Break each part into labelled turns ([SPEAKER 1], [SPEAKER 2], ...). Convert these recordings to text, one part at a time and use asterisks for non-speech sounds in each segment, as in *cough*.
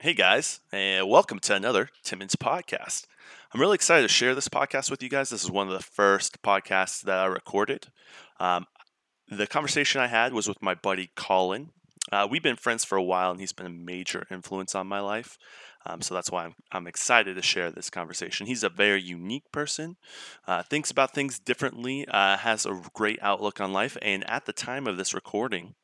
[SPEAKER 1] Hey guys, and welcome to another Timons podcast. I'm really excited to share this podcast with you guys. This is one of the first podcasts that I recorded. Um, the conversation I had was with my buddy Collin. Uh, we've been friends for a while, and he's been a major influence on my life. Um, so that's why I'm, I'm excited to share this conversation. He's a very unique person, uh, thinks about things differently, uh, has a great outlook on life, and at the time of this recording,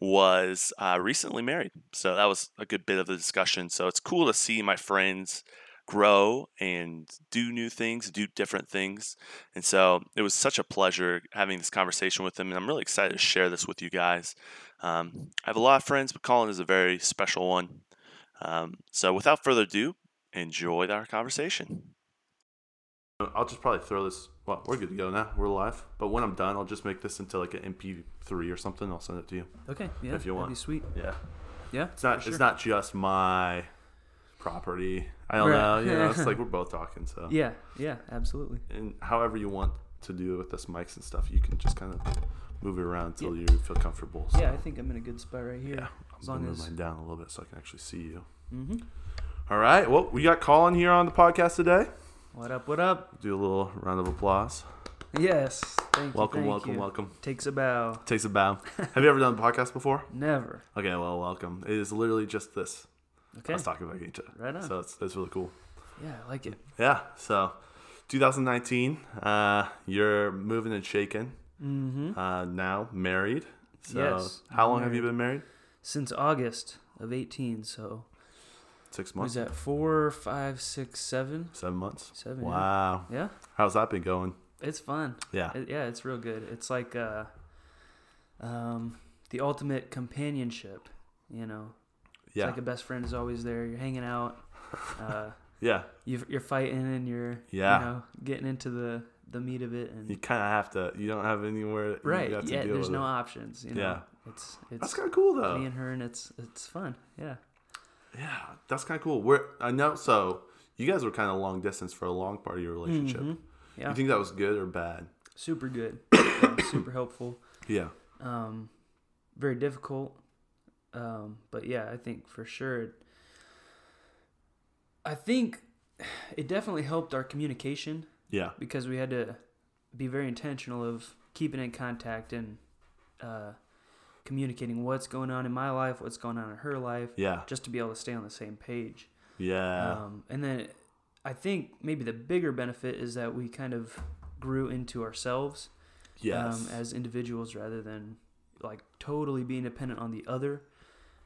[SPEAKER 1] was uh, recently married. So that was a good bit of the discussion. So it's cool to see my friends grow and do new things, do different things. And so it was such a pleasure having this conversation with them. And I'm really excited to share this with you guys. Um, I have a lot of friends, but Collin is a very special one. Um, so without further ado, enjoy our conversation.
[SPEAKER 2] I'll just probably throw this. Well, we're good to go now. We're live. But when I'm done, I'll just make this into like an MP3 or something. I'll send it to you.
[SPEAKER 3] Okay, yeah,
[SPEAKER 2] If you
[SPEAKER 3] that'd
[SPEAKER 2] want.
[SPEAKER 3] be sweet.
[SPEAKER 2] Yeah.
[SPEAKER 3] Yeah,
[SPEAKER 2] It's not.
[SPEAKER 3] for
[SPEAKER 2] It's not just my property. I don't
[SPEAKER 3] Right.
[SPEAKER 2] know. You know, it's like *laughs* we're both talking. So.
[SPEAKER 3] Yeah, yeah, absolutely.
[SPEAKER 2] And however you want to do it with this mics and stuff, you can just kind of move it around until
[SPEAKER 3] Yeah.
[SPEAKER 2] you feel comfortable. So,
[SPEAKER 3] Yeah, I think I'm in a good spot right here.
[SPEAKER 2] Yeah. I'm
[SPEAKER 3] long
[SPEAKER 2] gonna
[SPEAKER 3] as.
[SPEAKER 2] move mine down a little bit so I can actually see you.
[SPEAKER 3] hmm
[SPEAKER 2] All right. Well, we got Collin here on the podcast today.
[SPEAKER 3] What up? What up?
[SPEAKER 2] Do a little round of applause.
[SPEAKER 3] Yes. Thank you.
[SPEAKER 2] Welcome,
[SPEAKER 3] thank
[SPEAKER 2] welcome,
[SPEAKER 3] you.
[SPEAKER 2] welcome.
[SPEAKER 3] Takes a bow.
[SPEAKER 2] Takes a bow. *laughs* Have you ever done a podcast before?
[SPEAKER 3] Never.
[SPEAKER 2] Okay, well, welcome. It is literally just this.
[SPEAKER 3] Okay.
[SPEAKER 2] Us talking about each other.
[SPEAKER 3] Right on.
[SPEAKER 2] So it's, it's really cool.
[SPEAKER 3] Yeah, I like it.
[SPEAKER 2] Yeah. So 2019, uh, you're moving and shaking.
[SPEAKER 3] Mm-hmm.
[SPEAKER 2] Uh, now married. So
[SPEAKER 3] Yes,
[SPEAKER 2] how long have you been married?
[SPEAKER 3] Since August of 18, so
[SPEAKER 2] Six
[SPEAKER 3] was
[SPEAKER 2] months.
[SPEAKER 3] that four, five, six, seven,
[SPEAKER 2] Seven months.
[SPEAKER 3] seven?
[SPEAKER 2] Wow.
[SPEAKER 3] Yeah,
[SPEAKER 2] How's that been going?
[SPEAKER 3] it's fun.
[SPEAKER 2] Yeah.
[SPEAKER 3] It- yeah, it's real good. It's like uh, um, the ultimate companionship. You know, it's
[SPEAKER 2] Yeah.
[SPEAKER 3] like a best friend is always there. You're hanging out. *laughs* Uh,
[SPEAKER 2] yeah.
[SPEAKER 3] you you're fighting and you're
[SPEAKER 2] Yeah.
[SPEAKER 3] you know getting into the the meat of it and
[SPEAKER 2] You kind of have to. You don't have anywhere.
[SPEAKER 3] right
[SPEAKER 2] You have to
[SPEAKER 3] yeah there's no
[SPEAKER 2] it.
[SPEAKER 3] options you know
[SPEAKER 2] Yeah.
[SPEAKER 3] it's
[SPEAKER 2] That's
[SPEAKER 3] it's
[SPEAKER 2] kind of cool though.
[SPEAKER 3] me and her and it's it's fun yeah
[SPEAKER 2] Yeah, that's kind of cool. We're I know. So you guys were kind of long distance for a long part of your relationship.
[SPEAKER 3] Mhm. yeah
[SPEAKER 2] You think that was good or bad?
[SPEAKER 3] super good *coughs* Yeah, super helpful
[SPEAKER 2] Yeah.
[SPEAKER 3] um very difficult um but yeah i think for sure it- i think it definitely helped our communication
[SPEAKER 2] Yeah.
[SPEAKER 3] because we had to be very intentional of keeping in contact and uh, communicating what's going on in my life, what's going on in her life,
[SPEAKER 2] Yeah.
[SPEAKER 3] just to be able to stay on the same page.
[SPEAKER 2] Yeah.
[SPEAKER 3] Um, and then I think maybe the bigger benefit is that we kind of grew into ourselves
[SPEAKER 2] yes.
[SPEAKER 3] um, as individuals rather than like totally being dependent on the other.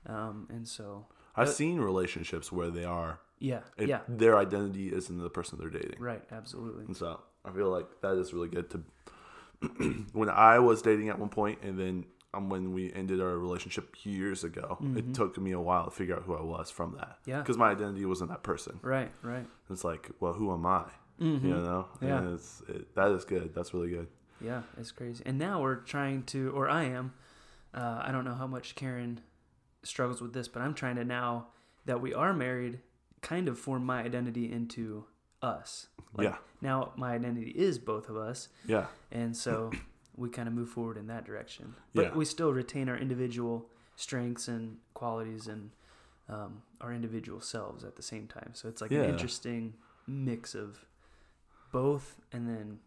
[SPEAKER 3] Um, and so,
[SPEAKER 2] I've
[SPEAKER 3] uh,
[SPEAKER 2] seen relationships where they are.
[SPEAKER 3] yeah,
[SPEAKER 2] It,
[SPEAKER 3] yeah,
[SPEAKER 2] Their identity isn't the person they're dating.
[SPEAKER 3] right, absolutely.
[SPEAKER 2] And so I feel like that is really good to. *clears throat* when I was dating at one point, and then um, when we ended our relationship years ago, it
[SPEAKER 3] Mhm.
[SPEAKER 2] took me a while to figure out who I was from that.
[SPEAKER 3] Yeah.
[SPEAKER 2] Because my identity wasn't that person.
[SPEAKER 3] Right, right.
[SPEAKER 2] It's like, well, who am I?
[SPEAKER 3] Mhm.
[SPEAKER 2] You know?
[SPEAKER 3] Yeah.
[SPEAKER 2] And it's, it, that is good. That's really good.
[SPEAKER 3] Yeah, it's crazy. And now we're trying to, or I am. Uh, I don't know how much Karen struggles with this, but I'm trying to now that we are married, kind of form my identity into us. Like,
[SPEAKER 2] yeah.
[SPEAKER 3] Now my identity is both of us,
[SPEAKER 2] Yeah.
[SPEAKER 3] and so we kind of move forward in that direction. But
[SPEAKER 2] Yeah.
[SPEAKER 3] we still retain our individual strengths and qualities and um, our individual selves at the same time. So it's like
[SPEAKER 2] Yeah.
[SPEAKER 3] an interesting mix of both, and then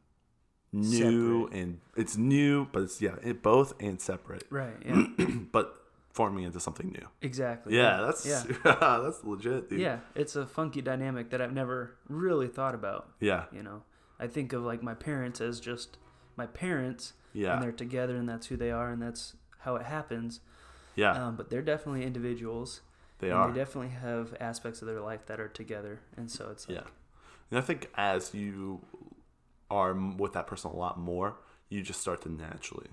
[SPEAKER 2] New
[SPEAKER 3] Separate.
[SPEAKER 2] and it's new, but it's, yeah, it both and separate,
[SPEAKER 3] right, *clears throat* yeah,
[SPEAKER 2] but forming into something new.
[SPEAKER 3] exactly.
[SPEAKER 2] Yeah. That's, *laughs*
[SPEAKER 3] yeah.
[SPEAKER 2] that's legit, dude.
[SPEAKER 3] Yeah, it's a funky dynamic that I've never really thought about.
[SPEAKER 2] Yeah.
[SPEAKER 3] You know, I think of like my parents as just my parents,
[SPEAKER 2] Yeah.
[SPEAKER 3] and they're together, and that's who they are, and that's how it happens.
[SPEAKER 2] Yeah.
[SPEAKER 3] Um, but they're definitely individuals.
[SPEAKER 2] they
[SPEAKER 3] and
[SPEAKER 2] are.
[SPEAKER 3] They definitely have aspects of their life that are together, and so it's like,
[SPEAKER 2] Yeah. And I think as you are with that person a lot more, you just start to naturally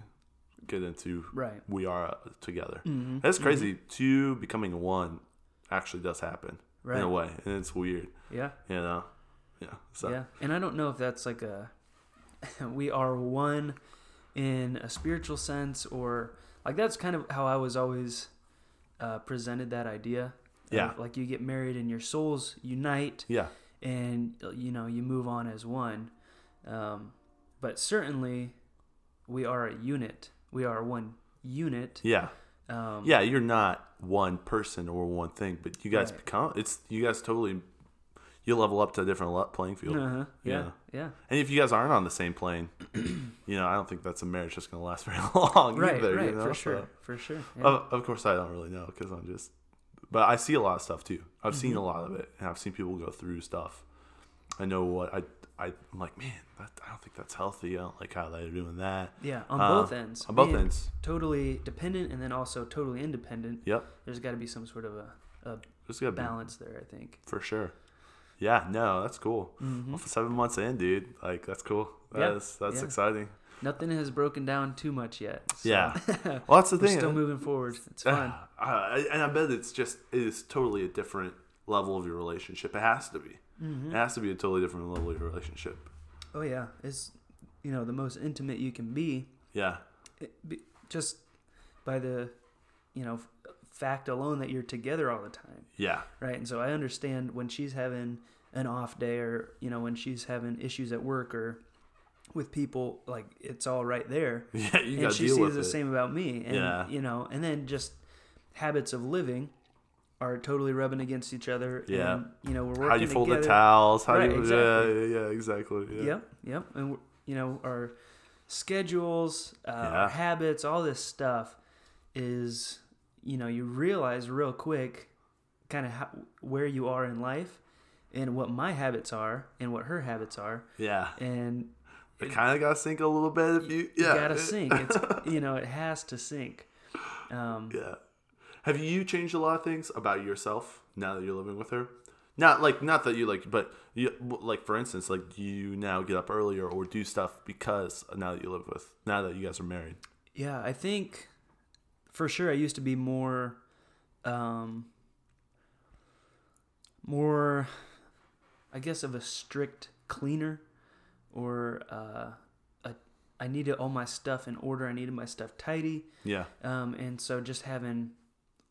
[SPEAKER 2] get into
[SPEAKER 3] right.
[SPEAKER 2] we are uh, together.
[SPEAKER 3] Mm-hmm.
[SPEAKER 2] That's crazy. Two becoming one actually does happen
[SPEAKER 3] Right.
[SPEAKER 2] in a way, and it's weird,
[SPEAKER 3] Yeah.
[SPEAKER 2] you know. Yeah. So
[SPEAKER 3] Yeah. And I don't know if that's like a *laughs* we are one in a spiritual sense or like that's kind of how I was always uh, presented that idea. of,
[SPEAKER 2] Yeah.
[SPEAKER 3] Like you get married and your souls unite
[SPEAKER 2] yeah,
[SPEAKER 3] and you know you move on as one. Um, but certainly we are a unit. We are one unit.
[SPEAKER 2] yeah,
[SPEAKER 3] Um,
[SPEAKER 2] yeah, you're not one person or one thing, but you guys
[SPEAKER 3] Right.
[SPEAKER 2] become it's you guys totally you level up to a different playing field.
[SPEAKER 3] Uh-huh. Yeah.
[SPEAKER 2] Yeah.
[SPEAKER 3] Yeah.
[SPEAKER 2] And if you guys aren't on the same plane, *clears throat* you know, I don't think that's a marriage that's going to last *laughs* very long
[SPEAKER 3] Right.
[SPEAKER 2] either.
[SPEAKER 3] right.
[SPEAKER 2] you know?
[SPEAKER 3] For
[SPEAKER 2] So-
[SPEAKER 3] sure. For sure. Yeah.
[SPEAKER 2] Of, of course, I don't really know because I'm just, but I see a lot of stuff too. I've seen
[SPEAKER 3] Mm-hmm.
[SPEAKER 2] a lot of it, and I've seen people go through stuff. I know what I, I I'm like, man, that, I don't think that's healthy. I don't like how they're doing that.
[SPEAKER 3] yeah. On both ends.
[SPEAKER 2] On both ends.
[SPEAKER 3] Totally dependent and then also totally independent.
[SPEAKER 2] Yep.
[SPEAKER 3] There's got to be some sort of a, a
[SPEAKER 2] There's got to be
[SPEAKER 3] balance there. I think.
[SPEAKER 2] for sure. Yeah. No, that's cool.
[SPEAKER 3] Mhm.
[SPEAKER 2] Well, for seven months in, dude, like that's cool.
[SPEAKER 3] Yeah,
[SPEAKER 2] That's that's
[SPEAKER 3] yeah.
[SPEAKER 2] exciting.
[SPEAKER 3] Nothing has broken down too much yet. so
[SPEAKER 2] Yeah. *laughs* Well, that's the thing.
[SPEAKER 3] still moving forward. It's fun.
[SPEAKER 2] Uh, and I bet it's just it is totally a different level of your relationship. It has to be.
[SPEAKER 3] Mm-hmm.
[SPEAKER 2] It has to be a totally different level of your relationship.
[SPEAKER 3] Oh yeah, it's you know the most intimate you can be,
[SPEAKER 2] Yeah.
[SPEAKER 3] it, be just by the you know fact alone that you're together all the time,
[SPEAKER 2] Yeah.
[SPEAKER 3] right? And so I understand when she's having an off day or you know when she's having issues at work or with people, like it's all right there. *laughs*
[SPEAKER 2] Yeah. You
[SPEAKER 3] and she sees the
[SPEAKER 2] it.
[SPEAKER 3] same about me, and
[SPEAKER 2] Yeah.
[SPEAKER 3] you know, and then just habits of living are totally rubbing against each other.
[SPEAKER 2] Yeah.
[SPEAKER 3] and, you know we're working
[SPEAKER 2] How you fold
[SPEAKER 3] together.
[SPEAKER 2] the towels? How
[SPEAKER 3] Right,
[SPEAKER 2] you?
[SPEAKER 3] exactly.
[SPEAKER 2] Yeah. Yeah. yeah, Exactly. Yeah.
[SPEAKER 3] Yep, yep. And you know our schedules, uh,
[SPEAKER 2] Yeah.
[SPEAKER 3] our habits, all this stuff is you know you realize real quick, kind of how, where you are in life, and what my habits are, and what her habits are,
[SPEAKER 2] Yeah.
[SPEAKER 3] and
[SPEAKER 2] It kind of got to sync a little bit if you.
[SPEAKER 3] you
[SPEAKER 2] Yeah.
[SPEAKER 3] gotta sync. It's you know it has to sync. Um, *laughs*
[SPEAKER 2] Yeah. Have you changed a lot of things about yourself now that you're living with her? Not like not that you like, but you like for instance, like do you now get up earlier or do stuff because now that you live with now that you guys are married.
[SPEAKER 3] Yeah, I think for sure I used to be more um more I guess of a strict cleaner or uh a, I needed all my stuff in order. I needed my stuff tidy.
[SPEAKER 2] Yeah.
[SPEAKER 3] Um and so just having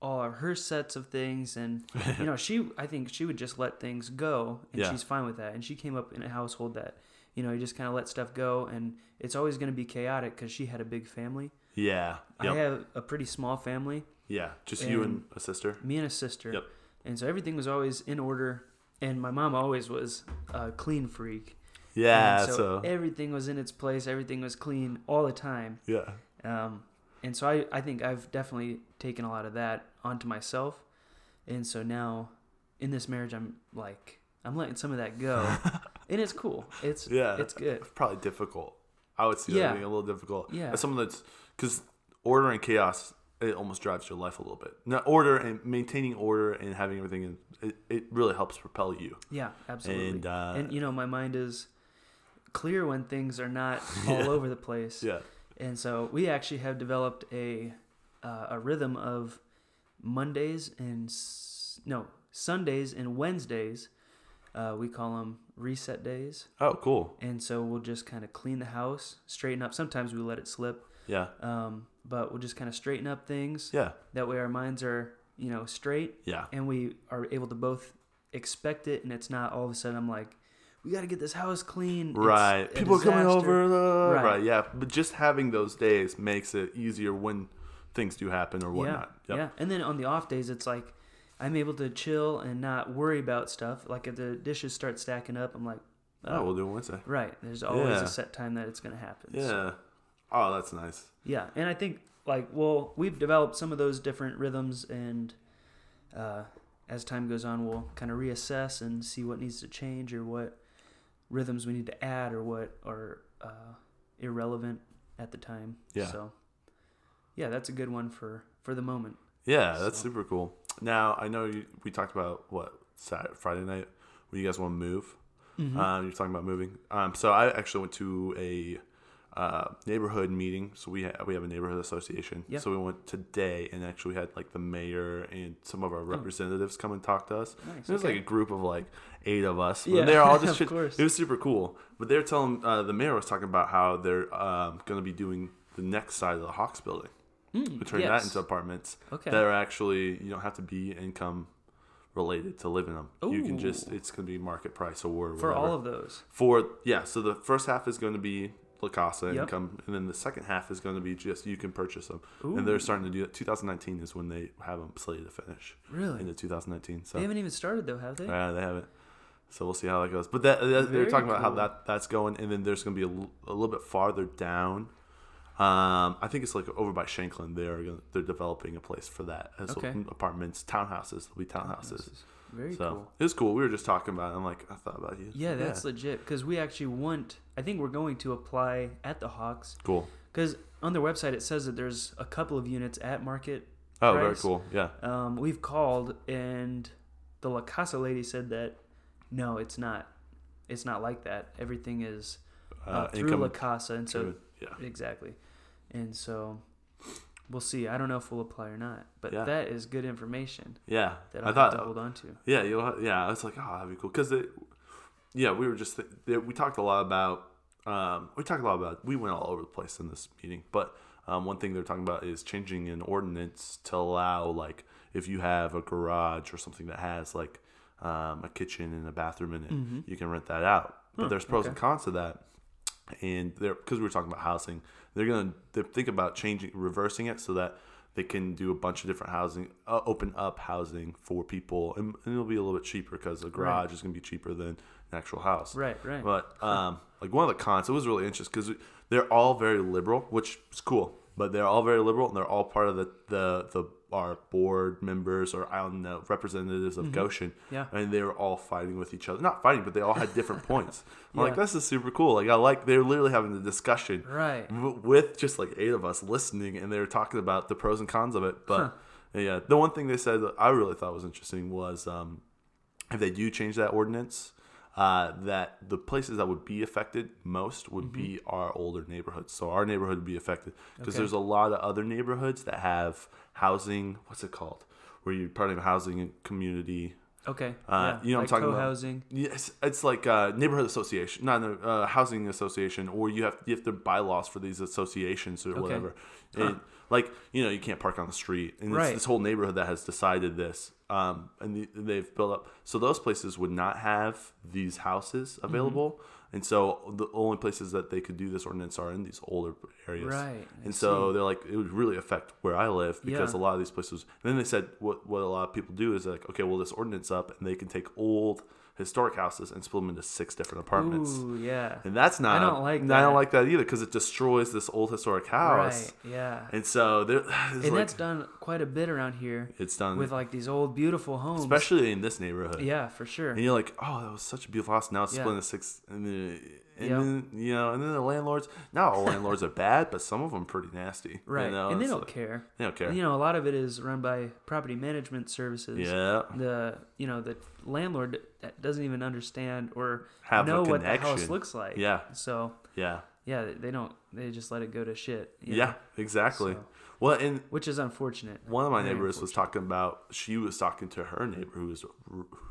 [SPEAKER 3] all of her sets of things and you know *laughs* she I think she would just let things go and
[SPEAKER 2] Yeah.
[SPEAKER 3] she's fine with that and she came up in a household that you know you just kind of let stuff go and it's always going to be chaotic because she had a big family
[SPEAKER 2] Yeah. Yep.
[SPEAKER 3] I have a pretty small family,
[SPEAKER 2] yeah. Just you and a sister.
[SPEAKER 3] me and a sister.
[SPEAKER 2] Yep.
[SPEAKER 3] And so everything was always in order. And my mom always was a clean freak.
[SPEAKER 2] Yeah.
[SPEAKER 3] And
[SPEAKER 2] So,
[SPEAKER 3] everything was in its place. Everything was clean all the time.
[SPEAKER 2] yeah.
[SPEAKER 3] Um, and so I, I think I've definitely taken a lot of that onto myself. And so now in this marriage, I'm like, I'm letting some of that go. *laughs* and it's cool. It's,
[SPEAKER 2] Yeah.
[SPEAKER 3] it's good.
[SPEAKER 2] It's probably difficult. I would see
[SPEAKER 3] Yeah.
[SPEAKER 2] that being a little difficult.
[SPEAKER 3] Yeah.
[SPEAKER 2] As someone that's because order and chaos it almost drives your life a little bit. Now, order and maintaining order and having everything in it, it really helps propel you.
[SPEAKER 3] Yeah, absolutely.
[SPEAKER 2] And, uh,
[SPEAKER 3] and you know, my mind is clear when things are not *laughs* all over the place.
[SPEAKER 2] Yeah.
[SPEAKER 3] And so we actually have developed a uh, a rhythm of Mondays and s- no Sundays and Wednesdays. Uh, we call them reset days,
[SPEAKER 2] Oh, cool.
[SPEAKER 3] and so we'll just kind of clean the house, straighten up. Sometimes we let it slip,
[SPEAKER 2] Yeah.
[SPEAKER 3] um, but we'll just kind of straighten up things.
[SPEAKER 2] Yeah.
[SPEAKER 3] That way, our minds are you know straight,
[SPEAKER 2] Yeah.
[SPEAKER 3] and we are able to both expect it, and it's not all of a sudden I'm like, we got to get this house clean.
[SPEAKER 2] Right.
[SPEAKER 3] a
[SPEAKER 2] People are coming over. Uh, right.
[SPEAKER 3] Right.
[SPEAKER 2] Yeah. But just having those days makes it easier when things do happen or whatnot.
[SPEAKER 3] Yeah,
[SPEAKER 2] Yep.
[SPEAKER 3] yeah. And then on the off days, it's like I'm able to chill and not worry about stuff. Like if the dishes start stacking up, I'm like,
[SPEAKER 2] Oh,
[SPEAKER 3] oh,
[SPEAKER 2] we'll do it Wednesday.
[SPEAKER 3] right. There's always
[SPEAKER 2] Yeah.
[SPEAKER 3] a set time that it's gonna happen.
[SPEAKER 2] Yeah.
[SPEAKER 3] So,
[SPEAKER 2] Oh, that's nice.
[SPEAKER 3] yeah. And I think like well, we've developed some of those different rhythms, and uh, as time goes on, we'll kind of reassess and see what needs to change or what rhythms we need to add or what are uh, irrelevant at the time.
[SPEAKER 2] Yeah.
[SPEAKER 3] So yeah, that's a good one for for the moment.
[SPEAKER 2] Yeah, that's super cool. Now I know you, we talked about what Saturday, Friday night when you guys want to move.
[SPEAKER 3] Mhm.
[SPEAKER 2] Um, you're talking about moving. Um, so I actually went to a uh, neighborhood meeting. So we ha- we have a neighborhood association.
[SPEAKER 3] Yeah.
[SPEAKER 2] So we went today and actually had like the mayor and some of our representatives come and talk to us.
[SPEAKER 3] Oh. Nice.
[SPEAKER 2] It was
[SPEAKER 3] okay.
[SPEAKER 2] like a group of like eight of us.
[SPEAKER 3] Yeah,
[SPEAKER 2] they're all *laughs* just
[SPEAKER 3] of course.
[SPEAKER 2] It was super cool. But they're telling uh, the mayor was talking about how they're um, going to be doing the next side of the Hawks building.
[SPEAKER 3] Mm,
[SPEAKER 2] We turn
[SPEAKER 3] yes.
[SPEAKER 2] that into apartments
[SPEAKER 3] Okay.
[SPEAKER 2] that are actually you don't have to be income related to live in them. You can just it's going to be market price or
[SPEAKER 3] for
[SPEAKER 2] whatever.
[SPEAKER 3] all of those.
[SPEAKER 2] for yeah. So the first half is going to be La Casa
[SPEAKER 3] Yep.
[SPEAKER 2] income, and then the second half is going to be just you can purchase them, and they're starting to do that. 2019 is when they have them slated to finish
[SPEAKER 3] Really?
[SPEAKER 2] into 2019. So
[SPEAKER 3] They haven't even started though, have they?
[SPEAKER 2] yeah, they haven't. So we'll see how that goes. But that, that they're talking about how that that's going, and then there's going to be a, l- a little bit farther down. Um, I think it's like over by Shanklin. They're gonna, they're developing a place for that. As
[SPEAKER 3] Okay.
[SPEAKER 2] apartments, townhouses. There'll be townhouses.
[SPEAKER 3] Very
[SPEAKER 2] so
[SPEAKER 3] cool.
[SPEAKER 2] it was cool. We were just talking about. it. I'm like, I thought about you.
[SPEAKER 3] Yeah, that's legit. Because we actually want. I think we're going to apply at the Hawks.
[SPEAKER 2] cool.
[SPEAKER 3] Because on their website it says that there's a couple of units at market.
[SPEAKER 2] Oh, very cool. Yeah.
[SPEAKER 3] Um, we've called and the La Casa lady said that no, it's not. It's not like that. Everything is uh,
[SPEAKER 2] Uh,
[SPEAKER 3] through
[SPEAKER 2] income
[SPEAKER 3] La Casa, and so
[SPEAKER 2] driven. yeah.
[SPEAKER 3] exactly, and so we'll see. I don't know if we'll apply or not, but
[SPEAKER 2] Yeah.
[SPEAKER 3] that is good information
[SPEAKER 2] Yeah.
[SPEAKER 3] that
[SPEAKER 2] I
[SPEAKER 3] I'll
[SPEAKER 2] thought
[SPEAKER 3] have to hold on to.
[SPEAKER 2] Yeah, you know, yeah. I was like, oh, that'd be cool because yeah, we were just th- we talked a lot about um, we talked a lot about we went all over the place in this meeting, but um, one thing they're talking about is changing an ordinance to allow like if you have a garage or something that has like um, a kitchen and a bathroom in it, you can rent that out. But there's pros and cons to that, and they're because we were talking about housing, they're gonna they think about changing reversing it so that they can do a bunch of different housing, uh, open up housing for people, and, and it'll be a little bit cheaper because a garage is going to be cheaper than an actual house.
[SPEAKER 3] Right, right.
[SPEAKER 2] But um, like one of the cons, it was really interesting because they're all very liberal, which is cool. But they're all very liberal, and they're all part of the the, the our board members or I don't know representatives of Goshen.
[SPEAKER 3] Mm-hmm. Yeah.
[SPEAKER 2] and they were all fighting with each other. Not fighting, but they all had different *laughs* points. I'm like,
[SPEAKER 3] Yeah.
[SPEAKER 2] this is super cool. Like I like they're literally having a discussion
[SPEAKER 3] Right.
[SPEAKER 2] w- with just like eight of us listening, and they were talking about the pros and cons of it. But yeah, the one thing they said that I really thought was interesting was um, if they do change that ordinance, uh, that the places that would be affected most would be our older neighborhoods. So our neighborhood would be affected because
[SPEAKER 3] Okay.
[SPEAKER 2] there's a lot of other neighborhoods that have housing. What's it called? Where you're part of a housing community.
[SPEAKER 3] Okay.
[SPEAKER 2] Uh,
[SPEAKER 3] yeah.
[SPEAKER 2] you know what I'm talking about?
[SPEAKER 3] co-housing.
[SPEAKER 2] Yes, it's like a neighborhood association, not a uh, housing association, or you have you have to bylaws for these associations or
[SPEAKER 3] Okay.
[SPEAKER 2] whatever. And like you know, you can't park on the street, and
[SPEAKER 3] Right.
[SPEAKER 2] it's this whole neighborhood that has decided this, um, and the, they've built up. So those places would not have these houses
[SPEAKER 3] Mm-hmm.
[SPEAKER 2] And so the only places that they could do this ordinance are in these older areas.
[SPEAKER 3] Right,
[SPEAKER 2] And so they're like, it would really affect where I live because
[SPEAKER 3] Yeah.
[SPEAKER 2] a lot of these places. And then they said what what a lot of people do is like, okay, well this ordinance up, and they can take old historic houses and split them into six different apartments.
[SPEAKER 3] Ooh, yeah.
[SPEAKER 2] And that's not.
[SPEAKER 3] I don't like
[SPEAKER 2] I don't like that either because it destroys this old historic house.
[SPEAKER 3] Right. Yeah.
[SPEAKER 2] And so there, *sighs*
[SPEAKER 3] And
[SPEAKER 2] like,
[SPEAKER 3] that's done quite a bit around here
[SPEAKER 2] it's done,
[SPEAKER 3] with like these old beautiful homes.
[SPEAKER 2] especially in this neighborhood.
[SPEAKER 3] Yeah, for sure.
[SPEAKER 2] And you're like, oh, that was such a beautiful house. Now it's
[SPEAKER 3] Yeah.
[SPEAKER 2] split into six, and then, and
[SPEAKER 3] Yep.
[SPEAKER 2] then you know, and then the landlords. Not all landlords are bad, but some of them pretty nasty. you
[SPEAKER 3] Right.
[SPEAKER 2] know,
[SPEAKER 3] and they don't
[SPEAKER 2] like-
[SPEAKER 3] care.
[SPEAKER 2] They don't care.
[SPEAKER 3] And, you know, a lot of it is run by property management services.
[SPEAKER 2] yeah.
[SPEAKER 3] The you know the landlord that doesn't even understand or
[SPEAKER 2] Have
[SPEAKER 3] know what the house looks like.
[SPEAKER 2] Yeah.
[SPEAKER 3] So
[SPEAKER 2] Yeah.
[SPEAKER 3] yeah, they don't. They just let it go to shit.
[SPEAKER 2] Yeah.
[SPEAKER 3] know,
[SPEAKER 2] Exactly.
[SPEAKER 3] So-
[SPEAKER 2] Well, and
[SPEAKER 3] which is unfortunate.
[SPEAKER 2] one of my
[SPEAKER 3] Very
[SPEAKER 2] neighbors was talking about she was talking to her neighbor who was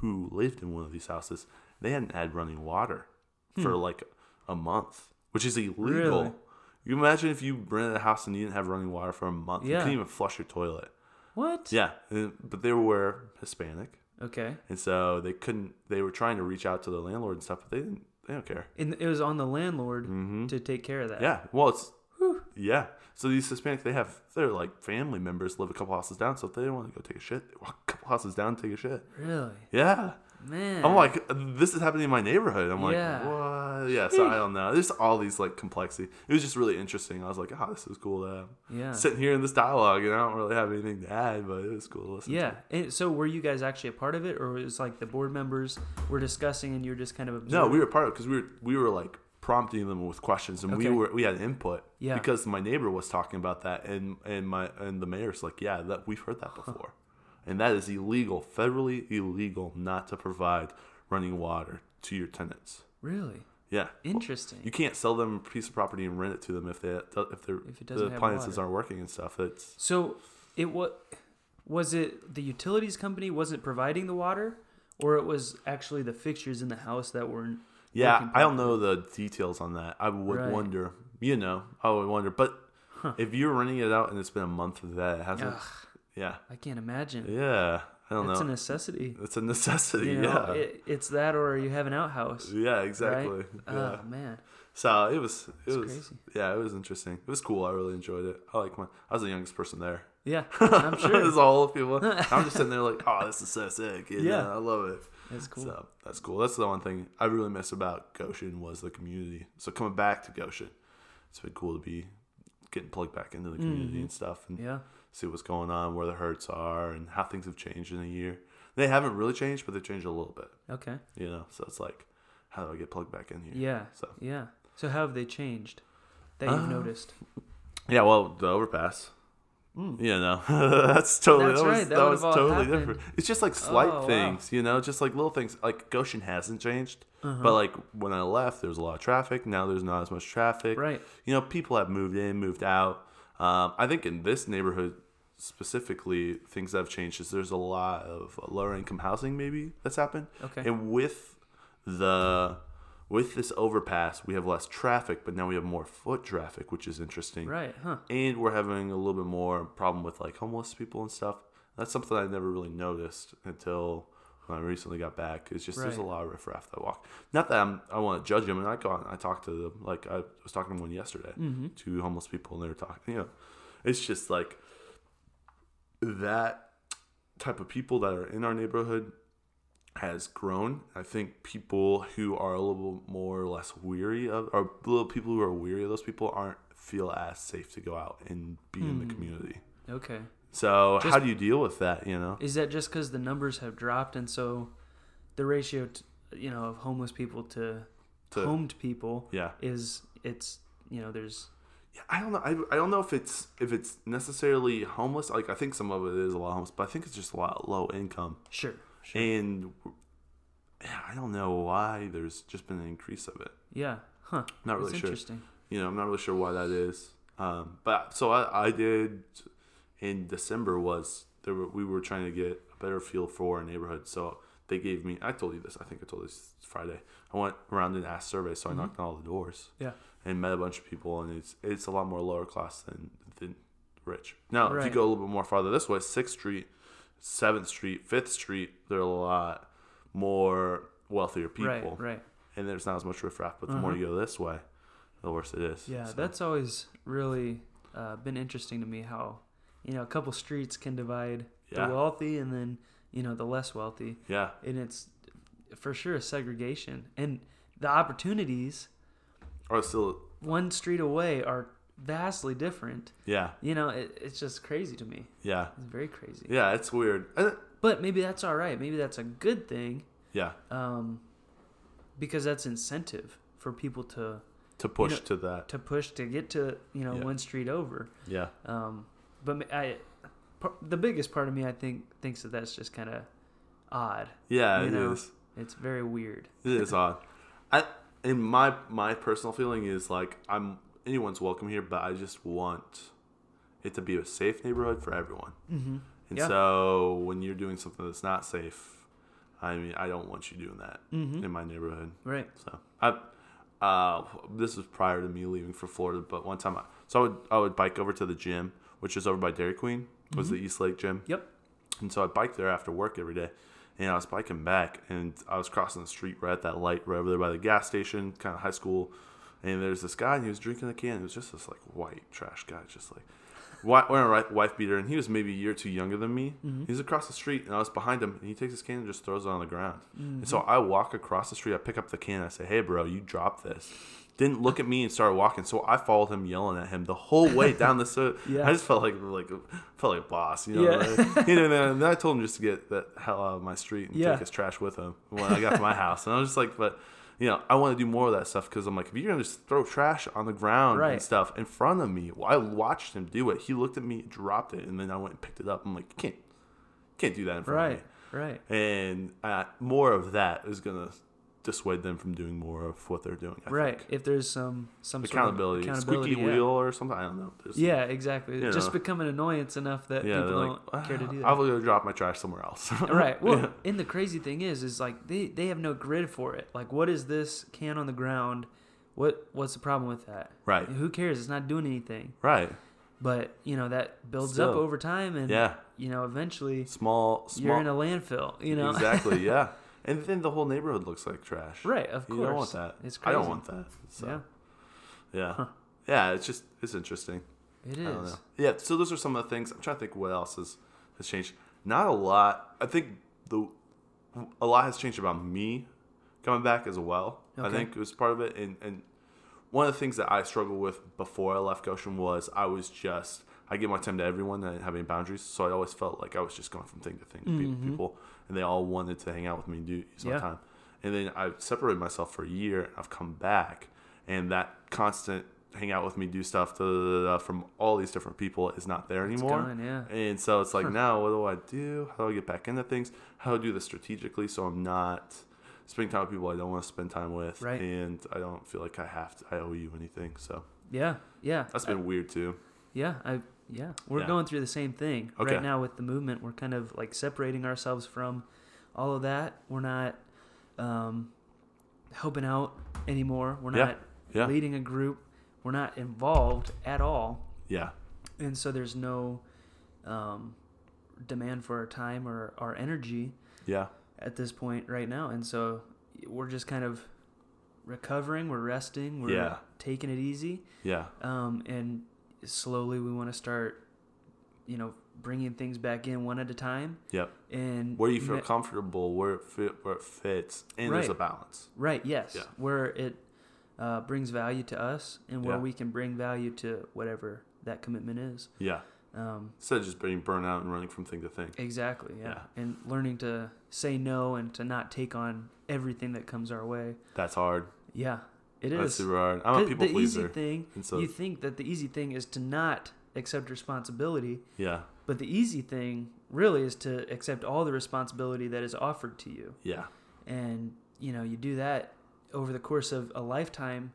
[SPEAKER 2] who lived in one of these houses. They hadn't had running water for like a month, which is illegal.
[SPEAKER 3] Hmm. Really?
[SPEAKER 2] You imagine if you rented a house and you didn't have running water for a month. You couldn't even flush your toilet.
[SPEAKER 3] What?
[SPEAKER 2] Yeah, but they were Hispanic,
[SPEAKER 3] Okay.
[SPEAKER 2] and so they couldn't. They were trying to reach out to the landlord and stuff, but they didn't. They don't care.
[SPEAKER 3] And it was on the landlord
[SPEAKER 2] Mm-hmm.
[SPEAKER 3] to take care of that.
[SPEAKER 2] Yeah. Well, it's yeah. So these Hispanic, they have their like family members live a couple houses down. So if they want to go take a shit, they walk a couple houses down and take a shit.
[SPEAKER 3] Really?
[SPEAKER 2] Yeah.
[SPEAKER 3] Man.
[SPEAKER 2] I'm like, this is happening in my neighborhood. I'm like,
[SPEAKER 3] Yeah.
[SPEAKER 2] what? Yeah. So I don't know. There's all these like complexity. It was just really interesting. I was like, oh, this is cool to have.
[SPEAKER 3] Yeah.
[SPEAKER 2] sitting here in this dialogue, and I don't really have anything to add, but it was cool to listen.
[SPEAKER 3] Yeah.
[SPEAKER 2] To.
[SPEAKER 3] And so were you guys actually a part of it, or was it like the board members were discussing and you were just kind of
[SPEAKER 2] No, we were part of it because we were we were like prompting them with questions, and we were we had input.
[SPEAKER 3] Yeah.
[SPEAKER 2] Because my neighbor was talking about that, and and my and the mayor's like, yeah, that we've heard that before, and that is illegal, federally illegal, not to provide running water to your tenants.
[SPEAKER 3] Really
[SPEAKER 2] Yeah.
[SPEAKER 3] interesting.
[SPEAKER 2] You can't sell them a piece of property and rent it to them if they if their
[SPEAKER 3] If it
[SPEAKER 2] the appliances
[SPEAKER 3] water.
[SPEAKER 2] aren't working and stuff. It's
[SPEAKER 3] So it was was it the utilities company wasn't providing the water, or it was actually the fixtures in the house that weren't.
[SPEAKER 2] Yeah, I don't know the details on that. I would
[SPEAKER 3] Right.
[SPEAKER 2] wonder. You know, I would wonder. But if you're renting it out and it's been a month of that, it hasn't.
[SPEAKER 3] Ugh,
[SPEAKER 2] Yeah,
[SPEAKER 3] I can't imagine.
[SPEAKER 2] yeah. I don't
[SPEAKER 3] it's a necessity.
[SPEAKER 2] it's a necessity.
[SPEAKER 3] You know,
[SPEAKER 2] yeah,
[SPEAKER 3] it, it's that or you have an outhouse.
[SPEAKER 2] yeah, exactly.
[SPEAKER 3] Right?
[SPEAKER 2] Yeah.
[SPEAKER 3] Oh man.
[SPEAKER 2] So it was, it
[SPEAKER 3] It's
[SPEAKER 2] was,
[SPEAKER 3] crazy.
[SPEAKER 2] yeah, it was interesting. It was cool. I really enjoyed it. I like my, I was the youngest person there.
[SPEAKER 3] Yeah, *laughs* I'm sure.
[SPEAKER 2] There's all the people. *laughs* I'm just sitting there like, oh, this is so sick. You
[SPEAKER 3] Yeah.
[SPEAKER 2] I love it.
[SPEAKER 3] It's cool.
[SPEAKER 2] So that's cool. That's the one thing I really miss about Goshen was the community. So coming back to Goshen, it's been cool to be getting plugged back into the community mm-hmm. and stuff and
[SPEAKER 3] yeah,
[SPEAKER 2] see what's going on, where the hurts are, and how things have changed in a year. They haven't really changed, but they've changed a little bit.
[SPEAKER 3] okay,
[SPEAKER 2] You know, so it's like, how do I get plugged back in here?
[SPEAKER 3] yeah,
[SPEAKER 2] So
[SPEAKER 3] yeah. So how have they changed that you've
[SPEAKER 2] Uh,
[SPEAKER 3] noticed?
[SPEAKER 2] yeah, well, the overpass. You know, *laughs* that's totally
[SPEAKER 3] That's
[SPEAKER 2] that was,
[SPEAKER 3] right, that
[SPEAKER 2] that was totally
[SPEAKER 3] happened.
[SPEAKER 2] different. It's just like slight
[SPEAKER 3] Oh, wow.
[SPEAKER 2] things, you know, just like little things. Like Goshen hasn't changed,
[SPEAKER 3] Uh-huh.
[SPEAKER 2] but like when I left, there was a lot of traffic. Now there's not as much traffic.
[SPEAKER 3] Right.
[SPEAKER 2] You know, people have moved in, moved out. Um, I think in this neighborhood specifically, things that have changed is there's a lot of lower income housing maybe that's happened.
[SPEAKER 3] Okay.
[SPEAKER 2] And with the with this overpass, we have less traffic, but now we have more foot traffic, which is interesting
[SPEAKER 3] Right, huh?
[SPEAKER 2] and we're having a little bit more problem with like homeless people and stuff. That's something I never really noticed until I recently got back. It's just there's a lot of riffraff that walk. Not that I'm, I want to judge them, and I go and I talk to them. Like I was talking to one yesterday,
[SPEAKER 3] Mm-hmm.
[SPEAKER 2] two homeless people, and they were talking. You know, it's just like that type of people that are in our neighborhood has grown. I think people who are a little more or less weary of, or little people who are weary of those people aren't feel as safe to go out and be in the community.
[SPEAKER 3] Okay.
[SPEAKER 2] So
[SPEAKER 3] Just-
[SPEAKER 2] how do you deal with that? You know,
[SPEAKER 3] Is that just because the numbers have dropped and so the ratio, t you know, of homeless people to,
[SPEAKER 2] To-
[SPEAKER 3] homed people
[SPEAKER 2] yeah.
[SPEAKER 3] is it's you know there's
[SPEAKER 2] Yeah, I don't know. I, I don't know if it's if it's necessarily homeless. Like I think some of it is a lot of homeless, but I think it's just a lot low income.
[SPEAKER 3] sure, sure.
[SPEAKER 2] And yeah, I don't know why there's just been an increase of it.
[SPEAKER 3] yeah, huh?
[SPEAKER 2] Not
[SPEAKER 3] That's
[SPEAKER 2] really sure.
[SPEAKER 3] interesting.
[SPEAKER 2] You know, I'm not really sure why that is. Um, but so I, I did in December was there were, we were trying to get a better feel for our neighborhood. So they gave me. I told you this. I think I told you this Friday. I went around and asked surveys, so I knocked on all the doors
[SPEAKER 3] Yeah,
[SPEAKER 2] and met a bunch of people, and it's it's a lot more lower class than than rich. Now, if you go a little bit more farther this way, Sixth Street, Seventh Street, Fifth Street, there are a lot more wealthier people,
[SPEAKER 3] right, right.
[SPEAKER 2] and there's not as much riffraff. But the more
[SPEAKER 3] Uh-huh.
[SPEAKER 2] you go this way, the worse it is.
[SPEAKER 3] Yeah,
[SPEAKER 2] So,
[SPEAKER 3] that's always really uh, been interesting to me. How you know a couple streets can divide
[SPEAKER 2] Yeah.
[SPEAKER 3] the wealthy and then you know the less wealthy,
[SPEAKER 2] yeah,
[SPEAKER 3] and it's for sure a segregation and the opportunities
[SPEAKER 2] are still
[SPEAKER 3] one street away are vastly different.
[SPEAKER 2] yeah,
[SPEAKER 3] You know, it, it's just crazy to me.
[SPEAKER 2] yeah,
[SPEAKER 3] It's very crazy.
[SPEAKER 2] yeah. It's weird.
[SPEAKER 3] But maybe that's all right. Maybe that's a good thing
[SPEAKER 2] yeah,
[SPEAKER 3] um, because that's incentive for people to
[SPEAKER 2] to push
[SPEAKER 3] know-
[SPEAKER 2] to that.
[SPEAKER 3] to push to get to you know
[SPEAKER 2] Yeah.
[SPEAKER 3] one street over.
[SPEAKER 2] Yeah,
[SPEAKER 3] Um, but I, the biggest part of me, I think, thinks that that's just kind of odd.
[SPEAKER 2] yeah.
[SPEAKER 3] You
[SPEAKER 2] It
[SPEAKER 3] know.
[SPEAKER 2] is.
[SPEAKER 3] It's very weird.
[SPEAKER 2] It is odd. *laughs* I and my my personal feeling is like I'm anyone's welcome here, but I just want it to be a safe neighborhood for everyone.
[SPEAKER 3] Mm-hmm.
[SPEAKER 2] And
[SPEAKER 3] Yeah.
[SPEAKER 2] so when you're doing something that's not safe, I mean I don't want you doing that
[SPEAKER 3] Mm-hmm.
[SPEAKER 2] in my neighborhood.
[SPEAKER 3] Right.
[SPEAKER 2] So I uh this was prior to me leaving for Florida, but one time I so I would I would bike over to the gym, which is over by Dairy Queen, was mm-hmm. the East Lake gym.
[SPEAKER 3] Yep.
[SPEAKER 2] And so I biked there after work every day. And I was biking back and I was crossing the street right at that light right over there by the gas station, kind of high school. And there's this guy and he was drinking a can. It was just this like white trash guy, just like wi- wearing a ri- wife beater. And he was maybe a year or two younger than me. Mm-hmm. He was across the street and I was behind him. And he takes his can and just throws it on the ground. And so mm-hmm. I walk across the street. I pick up the can. And I say, "Hey, bro, you dropped this." Didn't look at me and started walking. So I followed him, yelling at him the whole way down the street. *laughs*
[SPEAKER 3] Yeah.
[SPEAKER 2] I just felt like like felt like a boss, you know.
[SPEAKER 3] Yeah.
[SPEAKER 2] like, *laughs* you know, and then I told him just to get the hell out of my street and
[SPEAKER 3] Yeah.
[SPEAKER 2] take his trash with him when I got to my house. And I was just like, but you know, I want to do more of that stuff because I'm like, if you're gonna just throw trash on the ground
[SPEAKER 3] Right.
[SPEAKER 2] and stuff in front of me, well, I watched him do it. He looked at me, dropped it, and then I went and picked it up. I'm like, can't, can't do that in front
[SPEAKER 3] Right.
[SPEAKER 2] of me.
[SPEAKER 3] Right.
[SPEAKER 2] And uh, more of that is gonna dissuade them from doing more of what they're doing. I
[SPEAKER 3] Right.
[SPEAKER 2] Think.
[SPEAKER 3] If there's some some
[SPEAKER 2] Accountability,
[SPEAKER 3] sort of accountability,
[SPEAKER 2] squeaky
[SPEAKER 3] yeah.
[SPEAKER 2] wheel or something. I don't know. There's-
[SPEAKER 3] Yeah, exactly.
[SPEAKER 2] You
[SPEAKER 3] Just
[SPEAKER 2] know.
[SPEAKER 3] become an annoyance enough that
[SPEAKER 2] yeah.
[SPEAKER 3] people don't care to ah, do that.
[SPEAKER 2] I
[SPEAKER 3] that.
[SPEAKER 2] will go drop my trash somewhere else. *laughs* *laughs*
[SPEAKER 3] right. Well,
[SPEAKER 2] Yeah.
[SPEAKER 3] and the crazy thing is, is like they they have no grid for it. Like, what is this can on the ground? What what's the problem with that?
[SPEAKER 2] Right.
[SPEAKER 3] Who cares? It's not doing anything.
[SPEAKER 2] right.
[SPEAKER 3] But you know that builds up over time, and
[SPEAKER 2] Yeah.
[SPEAKER 3] you know eventually
[SPEAKER 2] Small. Small.
[SPEAKER 3] you're in a landfill. You know.
[SPEAKER 2] exactly. *laughs* Yeah. And then the whole neighborhood looks like trash.
[SPEAKER 3] right. Of
[SPEAKER 2] You
[SPEAKER 3] course.
[SPEAKER 2] don't want that.
[SPEAKER 3] It's crazy.
[SPEAKER 2] I don't want that. So.
[SPEAKER 3] Yeah.
[SPEAKER 2] Yeah.
[SPEAKER 3] Huh.
[SPEAKER 2] Yeah, it's just it's interesting.
[SPEAKER 3] It
[SPEAKER 2] I don't know. Yeah, so those are some of the things. I'm trying to think what else has, has changed. Not a lot. I think the a lot has changed about me coming back as well. I think it was part of it. And, and one of the things that I struggled with before I left Goshen was I was just I give my time to everyone. I didn't have any boundaries, so I always felt like I was just going from thing to thing to
[SPEAKER 3] Mhm.
[SPEAKER 2] people, and they all wanted to hang out with me and do use my
[SPEAKER 3] Yeah.
[SPEAKER 2] time. And then I separated myself for a year. And I've come back, and that constant hang out with me, do stuff da, da, da, from all these different people is not there
[SPEAKER 3] It's
[SPEAKER 2] anymore.
[SPEAKER 3] gone, yeah.
[SPEAKER 2] And so it's like
[SPEAKER 3] Huh.
[SPEAKER 2] now, what do I do? How do I get back into things? How do I do this strategically so I'm not spending time with people I don't want to spend time with,
[SPEAKER 3] Right.
[SPEAKER 2] and I don't feel like I have to. I owe you anything. So
[SPEAKER 3] Yeah, yeah.
[SPEAKER 2] that's been weird too.
[SPEAKER 3] Yeah, I yeah, we're
[SPEAKER 2] Yeah.
[SPEAKER 3] going through the same thing
[SPEAKER 2] Okay.
[SPEAKER 3] right now with the movement. We're kind of like separating ourselves from all of that. We're not um, helping out anymore. We're
[SPEAKER 2] Yeah.
[SPEAKER 3] not
[SPEAKER 2] Yeah.
[SPEAKER 3] leading a group. We're not involved at all,
[SPEAKER 2] Yeah.
[SPEAKER 3] and so there's no um, demand for our time or our energy
[SPEAKER 2] Yeah.
[SPEAKER 3] at this point right now. And so we're just kind of recovering. We're resting. We're
[SPEAKER 2] Yeah.
[SPEAKER 3] taking it easy
[SPEAKER 2] Yeah.
[SPEAKER 3] um, and slowly we want to start you know bringing things back in one at a time
[SPEAKER 2] Yep.
[SPEAKER 3] and
[SPEAKER 2] Where you feel comfortable, where it fit, where it fits, and there's a
[SPEAKER 3] Right.
[SPEAKER 2] balance.
[SPEAKER 3] right yes
[SPEAKER 2] Yeah.
[SPEAKER 3] where it uh, brings value to us and where
[SPEAKER 2] Yeah.
[SPEAKER 3] we can bring value to whatever that commitment is
[SPEAKER 2] Yeah.
[SPEAKER 3] um,
[SPEAKER 2] Instead of just being burnt out and running from thing to thing.
[SPEAKER 3] exactly yeah.
[SPEAKER 2] Yeah.
[SPEAKER 3] and learning to say no and to not take on everything that comes our way
[SPEAKER 2] That's hard.
[SPEAKER 3] yeah it
[SPEAKER 2] That's super hard. I'm a people
[SPEAKER 3] the
[SPEAKER 2] pleaser.
[SPEAKER 3] easy thing
[SPEAKER 2] so
[SPEAKER 3] you think that the easy thing is to not accept responsibility
[SPEAKER 2] yeah.
[SPEAKER 3] But the easy thing really is to accept all the responsibility that is offered to you.
[SPEAKER 2] Yeah.
[SPEAKER 3] And, you know, you do that over the course of a lifetime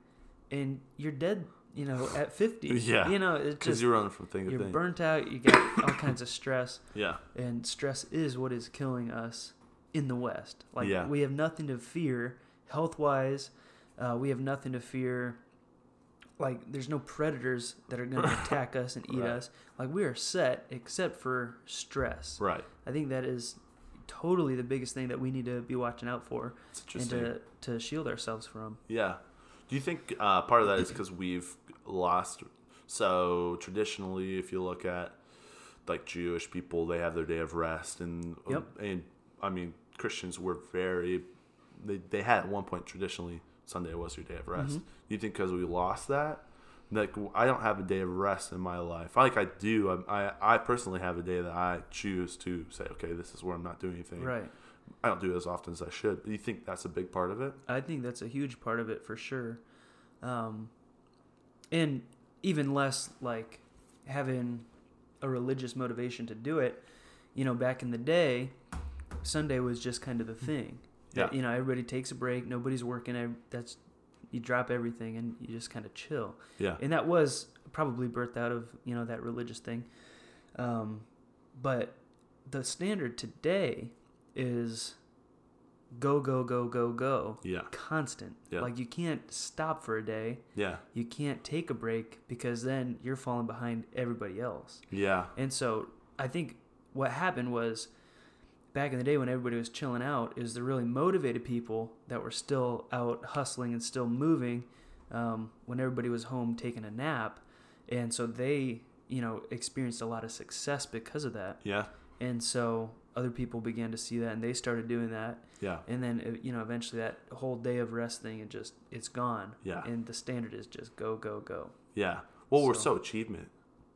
[SPEAKER 3] and you're dead, you know, at *laughs* 50.
[SPEAKER 2] Yeah.
[SPEAKER 3] You know, it's
[SPEAKER 2] Because
[SPEAKER 3] just,
[SPEAKER 2] you're running from thing to
[SPEAKER 3] you're
[SPEAKER 2] thing.
[SPEAKER 3] burnt out, you *coughs* got all kinds of stress.
[SPEAKER 2] Yeah.
[SPEAKER 3] And stress is what is killing us in the West. Like,
[SPEAKER 2] Yeah.
[SPEAKER 3] we have nothing to fear health wise. Uh, we have nothing to fear. Like, there's no predators that are going *laughs* to attack us and eat
[SPEAKER 2] Right.
[SPEAKER 3] us. Like, we are set except for stress.
[SPEAKER 2] Right.
[SPEAKER 3] I think that is totally the biggest thing that we need to be watching out for and to, to shield ourselves from.
[SPEAKER 2] Yeah. Do you think uh, part of that is because we've lost? So traditionally, if you look at like Jewish people, they have their day of rest, and
[SPEAKER 3] Yep.
[SPEAKER 2] and I mean Christians were very they they had at one point traditionally Sunday was your day of rest.
[SPEAKER 3] Mhm.
[SPEAKER 2] You think because we lost that? Like I don't have a day of rest in my life. Like I do. I, I I personally have a day that I choose to say, okay, this is where I'm not doing anything.
[SPEAKER 3] Right.
[SPEAKER 2] I don't do it as often as I should. Do you think that's a big part of it?
[SPEAKER 3] I think that's a huge part of it for sure. Um, and even less like having a religious motivation to do it. You know, back in the day, Sunday was just kind of the thing.
[SPEAKER 2] Yeah.
[SPEAKER 3] You know, everybody takes a break, nobody's working. That's you drop everything and you just kind of chill.
[SPEAKER 2] Yeah.
[SPEAKER 3] and that was probably birthed out of you know that religious thing um, but the standard today is go go go go go
[SPEAKER 2] Yeah.
[SPEAKER 3] constant
[SPEAKER 2] Yeah.
[SPEAKER 3] like you can't stop for a day
[SPEAKER 2] Yeah.
[SPEAKER 3] you can't take a break because then you're falling behind everybody else
[SPEAKER 2] Yeah.
[SPEAKER 3] and so i think what happened was back in the day when everybody was chilling out is the really motivated people that were still out hustling and still moving um, when everybody was home taking a nap and so they you know experienced a lot of success because of that
[SPEAKER 2] Yeah.
[SPEAKER 3] and so other people began to see that and they started doing that
[SPEAKER 2] Yeah.
[SPEAKER 3] and then uh, you know eventually that whole day of rest thing it just it's gone
[SPEAKER 2] Yeah.
[SPEAKER 3] and the standard is just go go go
[SPEAKER 2] Yeah. Well, we're
[SPEAKER 3] So-
[SPEAKER 2] so achievement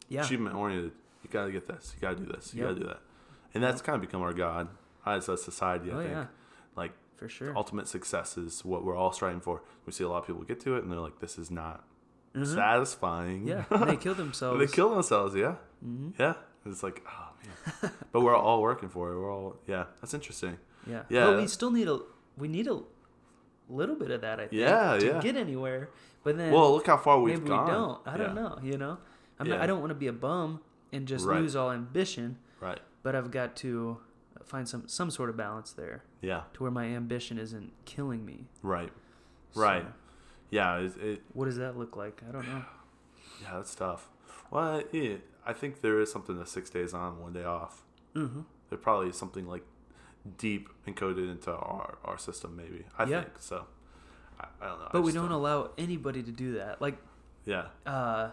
[SPEAKER 3] yeah
[SPEAKER 2] achievement oriented. You gotta get this. You gotta do this. You
[SPEAKER 3] Yep.
[SPEAKER 2] gotta do that. And that's kind of become our god as a society. I
[SPEAKER 3] oh
[SPEAKER 2] think
[SPEAKER 3] yeah
[SPEAKER 2] like
[SPEAKER 3] for sure
[SPEAKER 2] ultimate success is what we're all striving for. We see a lot of people get to it and they're like, "This is not
[SPEAKER 3] Mhm.
[SPEAKER 2] satisfying."
[SPEAKER 3] yeah *laughs* and they kill themselves
[SPEAKER 2] they kill themselves. Yeah.
[SPEAKER 3] hmm
[SPEAKER 2] Yeah. It's like, oh man. *laughs* but we're all working for it. We're all yeah. That's interesting.
[SPEAKER 3] Yeah.
[SPEAKER 2] Yeah.
[SPEAKER 3] But we still need a we need a little bit of that, I think.
[SPEAKER 2] Yeah,
[SPEAKER 3] to
[SPEAKER 2] yeah.
[SPEAKER 3] get anywhere. But then
[SPEAKER 2] Well, look how far we've
[SPEAKER 3] maybe
[SPEAKER 2] gone.
[SPEAKER 3] we don't. I don't know, you know? I'm not, I don't want to be a bum and just
[SPEAKER 2] Right.
[SPEAKER 3] lose all ambition,
[SPEAKER 2] Right.
[SPEAKER 3] But I've got to find some some sort of balance there
[SPEAKER 2] Yeah.
[SPEAKER 3] to where my ambition isn't killing me.
[SPEAKER 2] Right.
[SPEAKER 3] So,
[SPEAKER 2] Right. Yeah. It, it
[SPEAKER 3] what does that look like? I don't know. *sighs*
[SPEAKER 2] Yeah, that's tough. Well, yeah, I think there is something to six days on, one day off.
[SPEAKER 3] hmm
[SPEAKER 2] There probably is something like deep encoded into our, our system, maybe. I
[SPEAKER 3] Yeah.
[SPEAKER 2] think so. I, I don't know.
[SPEAKER 3] But we
[SPEAKER 2] just
[SPEAKER 3] don't allow anybody to do that. Like
[SPEAKER 2] Yeah.
[SPEAKER 3] uh,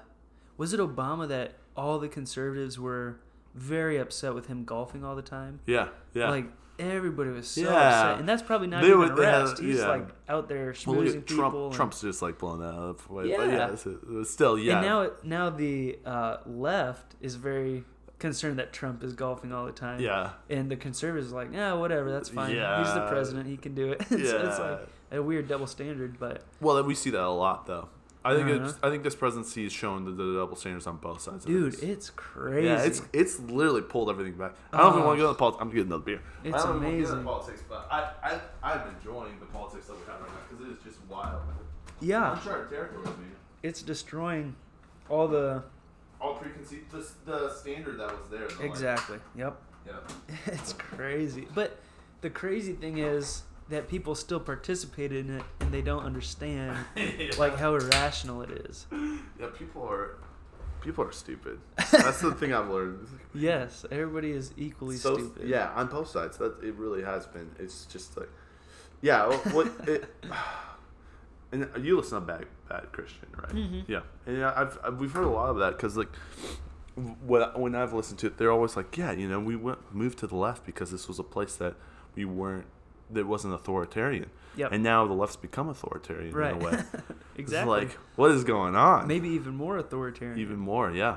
[SPEAKER 3] was it Obama that all the conservatives were very upset with him golfing all the time?
[SPEAKER 2] Yeah. Yeah.
[SPEAKER 3] Like everybody was so
[SPEAKER 2] Yeah.
[SPEAKER 3] upset, and that's probably not
[SPEAKER 2] They
[SPEAKER 3] even
[SPEAKER 2] would-
[SPEAKER 3] a
[SPEAKER 2] had-
[SPEAKER 3] He's
[SPEAKER 2] yeah.
[SPEAKER 3] like out there
[SPEAKER 2] well,
[SPEAKER 3] schmoozing people.
[SPEAKER 2] Trump.
[SPEAKER 3] and-
[SPEAKER 2] Trump's just like blowing that up. But
[SPEAKER 3] Yeah.
[SPEAKER 2] yeah. it's, it's still, yeah.
[SPEAKER 3] And now, now the uh, left is very concerned that Trump is golfing all the time.
[SPEAKER 2] yeah.
[SPEAKER 3] And the conservatives are like, yeah, whatever, that's fine. Yeah. He's the president, he can do it. *laughs* so it's like a weird double standard, but
[SPEAKER 2] Well, we see that a lot, though. I think
[SPEAKER 3] Uh-huh.
[SPEAKER 2] it's, I think this presidency has shown the, the double standards on both sides. of
[SPEAKER 3] dude, it's crazy.
[SPEAKER 2] yeah, it's it's literally pulled everything back. I don't even
[SPEAKER 3] Oh.
[SPEAKER 2] want to get into politics. I'm getting another beer.
[SPEAKER 3] It's
[SPEAKER 2] I don't even wanna get into
[SPEAKER 3] amazing.
[SPEAKER 2] politics, but I, I I'm enjoying the politics that we have right now because it is just wild.
[SPEAKER 3] yeah,
[SPEAKER 2] Uncharted territory, man.
[SPEAKER 3] it's destroying all the
[SPEAKER 2] All preconceived the, the standard that was there. in the life.
[SPEAKER 3] exactly. Yep,
[SPEAKER 2] Yeah. *laughs*
[SPEAKER 3] it's crazy. But the crazy thing is that people still participate in it and they don't understand *laughs* like how irrational it is.
[SPEAKER 2] yeah, people are people are stupid. *laughs* That's the thing I've learned.
[SPEAKER 3] Yes, everybody is equally
[SPEAKER 2] So-
[SPEAKER 3] stupid.
[SPEAKER 2] Yeah, on both sides. That it really has been. It's just like, yeah. well, What *laughs* it, *sighs* and you listen to Bad Bad Christian, right?
[SPEAKER 3] Mhm.
[SPEAKER 2] Yeah, and yeah, I've, I've we've heard a lot of that because like. When, when I've listened to it, they're always like, "Yeah, you know, we went moved to the left because this was a place that we weren't, that wasn't authoritarian,
[SPEAKER 3] Yep.
[SPEAKER 2] and now the left's become authoritarian
[SPEAKER 3] right.
[SPEAKER 2] in a way.
[SPEAKER 3] exactly. *laughs*
[SPEAKER 2] It's like, what is going on?
[SPEAKER 3] Maybe even more authoritarian.
[SPEAKER 2] even more, yeah.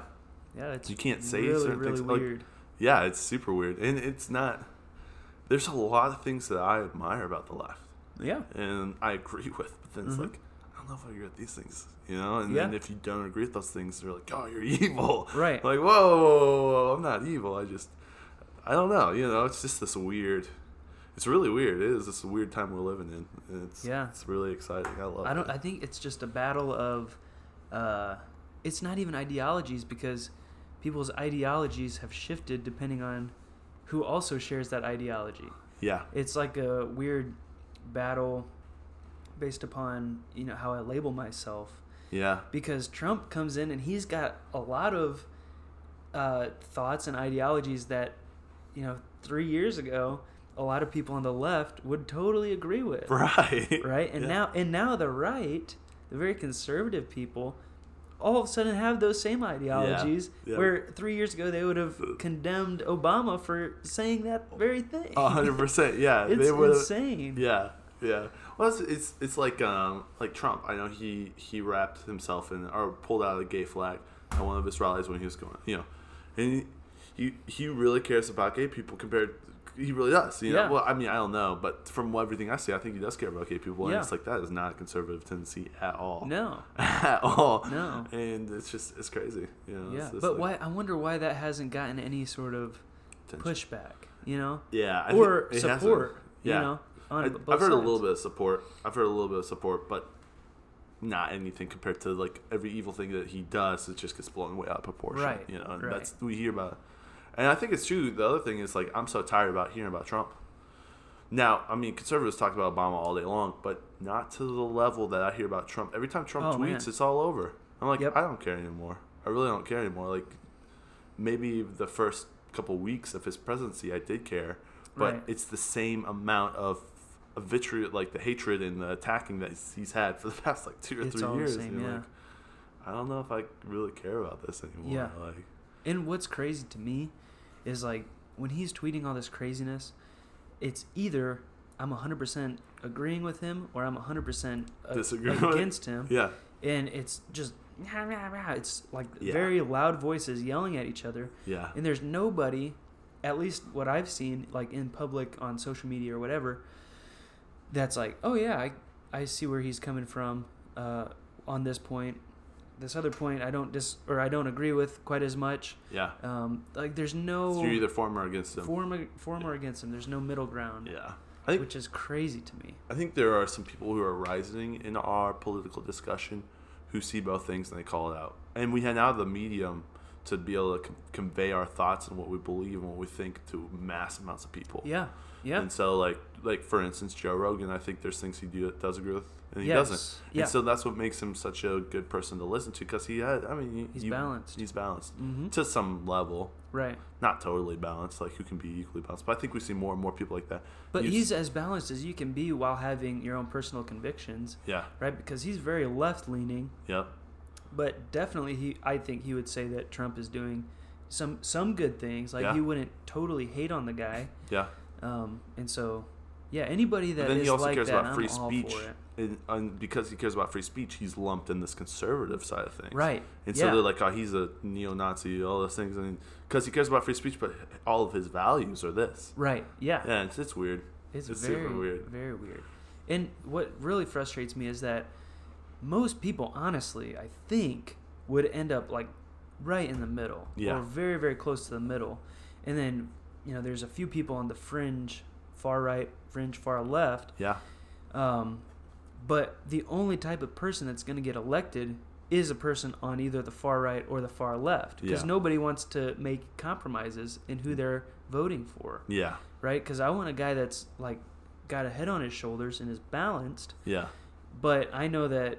[SPEAKER 3] yeah, it's
[SPEAKER 2] you can't say
[SPEAKER 3] really,
[SPEAKER 2] certain
[SPEAKER 3] really
[SPEAKER 2] things, like- Yeah, it's super weird, and it's not. There's a lot of things that I admire about the left,
[SPEAKER 3] yeah,
[SPEAKER 2] and I agree *laughs* with. But then it's
[SPEAKER 3] Mhm.
[SPEAKER 2] like, I don't know if I agree with these things, you know. And
[SPEAKER 3] Yeah.
[SPEAKER 2] then if you don't agree with those things, they're like, oh, you're *laughs* evil.
[SPEAKER 3] Right.
[SPEAKER 2] Like, whoa, whoa, whoa, whoa, I'm not evil. I just, I don't know. You know, it's just this weird. It's really weird. It is It's a weird time we're living in. It's
[SPEAKER 3] Yeah.
[SPEAKER 2] It's really exciting. I love.
[SPEAKER 3] I don't.
[SPEAKER 2] it.
[SPEAKER 3] I think it's just a battle of. Uh, it's not even ideologies because people's ideologies have shifted depending on who also shares that ideology.
[SPEAKER 2] yeah.
[SPEAKER 3] It's like a weird battle based upon you know how I label myself
[SPEAKER 2] Yeah.
[SPEAKER 3] because Trump comes in and he's got a lot of uh, thoughts and ideologies that you know three years ago a lot of people on the left would totally agree with *laughs*
[SPEAKER 2] Right.
[SPEAKER 3] right and
[SPEAKER 2] Yeah.
[SPEAKER 3] now and now the right the very conservative people all of a sudden have those same ideologies
[SPEAKER 2] yeah.
[SPEAKER 3] where three years ago they would have condemned obama for saying that very thing
[SPEAKER 2] A hundred percent. *laughs* Yeah.
[SPEAKER 3] it's
[SPEAKER 2] they would've-
[SPEAKER 3] insane
[SPEAKER 2] Yeah, yeah. Well, it's, it's it's like um like Trump. I know he he wrapped himself in or pulled out a gay flag at one of his rallies when he was going. You know, and he he really cares about gay people compared. He really does. You know.
[SPEAKER 3] Yeah.
[SPEAKER 2] Well, I mean, I don't know, but from everything I see, I think he does care about gay people, and
[SPEAKER 3] Yeah.
[SPEAKER 2] it's like that is not a conservative tendency at all.
[SPEAKER 3] no *laughs*
[SPEAKER 2] at all.
[SPEAKER 3] No.
[SPEAKER 2] And it's just it's crazy. You know.
[SPEAKER 3] yeah but
[SPEAKER 2] like
[SPEAKER 3] why i wonder why that hasn't gotten any sort of
[SPEAKER 2] tension.
[SPEAKER 3] pushback you know
[SPEAKER 2] Yeah. I
[SPEAKER 3] or
[SPEAKER 2] think it hasn't.
[SPEAKER 3] support you
[SPEAKER 2] Yeah.
[SPEAKER 3] know
[SPEAKER 2] I, I've heard a little bit of support. I've heard a little bit of support, but not anything compared to like every evil thing that he does. It just gets blown way out of proportion.
[SPEAKER 3] Right,
[SPEAKER 2] You know, and
[SPEAKER 3] right.
[SPEAKER 2] that's we hear about. And I think it's true. The other thing is like I'm so tired about hearing about Trump. Now, I mean, conservatives talk about Obama all day long, but not to the level that I hear about Trump. Every time Trump
[SPEAKER 3] Oh,
[SPEAKER 2] tweets,
[SPEAKER 3] man.
[SPEAKER 2] it's all over. I'm like,
[SPEAKER 3] Yep.
[SPEAKER 2] I don't care anymore. I really don't care anymore. Like, maybe the first couple weeks of his presidency, I did care, but
[SPEAKER 3] Right.
[SPEAKER 2] it's the same amount of, of vitriol, like the hatred and the attacking that he's had for the *laughs* past like two or
[SPEAKER 3] It's
[SPEAKER 2] three
[SPEAKER 3] all the
[SPEAKER 2] years.
[SPEAKER 3] same, yeah.
[SPEAKER 2] like, I don't know if I really care about this anymore.
[SPEAKER 3] Yeah.
[SPEAKER 2] Like,
[SPEAKER 3] And what's crazy to me is like when he's tweeting all this craziness, it's either I'm 100% agreeing with him or I'm 100% a-
[SPEAKER 2] Disagreeing
[SPEAKER 3] against him.
[SPEAKER 2] yeah,
[SPEAKER 3] And it's just, it's like
[SPEAKER 2] Yeah.
[SPEAKER 3] very loud voices yelling at each other.
[SPEAKER 2] yeah,
[SPEAKER 3] And there's nobody, at least what I've seen, like in public on social media or whatever, that's like, oh yeah, I, I see where he's coming from uh, on this point. This other point, I don't dis or I don't agree with quite as much.
[SPEAKER 2] yeah.
[SPEAKER 3] Um, like there's no
[SPEAKER 2] So you're either for or against him.
[SPEAKER 3] form ag- form or against him. There's no middle ground,
[SPEAKER 2] yeah. I think
[SPEAKER 3] which is crazy to me.
[SPEAKER 2] I think there are some people who are rising in our political discussion who see both things and they call it out. And we have now the medium to be able to con- convey our thoughts and what we believe and what we think to mass amounts of people.
[SPEAKER 3] Yeah, yeah,
[SPEAKER 2] And so, like, like for instance, Joe Rogan, I think there's things he do, does agree with and he
[SPEAKER 3] Yes.
[SPEAKER 2] doesn't.
[SPEAKER 3] Yeah.
[SPEAKER 2] And so that's what makes him such a good person to listen to because he had, I mean, he-
[SPEAKER 3] He's
[SPEAKER 2] you-
[SPEAKER 3] balanced.
[SPEAKER 2] He's balanced
[SPEAKER 3] hmm
[SPEAKER 2] to some level.
[SPEAKER 3] right.
[SPEAKER 2] Not totally balanced, like who can be equally balanced. But I think we see more and more people like that.
[SPEAKER 3] But
[SPEAKER 2] You-
[SPEAKER 3] he's as balanced as you can be while having your own personal convictions,
[SPEAKER 2] yeah,
[SPEAKER 3] right? Because he's very left leaning,
[SPEAKER 2] yep,
[SPEAKER 3] but definitely he. I think he would say that Trump is doing some some good things. Like
[SPEAKER 2] Yeah.
[SPEAKER 3] he wouldn't totally hate on the guy.
[SPEAKER 2] Yeah.
[SPEAKER 3] Um, and so, yeah, anybody that
[SPEAKER 2] But then he also
[SPEAKER 3] like
[SPEAKER 2] cares
[SPEAKER 3] that,
[SPEAKER 2] about free speech, and, and because he cares about free speech, he's lumped in this conservative side of things.
[SPEAKER 3] Right.
[SPEAKER 2] And
[SPEAKER 3] yeah.
[SPEAKER 2] so they're like, oh, he's a neo-Nazi, all those things, and because he cares about free speech, but all of his values are this.
[SPEAKER 3] right. Yeah.
[SPEAKER 2] Yeah, it's, it's weird.
[SPEAKER 3] It's,
[SPEAKER 2] It's
[SPEAKER 3] very
[SPEAKER 2] super weird.
[SPEAKER 3] Very weird. And what really frustrates me is that most people, honestly, I think, would end up like right in the middle,
[SPEAKER 2] Yeah.
[SPEAKER 3] or very, very close to the middle. And then you know, there's a few people on the fringe, far right, fringe, far left.
[SPEAKER 2] Yeah.
[SPEAKER 3] Um, but the only type of person that's going to get elected is a person on either the far right or the far left, because
[SPEAKER 2] Yeah.
[SPEAKER 3] nobody wants to make compromises in who they're voting for
[SPEAKER 2] Yeah.
[SPEAKER 3] right? Because I want a guy that's like got a head on his shoulders and is balanced.
[SPEAKER 2] Yeah.
[SPEAKER 3] But I know that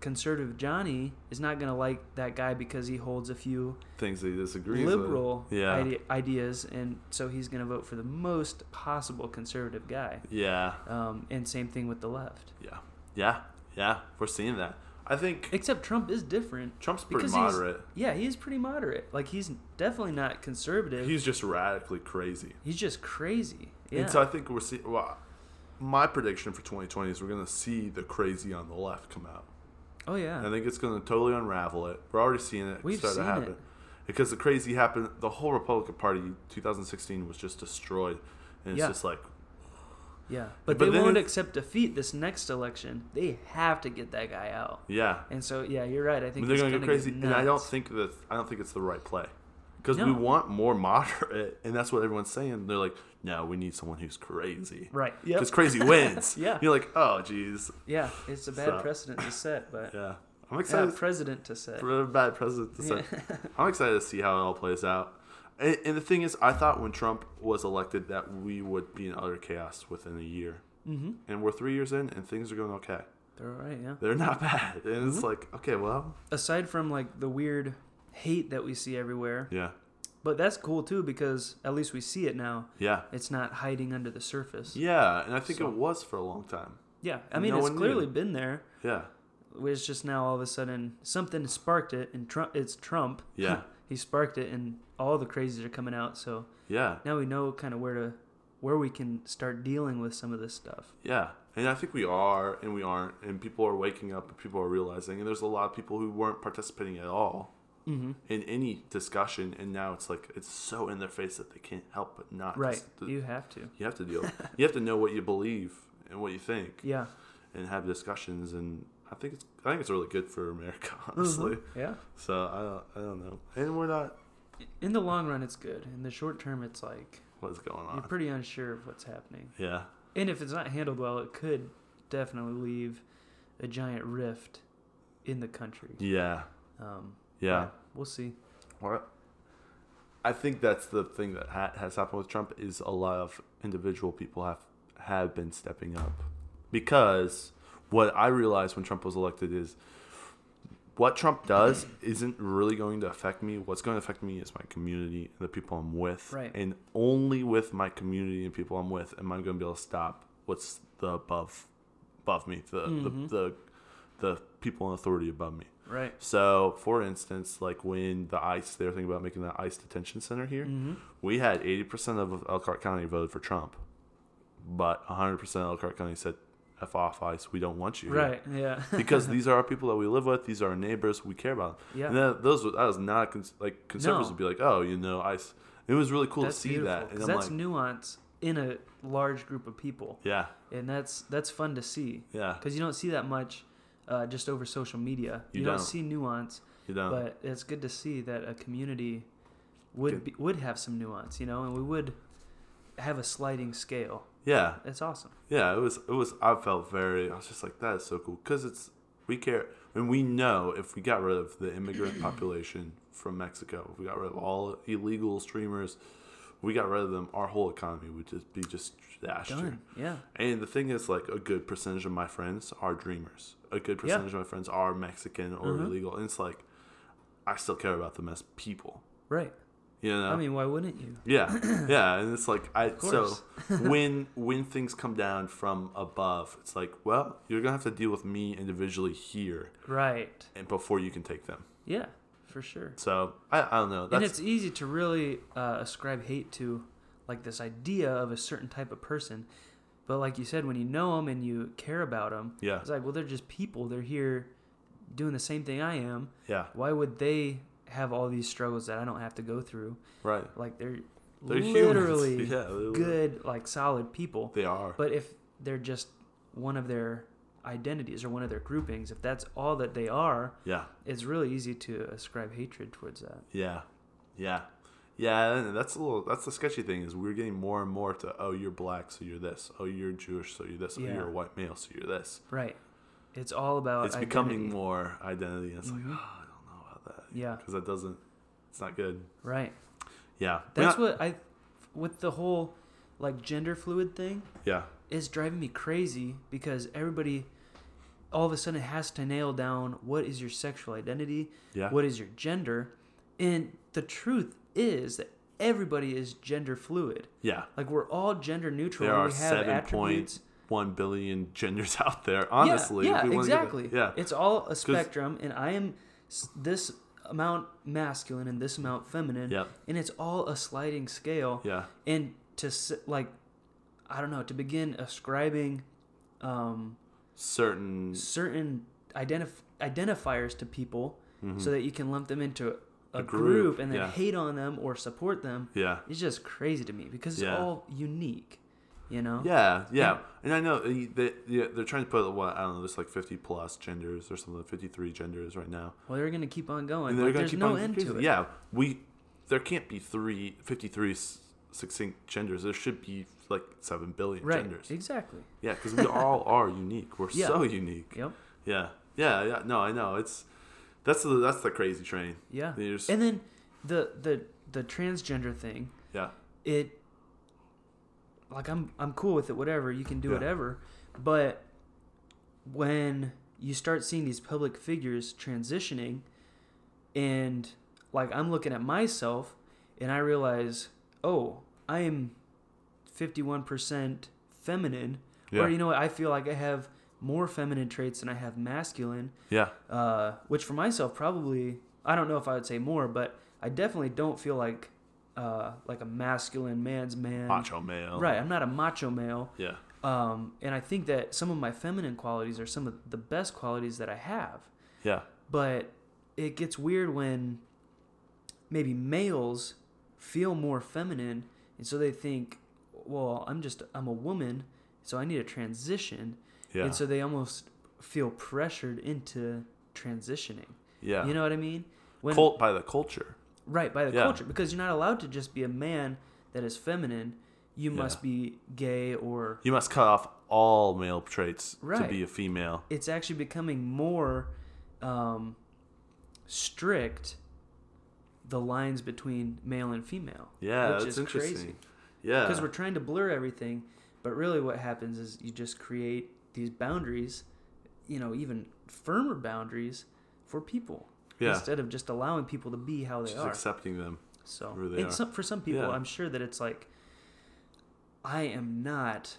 [SPEAKER 3] conservative Johnny is not going to like that guy because he holds a few
[SPEAKER 2] Things that he disagrees
[SPEAKER 3] liberal
[SPEAKER 2] with. Yeah.
[SPEAKER 3] ide- ideas, and so he's going to vote for the most possible conservative guy.
[SPEAKER 2] Yeah.
[SPEAKER 3] Um, and same thing with the left.
[SPEAKER 2] Yeah. Yeah. Yeah. We're seeing that. I think
[SPEAKER 3] Except Trump is different.
[SPEAKER 2] Trump's pretty
[SPEAKER 3] he's-
[SPEAKER 2] moderate.
[SPEAKER 3] Yeah, he is pretty moderate. Like he's definitely not conservative.
[SPEAKER 2] He's just radically crazy.
[SPEAKER 3] he's just crazy. Yeah.
[SPEAKER 2] And so I think we're seeing. Well, my prediction for 2020 is we're going to see the crazy on the left come out.
[SPEAKER 3] Oh yeah.
[SPEAKER 2] I think it's going to totally unravel it. We're already seeing it
[SPEAKER 3] We've
[SPEAKER 2] start to happen.
[SPEAKER 3] it.
[SPEAKER 2] Because the crazy happened, the whole Republican Party 2016 was just destroyed. And it's
[SPEAKER 3] Yeah.
[SPEAKER 2] just like,
[SPEAKER 3] Yeah, but,
[SPEAKER 2] But
[SPEAKER 3] they won't accept defeat this next election. They have to get that guy out.
[SPEAKER 2] yeah.
[SPEAKER 3] And so, yeah, you're right. I think
[SPEAKER 2] they're going to go crazy. And I don't think that, I don't think it's the right play. Because we want more moderate. And that's what everyone's saying. They're like, no, we need someone who's crazy.
[SPEAKER 3] Right.
[SPEAKER 2] Yeah,
[SPEAKER 3] Because
[SPEAKER 2] crazy wins. *laughs*
[SPEAKER 3] Yeah.
[SPEAKER 2] You're like, oh, geez.
[SPEAKER 3] Yeah, it's a bad
[SPEAKER 2] So-
[SPEAKER 3] precedent to set, but *laughs*
[SPEAKER 2] Yeah. I'm
[SPEAKER 3] yeah,
[SPEAKER 2] excited.
[SPEAKER 3] president to set.
[SPEAKER 2] for a bad president to say.
[SPEAKER 3] Yeah. *laughs*
[SPEAKER 2] I'm excited to see how it all plays out. And, and the thing is, I thought when Trump was elected that we would be in utter chaos within a year.
[SPEAKER 3] mm-hmm.
[SPEAKER 2] And we're three years in, and things are going okay.
[SPEAKER 3] They're all right. Yeah.
[SPEAKER 2] They're not bad. And
[SPEAKER 3] Mm-hmm.
[SPEAKER 2] it's like, okay, well,
[SPEAKER 3] Aside from like the weird hate that we see everywhere,
[SPEAKER 2] yeah,
[SPEAKER 3] but that's cool too because at least we see it now.
[SPEAKER 2] yeah,
[SPEAKER 3] It's not hiding under the surface.
[SPEAKER 2] yeah. And I think
[SPEAKER 3] So-
[SPEAKER 2] it was for a long time.
[SPEAKER 3] Yeah, I mean
[SPEAKER 2] No
[SPEAKER 3] it's clearly
[SPEAKER 2] knew.
[SPEAKER 3] been there.
[SPEAKER 2] Yeah,
[SPEAKER 3] It's just now all of a sudden something sparked it, and Trump. It's Trump.
[SPEAKER 2] Yeah. *laughs*
[SPEAKER 3] he sparked it, and all the crazies are coming out. So
[SPEAKER 2] yeah,
[SPEAKER 3] now we know kind of where to where we can start dealing with some of this stuff.
[SPEAKER 2] yeah. And I think we are, and we aren't, and people are waking up, and people are realizing, and there's a lot of people who weren't participating at all
[SPEAKER 3] Mm-hmm.
[SPEAKER 2] in any discussion, and now it's like it's so in their face that they can't help but not.
[SPEAKER 3] Right,
[SPEAKER 2] just-
[SPEAKER 3] you have to.
[SPEAKER 2] You have to deal. *laughs* you have to know what you believe and what you think,
[SPEAKER 3] Yeah.
[SPEAKER 2] and have discussions. And I think it's I think it's really good for America, *laughs* honestly.
[SPEAKER 3] Mhm. Yeah.
[SPEAKER 2] So I don't I don't know. And we're not.
[SPEAKER 3] In the long run, it's good. In the short term, it's like
[SPEAKER 2] What's going on.
[SPEAKER 3] you're
[SPEAKER 2] on?
[SPEAKER 3] pretty unsure of what's happening.
[SPEAKER 2] Yeah.
[SPEAKER 3] And if it's not handled well, it could definitely leave a giant rift in the country.
[SPEAKER 2] Yeah.
[SPEAKER 3] Um,
[SPEAKER 2] Yeah.
[SPEAKER 3] but We'll see.
[SPEAKER 2] What? I think that's the thing that ha- has happened with Trump is a lot of individual people have have been stepping up because what I realized when Trump was elected is what Trump does *clears throat* isn't really going to affect me. What's going to affect me is my community and the people I'm with,
[SPEAKER 3] Right.
[SPEAKER 2] and only with my community and people I'm with am I going to be able to stop what's the above above me, the
[SPEAKER 3] Mhm.
[SPEAKER 2] the, the the people in authority above me.
[SPEAKER 3] Right.
[SPEAKER 2] So, for instance, like when the ICE, they were thinking about making the ICE detention center here,
[SPEAKER 3] Mm-hmm.
[SPEAKER 2] we had 80% of Elkhart County voted for Trump, but 100% of Elkhart County said, F off ICE, we don't want you here.
[SPEAKER 3] Right. Yeah. *laughs*
[SPEAKER 2] because these are our people that we live with, these are our neighbors, we care about them.
[SPEAKER 3] yeah.
[SPEAKER 2] And that, those, that was not, cons- like, conservatives
[SPEAKER 3] No.
[SPEAKER 2] would be like, oh, you know, ICE. It was really cool
[SPEAKER 3] that's
[SPEAKER 2] to see that. And
[SPEAKER 3] that's
[SPEAKER 2] like,
[SPEAKER 3] nuance in a large group of people,
[SPEAKER 2] yeah,
[SPEAKER 3] and that's that's fun to see
[SPEAKER 2] yeah,
[SPEAKER 3] because you don't see that much uh, just over social media.
[SPEAKER 2] You
[SPEAKER 3] You, don't.
[SPEAKER 2] don't.
[SPEAKER 3] see nuance,
[SPEAKER 2] you know.
[SPEAKER 3] but it's good to see that a community would be, would have some nuance, you know, and we would have a sliding scale.
[SPEAKER 2] yeah,
[SPEAKER 3] It's awesome.
[SPEAKER 2] Yeah, it was. It was. I felt very. I was just like, that is so cool because it's we care and we know if we got rid of the immigrant *coughs* population from Mexico, if we got rid of all illegal streamers, we got rid of them, our whole economy would just be just dashed.
[SPEAKER 3] Done. Yeah.
[SPEAKER 2] And the thing is, like, a good percentage of my friends are dreamers. A good
[SPEAKER 3] Yeah.
[SPEAKER 2] percentage of my friends are Mexican or
[SPEAKER 3] Mhm.
[SPEAKER 2] illegal. And it's like, I still care about them as people.
[SPEAKER 3] Right.
[SPEAKER 2] You know.
[SPEAKER 3] I mean, why wouldn't you?
[SPEAKER 2] Yeah, yeah, and it's like I so *laughs* when when things come down from above, it's like, well, you're gonna have to deal with me individually here,
[SPEAKER 3] Right.
[SPEAKER 2] and before you can take them.
[SPEAKER 3] Yeah, for sure.
[SPEAKER 2] So I, I don't know.
[SPEAKER 3] and it's easy to really uh, ascribe hate to like this idea of a certain type of person but like you said when you know them and you care about them
[SPEAKER 2] yeah,
[SPEAKER 3] it's like well they're just people. They're here doing the same thing i am.
[SPEAKER 2] Yeah,
[SPEAKER 3] why would they have all these struggles that i don't have to go through?
[SPEAKER 2] Right.
[SPEAKER 3] like they're,
[SPEAKER 2] They're
[SPEAKER 3] literally *laughs*
[SPEAKER 2] Yeah,
[SPEAKER 3] good like solid people.
[SPEAKER 2] They are.
[SPEAKER 3] but if they're just one of their identities or one of their groupings if that's all that they are
[SPEAKER 2] yeah,
[SPEAKER 3] it's really easy to ascribe hatred towards that.
[SPEAKER 2] Yeah, yeah, yeah. That's a little. That's the sketchy thing is we're getting more and more to oh you're black so you're this oh you're Jewish so you're this oh you're a white male so you're this.
[SPEAKER 3] Right. It's all about
[SPEAKER 2] it's becoming more identity. And it's
[SPEAKER 3] Mhm.
[SPEAKER 2] like oh, I don't know about that.
[SPEAKER 3] Yeah.
[SPEAKER 2] because that doesn't. It's not good.
[SPEAKER 3] Right.
[SPEAKER 2] Yeah,
[SPEAKER 3] That's
[SPEAKER 2] not-
[SPEAKER 3] what I with the whole like gender fluid thing
[SPEAKER 2] Yeah,
[SPEAKER 3] is driving me crazy because everybody all of a sudden has to nail down what is your sexual identity,
[SPEAKER 2] yeah,
[SPEAKER 3] what is your gender, and the truth is that everybody is gender fluid.
[SPEAKER 2] yeah.
[SPEAKER 3] Like we're all gender neutral.
[SPEAKER 2] There are
[SPEAKER 3] we have
[SPEAKER 2] seven point one billion genders *laughs* out there. Honestly,
[SPEAKER 3] yeah, yeah
[SPEAKER 2] we wanna it-
[SPEAKER 3] exactly.
[SPEAKER 2] yeah,
[SPEAKER 3] it's all a spectrum, and I am this amount masculine and this amount feminine,
[SPEAKER 2] yeah,
[SPEAKER 3] and it's all a sliding scale.
[SPEAKER 2] yeah,
[SPEAKER 3] And to like, I don't know, to begin ascribing um,
[SPEAKER 2] certain.
[SPEAKER 3] certain identif- identifiers to people
[SPEAKER 2] mhm.
[SPEAKER 3] so that you can lump them into a,
[SPEAKER 2] A
[SPEAKER 3] group,
[SPEAKER 2] group,
[SPEAKER 3] and then
[SPEAKER 2] yeah.
[SPEAKER 3] hate on them or support them
[SPEAKER 2] yeah,
[SPEAKER 3] it's just crazy to me because it's
[SPEAKER 2] Yeah.
[SPEAKER 3] all unique. You know?
[SPEAKER 2] yeah, yeah, and I know uh, they, yeah, they're trying to put what I don't know. There's like 50 plus genders or something, 53 genders right now.
[SPEAKER 3] Well, they're gonna keep on going.
[SPEAKER 2] And they're
[SPEAKER 3] Like,
[SPEAKER 2] gonna
[SPEAKER 3] there's
[SPEAKER 2] keep
[SPEAKER 3] no
[SPEAKER 2] on
[SPEAKER 3] end to it.
[SPEAKER 2] Yeah, we there can't be three 53 s- succinct genders. There should be like seven billion
[SPEAKER 3] Right.
[SPEAKER 2] genders.
[SPEAKER 3] Exactly.
[SPEAKER 2] Yeah, because we all are unique. We're
[SPEAKER 3] Yeah.
[SPEAKER 2] so unique.
[SPEAKER 3] Yep.
[SPEAKER 2] Yeah, yeah, yeah. No, I know. It's that's the that's the crazy train.
[SPEAKER 3] Yeah.
[SPEAKER 2] There's,
[SPEAKER 3] And then the the the transgender thing,
[SPEAKER 2] yeah,
[SPEAKER 3] it like I'm I'm cool with it, whatever, you can do
[SPEAKER 2] Yeah.
[SPEAKER 3] whatever. But when you start seeing these public figures transitioning and like I'm looking at myself and I realize, oh, I am 51% feminine.
[SPEAKER 2] yeah,
[SPEAKER 3] Or you know what, I feel like I have more feminine traits than I have masculine.
[SPEAKER 2] yeah,
[SPEAKER 3] uh, which for myself probably I don't know if I would say more, but I definitely don't feel like uh, like a masculine man's man.
[SPEAKER 2] macho male.
[SPEAKER 3] Right, I'm not a macho male,
[SPEAKER 2] Yeah,
[SPEAKER 3] um, and I think that some of my feminine qualities are some of the best qualities that I have.
[SPEAKER 2] yeah,
[SPEAKER 3] But it gets weird when maybe males feel more feminine, and so they think, well, I'm just I'm a woman, so I need a transition,
[SPEAKER 2] yeah,
[SPEAKER 3] and so they almost feel pressured into transitioning.
[SPEAKER 2] yeah.
[SPEAKER 3] You know what I mean? When,
[SPEAKER 2] Cult by the culture.
[SPEAKER 3] right by the
[SPEAKER 2] Yeah.
[SPEAKER 3] culture, because you're not allowed to just be a man that is feminine. You
[SPEAKER 2] Yeah.
[SPEAKER 3] must be gay, or
[SPEAKER 2] You must cut off all male traits to be a female.
[SPEAKER 3] it's actually becoming more um, strict. The lines between male and female.
[SPEAKER 2] Yeah,
[SPEAKER 3] which
[SPEAKER 2] that's
[SPEAKER 3] is
[SPEAKER 2] interesting.
[SPEAKER 3] crazy.
[SPEAKER 2] Yeah,
[SPEAKER 3] Because we're trying to blur everything, but really what happens is you just create these boundaries, you know, even firmer boundaries for people
[SPEAKER 2] yeah,
[SPEAKER 3] instead of just allowing people to be how they
[SPEAKER 2] just
[SPEAKER 3] are.
[SPEAKER 2] accepting them.
[SPEAKER 3] So,
[SPEAKER 2] who they
[SPEAKER 3] and
[SPEAKER 2] are.
[SPEAKER 3] some, for some people,
[SPEAKER 2] Yeah.
[SPEAKER 3] I'm sure that it's like, I am not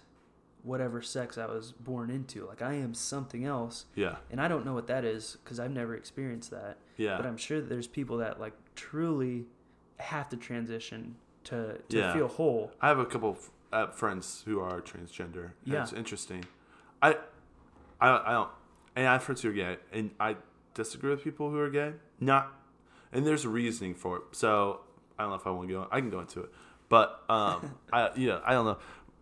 [SPEAKER 3] whatever sex I was born into. Like, I am something else,
[SPEAKER 2] Yeah,
[SPEAKER 3] and I don't know what that is because I've never experienced that.
[SPEAKER 2] yeah,
[SPEAKER 3] But I'm sure that there's people that like truly have to transition to to
[SPEAKER 2] Yeah.
[SPEAKER 3] feel whole.
[SPEAKER 2] I have a couple of uh, friends who are transgender.
[SPEAKER 3] Yeah.
[SPEAKER 2] it's interesting. I, I, I don't, and I have friends who are gay, and I disagree with people who are gay. Not, and there's a reasoning for it. So I don't know if I want to go. I can go into it, but um, *laughs* I, yeah, I don't know.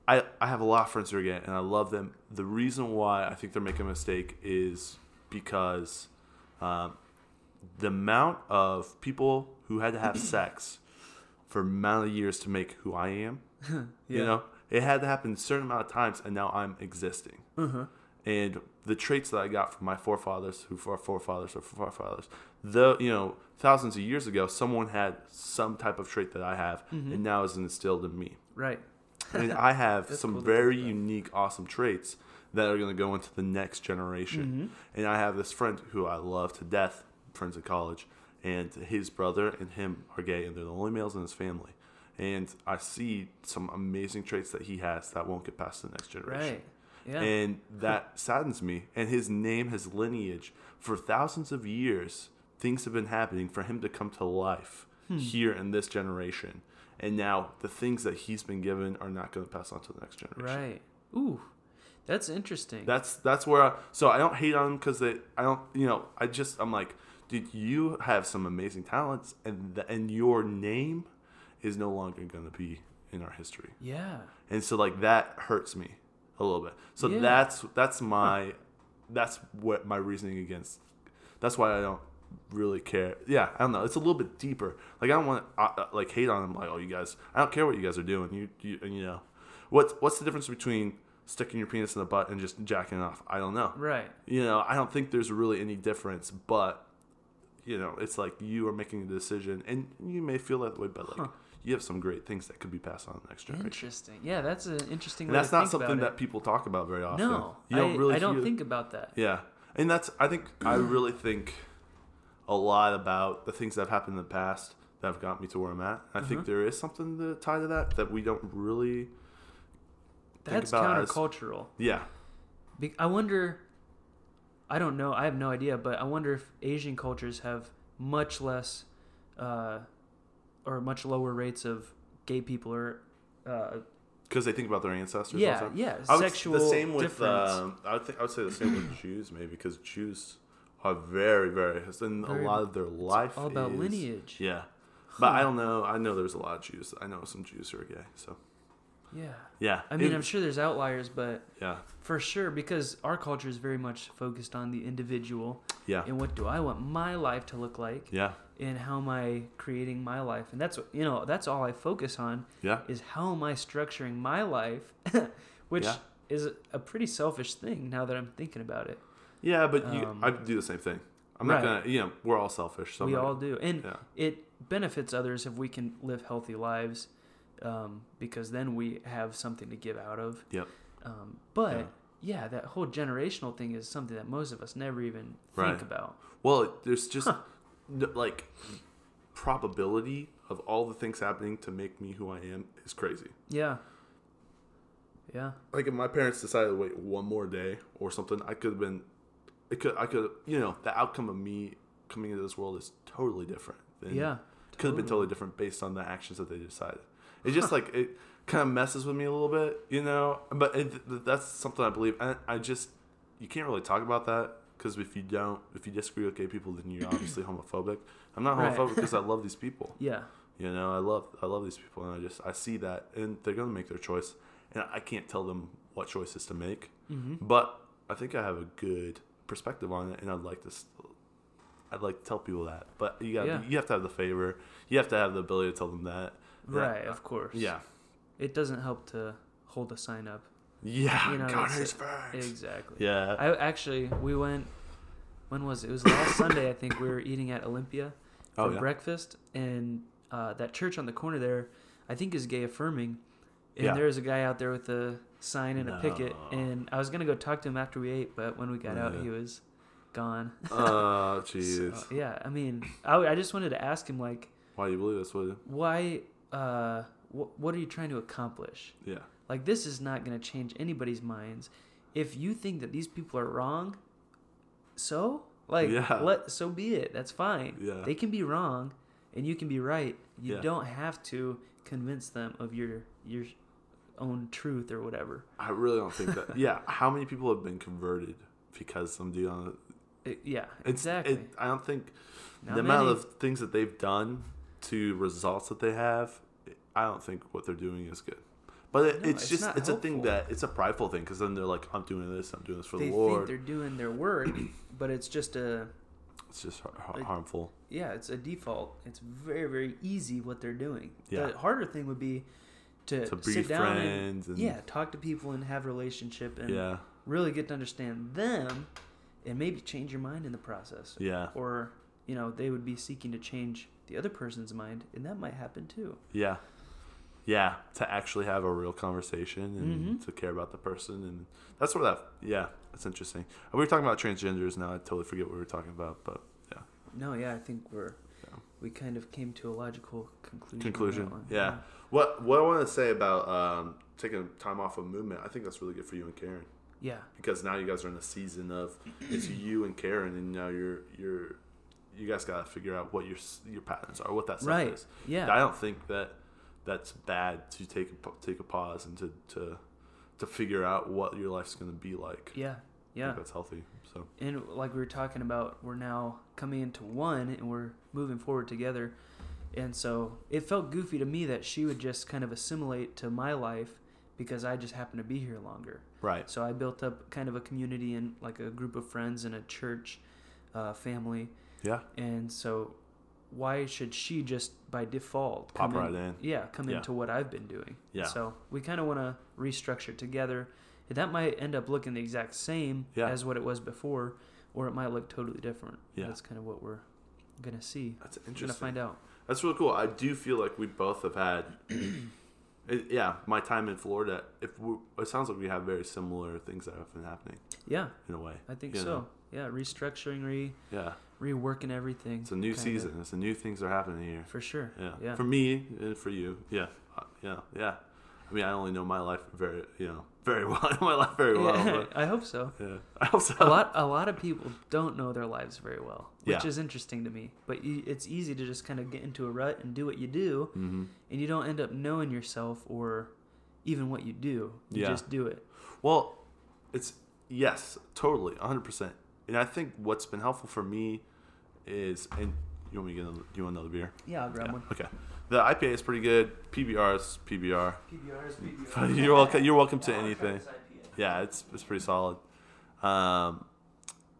[SPEAKER 2] I, I have a lot of friends who are gay, and I love them. The reason why I think they're making a mistake is because um, the amount of people who had to have *clears throat* sex for amount of years to make who I am. *laughs* You know, it had to happen a certain amount of times, and now I'm existing.
[SPEAKER 3] Uh-huh.
[SPEAKER 2] And the traits that I got from my forefathers, who are forefathers or forefathers, though you know, thousands of years ago, someone had some type of trait that I have,
[SPEAKER 3] Mhm.
[SPEAKER 2] and now is instilled in me.
[SPEAKER 3] Right. *laughs*
[SPEAKER 2] And I have *laughs*
[SPEAKER 3] That's
[SPEAKER 2] some
[SPEAKER 3] cool
[SPEAKER 2] very unique, awesome traits that are going to go into the next generation.
[SPEAKER 3] Mhm.
[SPEAKER 2] And I have this friend who I love to death, friends in college, and his brother and him are gay, and they're the only males in his family. And I see some amazing traits that he has that won't get past the next generation.
[SPEAKER 3] Right. Yeah.
[SPEAKER 2] And that *laughs* saddens me. And his name, his lineage, for thousands of years, things have been happening for him to come to life
[SPEAKER 3] Hmm.
[SPEAKER 2] here in this generation. And now the things that he's been given are not going to pass on to the next generation.
[SPEAKER 3] right. Ooh, that's interesting.
[SPEAKER 2] That's that's where. I, so I don't hate on him because they. I don't. You know. I just. I'm like, dude, you have some amazing talents, and the, and your name is no longer going to be in our history.
[SPEAKER 3] yeah.
[SPEAKER 2] and so like that hurts me a little bit so
[SPEAKER 3] Yeah.
[SPEAKER 2] that's that's my that's what my reasoning against that's why i don't really care yeah i don't know it's a little bit deeper like i don't want to like hate on them like oh you guys i don't care what you guys are doing you, you and you know what's what's the difference between sticking your penis in the butt and just jacking off i don't know
[SPEAKER 3] Right.
[SPEAKER 2] you know i don't think there's really any difference but you know it's like you are making a decision and you may feel that way but like
[SPEAKER 3] Huh.
[SPEAKER 2] You have some great things that could be passed on to the next generation
[SPEAKER 3] Interesting. Yeah, that's an interesting.
[SPEAKER 2] and that's not something that people talk about very often.
[SPEAKER 3] No,
[SPEAKER 2] you don't
[SPEAKER 3] I,
[SPEAKER 2] really.
[SPEAKER 3] I don't think about that.
[SPEAKER 2] Yeah, and that's. I think I really think a lot about the things that have happened in the past that have got me to where I'm at. I
[SPEAKER 3] Uh-huh.
[SPEAKER 2] think there is something to tie to that that we don't really. think
[SPEAKER 3] That's
[SPEAKER 2] about as-
[SPEAKER 3] countercultural.
[SPEAKER 2] Yeah,
[SPEAKER 3] Be- I wonder. I don't know. I have no idea, but I wonder if Asian cultures have much less, uh, or much lower rates of gay people or, uh,
[SPEAKER 2] because they think about their ancestors.
[SPEAKER 3] yeah,
[SPEAKER 2] also.
[SPEAKER 3] yeah,
[SPEAKER 2] I would,
[SPEAKER 3] sexual
[SPEAKER 2] the same with.
[SPEAKER 3] difference.
[SPEAKER 2] Um, I would think I would say the same with Jews maybe because Jews are very very and
[SPEAKER 3] Very-
[SPEAKER 2] a lot of their life
[SPEAKER 3] all about
[SPEAKER 2] is-
[SPEAKER 3] lineage.
[SPEAKER 2] Yeah, but I don't know. I know there's a lot of Jews. I know some Jews who are gay. So
[SPEAKER 3] Yeah.
[SPEAKER 2] yeah,
[SPEAKER 3] I mean,
[SPEAKER 2] It-
[SPEAKER 3] I'm sure there's outliers, but
[SPEAKER 2] yeah,
[SPEAKER 3] for sure, because our culture is very much focused on the individual
[SPEAKER 2] yeah,
[SPEAKER 3] and what do I want my life to look like,
[SPEAKER 2] yeah,
[SPEAKER 3] and how am I creating my life, and that's you know. That's all I focus on
[SPEAKER 2] yeah.
[SPEAKER 3] is how am I structuring my life, *laughs* which
[SPEAKER 2] Yeah.
[SPEAKER 3] is a pretty selfish thing now that I'm thinking about it.
[SPEAKER 2] Yeah, but you,
[SPEAKER 3] Um,
[SPEAKER 2] I do the same thing. I'm not gonna. You know, we're all selfish. So
[SPEAKER 3] we all do, and
[SPEAKER 2] Yeah.
[SPEAKER 3] it benefits others if we can live healthy lives, um, because then we have something to give out of.
[SPEAKER 2] Yep.
[SPEAKER 3] Um, but yeah. that whole generational thing is something that most of us never even think
[SPEAKER 2] Right.
[SPEAKER 3] about.
[SPEAKER 2] Well, there's just n- like probability of all the things happening to make me who I am is crazy.
[SPEAKER 3] Yeah. Yeah.
[SPEAKER 2] Like if my parents decided to wait one more day or something, I could have been. It could. I could. You know, the outcome of me coming into this world is totally different. Than,
[SPEAKER 3] Yeah.
[SPEAKER 2] Could have been totally different based on the actions that they decided. It's just like it kind of messes with me a little bit, you know. But it, that's something I believe. And I just you can't really talk about that because if you don't, if you disagree with gay people, then you're obviously homophobic. I'm not
[SPEAKER 3] Right.
[SPEAKER 2] homophobic because I love these people. *laughs*
[SPEAKER 3] Yeah.
[SPEAKER 2] You know, I love I love these people, and I just I see that, and they're gonna make their choice, and I can't tell them what choices to make.
[SPEAKER 3] hmm
[SPEAKER 2] But I think I have a good perspective on it, and I'd like to. I'd like to tell people that, but you got
[SPEAKER 3] Yeah.
[SPEAKER 2] you have to have the favor. You have to have the ability to tell them that. that-
[SPEAKER 3] Right. Of course.
[SPEAKER 2] Yeah.
[SPEAKER 3] It doesn't help to hold a sign up.
[SPEAKER 2] Yeah.
[SPEAKER 3] You know,
[SPEAKER 2] facts.
[SPEAKER 3] Exactly.
[SPEAKER 2] Yeah.
[SPEAKER 3] I actually we went. When was it? It was last Sunday. I think we were eating at Olympia for
[SPEAKER 2] oh yeah.
[SPEAKER 3] breakfast, and uh, that church on the corner there, I think is gay affirming. And
[SPEAKER 2] Yeah.
[SPEAKER 3] there was a guy out there with a sign and a picket, and I was gonna go talk to him after we ate, but when we got out, he was gone.
[SPEAKER 2] Oh *laughs*
[SPEAKER 3] So,
[SPEAKER 2] jeez.
[SPEAKER 3] yeah, I mean, I, I just wanted to ask him like,
[SPEAKER 2] Why do you believe this?
[SPEAKER 3] Why? Uh, wh- what are you trying to accomplish?
[SPEAKER 2] Yeah.
[SPEAKER 3] Like this is not going to change anybody's minds. If you think that these people are wrong, so like
[SPEAKER 2] Yeah.
[SPEAKER 3] let so be it. That's fine.
[SPEAKER 2] Yeah.
[SPEAKER 3] They can be wrong and you can be right. You
[SPEAKER 2] Yeah.
[SPEAKER 3] don't have to convince them of your your own truth or whatever.
[SPEAKER 2] I really don't think that. yeah. How many people have been converted because some dude on
[SPEAKER 3] It- yeah,
[SPEAKER 2] It's,
[SPEAKER 3] exactly.
[SPEAKER 2] It, I don't think
[SPEAKER 3] Not
[SPEAKER 2] the amount of things that they've done to results that they have, I don't think what they're doing is good. But it,
[SPEAKER 3] No,
[SPEAKER 2] it's,
[SPEAKER 3] it's
[SPEAKER 2] just it's a thing that it's a prideful thing because then they're like, I'm doing this, I'm doing this for
[SPEAKER 3] they
[SPEAKER 2] the
[SPEAKER 3] think
[SPEAKER 2] Lord.
[SPEAKER 3] they're doing their work, *clears throat* but it's just a
[SPEAKER 2] It's just har- harmful.
[SPEAKER 3] yeah, it's a default. It's very very easy what they're doing.
[SPEAKER 2] Yeah.
[SPEAKER 3] The harder thing would be to,
[SPEAKER 2] To be
[SPEAKER 3] sit down and
[SPEAKER 2] friends and
[SPEAKER 3] yeah, talk to people and have relationship and
[SPEAKER 2] yeah,
[SPEAKER 3] really get to understand them and maybe change your mind in the process.
[SPEAKER 2] yeah,
[SPEAKER 3] Or, you know, they would be seeking to change the other person's mind and that might happen too.
[SPEAKER 2] yeah, yeah. To actually have a real conversation and
[SPEAKER 3] Mhm.
[SPEAKER 2] to care about the person, and that's where that yeah, that's interesting. We were talking about transgenders now. I totally forget what we were talking about, but yeah,
[SPEAKER 3] No, yeah, I think we're we kind of came to a logical conclusion. on
[SPEAKER 2] Conclusion.
[SPEAKER 3] that one.
[SPEAKER 2] Yeah. What What I want to say about um, taking time off of movement, I think that's really good for you and Karen
[SPEAKER 3] Yeah.
[SPEAKER 2] because now you guys are in a season of it's *clears throat* you and Karen, and now you're you're you guys got to figure out what your your patterns are, what that stuff
[SPEAKER 3] Right.
[SPEAKER 2] is.
[SPEAKER 3] Yeah.
[SPEAKER 2] I don't think that that's bad to take a, take a pause and to to to figure out what your life's going to be like.
[SPEAKER 3] Yeah.
[SPEAKER 2] I
[SPEAKER 3] Yeah.
[SPEAKER 2] think that's healthy. So
[SPEAKER 3] and like we were talking about we're now coming into one and we're moving forward together and so it felt goofy to me that she would just kind of assimilate to my life because i just happen to be here longer
[SPEAKER 2] right,
[SPEAKER 3] so i built up kind of a community and like a group of friends and a church uh, family
[SPEAKER 2] yeah,
[SPEAKER 3] and so why should she just by default
[SPEAKER 2] Pop
[SPEAKER 3] come
[SPEAKER 2] right in.
[SPEAKER 3] yeah come
[SPEAKER 2] Yeah.
[SPEAKER 3] into what i've been doing
[SPEAKER 2] Yeah.
[SPEAKER 3] so we kind of want to restructure together that might end up looking the exact same
[SPEAKER 2] Yeah.
[SPEAKER 3] as what it was before or it might look totally different
[SPEAKER 2] Yeah.
[SPEAKER 3] that's kind of what we're gonna see
[SPEAKER 2] that's
[SPEAKER 3] we're gonna
[SPEAKER 2] interesting.
[SPEAKER 3] find out
[SPEAKER 2] That's really cool. I do feel like we both have had, it, yeah, my time in Florida. If it sounds like we have very similar things that have been happening
[SPEAKER 3] yeah
[SPEAKER 2] in a way.
[SPEAKER 3] i think so
[SPEAKER 2] know?
[SPEAKER 3] yeah restructuring re
[SPEAKER 2] Yeah,
[SPEAKER 3] reworking everything
[SPEAKER 2] it's a new season. It's a new things are happening here.
[SPEAKER 3] for sure
[SPEAKER 2] Yeah.
[SPEAKER 3] yeah
[SPEAKER 2] For me and for you. Yeah. Uh, yeah. Yeah. I mean, I only know my life very, you know, very well. *laughs* I know my life very well.
[SPEAKER 3] Yeah,
[SPEAKER 2] But
[SPEAKER 3] i hope so
[SPEAKER 2] yeah. *laughs* I also
[SPEAKER 3] a lot a lot of people don't know their lives very well which
[SPEAKER 2] Yeah.
[SPEAKER 3] is interesting to me but you, it's easy to just kind of get into a rut and do what you do
[SPEAKER 2] hmm
[SPEAKER 3] and you don't end up knowing yourself or even what you do you
[SPEAKER 2] Yeah.
[SPEAKER 3] just do it
[SPEAKER 2] Well, it's yes, totally, 100%. And I think what's been helpful for me is, and you want me to get another, you want another beer?
[SPEAKER 3] yeah i'll grab
[SPEAKER 2] Yeah,
[SPEAKER 3] one
[SPEAKER 2] Okay. The IPA is pretty good. PBR is PBR.
[SPEAKER 3] PBR is PBR. *laughs*
[SPEAKER 2] You're welcome. You're welcome to
[SPEAKER 3] Yeah, I'll try
[SPEAKER 2] anything. Yeah, it's it's pretty solid. Um,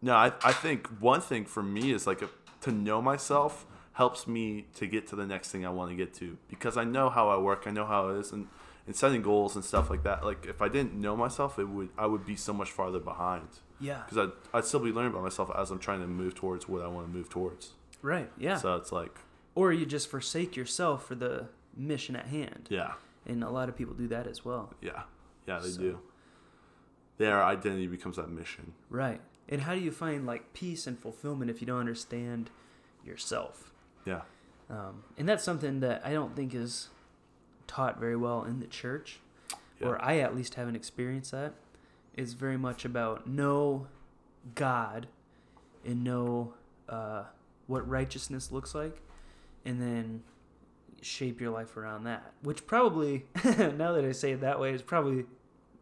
[SPEAKER 2] no, I I think one thing for me is like a, to know myself helps me to get to the next thing I want to get to because I know how I work. I know how it is, and and setting goals and stuff like that. Like if I didn't know myself, it would I would be so much farther behind
[SPEAKER 3] Yeah.
[SPEAKER 2] because I'd, I'd still be learning about myself as I'm trying to move towards what I want to move towards.
[SPEAKER 3] Right. Yeah.
[SPEAKER 2] So it's like,
[SPEAKER 3] or you just forsake yourself for the mission at hand.
[SPEAKER 2] yeah,
[SPEAKER 3] And a lot of people do that as well.
[SPEAKER 2] yeah, yeah, they
[SPEAKER 3] So-
[SPEAKER 2] do. Their identity becomes that mission.
[SPEAKER 3] Right. And how do you find like peace and fulfillment if you don't understand yourself?
[SPEAKER 2] Yeah,
[SPEAKER 3] Um, and that's something that I don't think is taught very well in the church,
[SPEAKER 2] Yeah.
[SPEAKER 3] or I at least haven't experienced that. It's very much about know God and know uh, what righteousness looks like, and then shape your life around that. Which probably, *laughs* now that I say it that way, is probably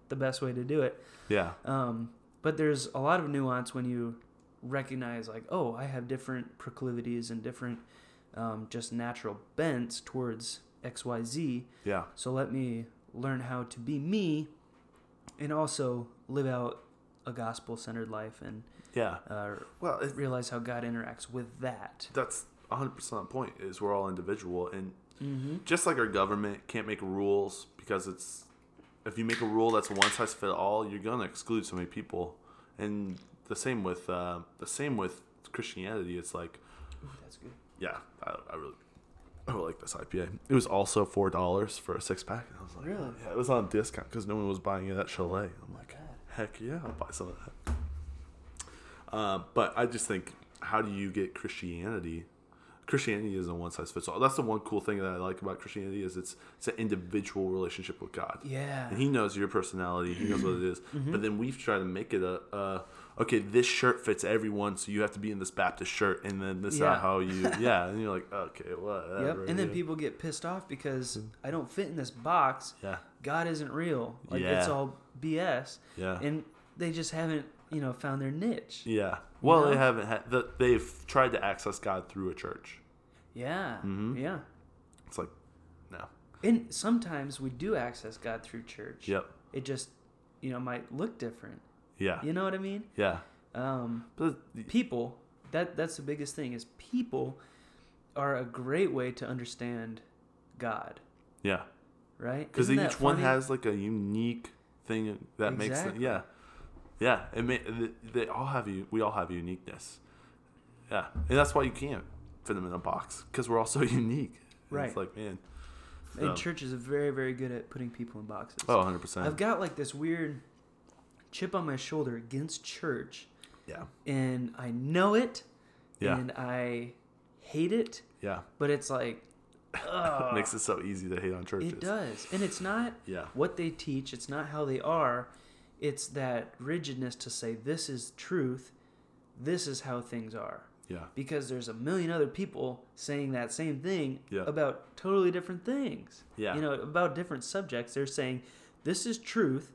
[SPEAKER 3] the best way to do it.
[SPEAKER 2] yeah,
[SPEAKER 3] Um, but there's a lot of nuance when you recognize, like, oh, I have different proclivities and different um, just natural bents towards XYZ.
[SPEAKER 2] yeah,
[SPEAKER 3] So let me learn how to be me and also live out a gospel centered life and
[SPEAKER 2] yeah.
[SPEAKER 3] uh,
[SPEAKER 2] Well, it,
[SPEAKER 3] realize how God interacts with that.
[SPEAKER 2] that's 100% the point is we're all individual and
[SPEAKER 3] Mm-hmm.
[SPEAKER 2] just like our government can't make rules because it's if you make a rule that's one size fit all you're going to exclude so many people and the same with uh, the same with christianity it's like
[SPEAKER 3] That's good.
[SPEAKER 2] yeah i, I really I really like this IPA. It was also four dollars for a six pack. And I was like,
[SPEAKER 3] Really?
[SPEAKER 2] Yeah, it was on discount because no one was buying it at Chalet. I'm like,
[SPEAKER 3] God.
[SPEAKER 2] heck yeah, I'll buy some of that. Uh, but I just think, how do you get Christianity? Christianity isn't one size fits all. That's the one cool thing that I like about Christianity is it's it's an individual relationship with God.
[SPEAKER 3] Yeah.
[SPEAKER 2] And he knows your personality. He knows what it is.
[SPEAKER 3] Mm-hmm.
[SPEAKER 2] But then we've tried to make it a, a okay. This shirt fits everyone, so you have to be in this Baptist shirt, and then this is
[SPEAKER 3] Yeah.
[SPEAKER 2] how you *laughs* yeah. And you're like okay, whatever.
[SPEAKER 3] Yep. And then
[SPEAKER 2] yeah.
[SPEAKER 3] people get pissed off because I don't fit in this box.
[SPEAKER 2] yeah
[SPEAKER 3] God isn't real. Like it's all BS.
[SPEAKER 2] yeah
[SPEAKER 3] And they just haven't, you know, found their niche.
[SPEAKER 2] yeah. Well,
[SPEAKER 3] know?
[SPEAKER 2] they haven't had. The, they've tried to access God through a church.
[SPEAKER 3] Yeah.
[SPEAKER 2] Mm-hmm.
[SPEAKER 3] Yeah.
[SPEAKER 2] It's like no.
[SPEAKER 3] And sometimes we do access God through church.
[SPEAKER 2] Yep.
[SPEAKER 3] It just, you know, might look different.
[SPEAKER 2] Yeah.
[SPEAKER 3] You know what I mean?
[SPEAKER 2] Yeah.
[SPEAKER 3] Um,
[SPEAKER 2] But
[SPEAKER 3] people, that that's the biggest thing is people are a great way to understand God,
[SPEAKER 2] yeah.
[SPEAKER 3] right?
[SPEAKER 2] because each one has like a unique thing that makes them yeah yeah it may, they- all have you we all have uniqueness yeah and that's why you can't fit them in a box because we're all so *laughs* unique And
[SPEAKER 3] Right.
[SPEAKER 2] it's like man
[SPEAKER 3] And church is very, very good at putting people in boxes.
[SPEAKER 2] oh 100%
[SPEAKER 3] I've got like this weird chip on my shoulder against church,
[SPEAKER 2] yeah
[SPEAKER 3] and I know it,
[SPEAKER 2] Yeah.
[SPEAKER 3] and I hate it,
[SPEAKER 2] Yeah.
[SPEAKER 3] but it's like, *laughs*
[SPEAKER 2] Makes it so easy to hate on churches.
[SPEAKER 3] it does, and it's not
[SPEAKER 2] Yeah.
[SPEAKER 3] what they teach. It's not how they are. It's that rigidness to say this is truth. This is how things are.
[SPEAKER 2] Yeah.
[SPEAKER 3] Because there's a million other people saying that same thing
[SPEAKER 2] Yeah.
[SPEAKER 3] about totally different things.
[SPEAKER 2] Yeah.
[SPEAKER 3] You know, about different subjects. They're saying this is truth,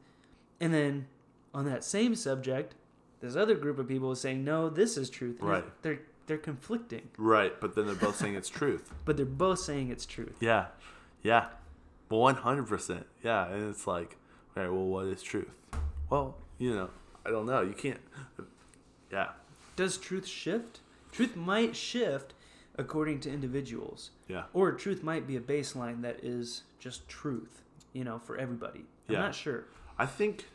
[SPEAKER 3] and then on that same subject, this other group of people is saying no, this is truth. And
[SPEAKER 2] Right.
[SPEAKER 3] They're they're conflicting,
[SPEAKER 2] Right. But then they're both saying it's truth. *laughs*
[SPEAKER 3] but they're both saying it's truth.
[SPEAKER 2] Yeah. Yeah. Well, one hundred percent. Yeah. And it's like, all right. Well, what is truth? Well, you know, I don't know. You can't. Yeah.
[SPEAKER 3] Does truth shift? Truth might shift according to individuals.
[SPEAKER 2] Yeah.
[SPEAKER 3] Or truth might be a baseline that is just truth, you know, for everybody. I'm
[SPEAKER 2] Yeah.
[SPEAKER 3] not sure.
[SPEAKER 2] I think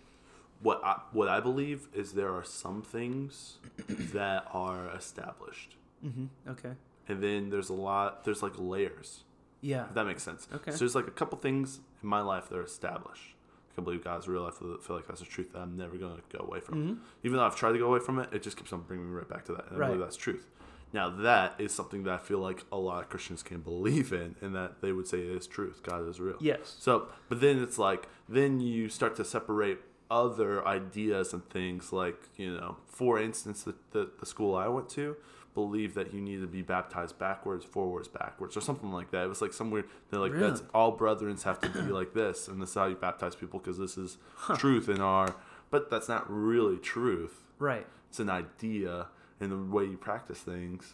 [SPEAKER 2] what I, what I believe is there are some things *coughs* that are established,
[SPEAKER 3] hmm Okay.
[SPEAKER 2] and then there's a lot. There's like layers.
[SPEAKER 3] Yeah.
[SPEAKER 2] If that makes sense.
[SPEAKER 3] Okay.
[SPEAKER 2] So there's like a couple things in my life that are established. Can believe God's real. I feel, feel like that's a truth that I'm never going to go away from.
[SPEAKER 3] Mhm.
[SPEAKER 2] Even though I've tried to go away from it, it just keeps on bringing me right back to that. And I believe that's truth. Now that is something that I feel like a lot of Christians can believe in, and that they would say is truth. God is real.
[SPEAKER 3] Yes.
[SPEAKER 2] So, but then it's like, then you start to separate other ideas and things. Like, you know, for instance, the, the, the school I went to believed that you need to be baptized backwards, forwards, backwards, or something like that. It was like somewhere they're like, that's
[SPEAKER 3] Really?
[SPEAKER 2] all brethrens have to be *clears throat* like this, and this is how you baptize people because this is truth in our. But that's not really truth.
[SPEAKER 3] Right.
[SPEAKER 2] It's an idea in the way you practice things.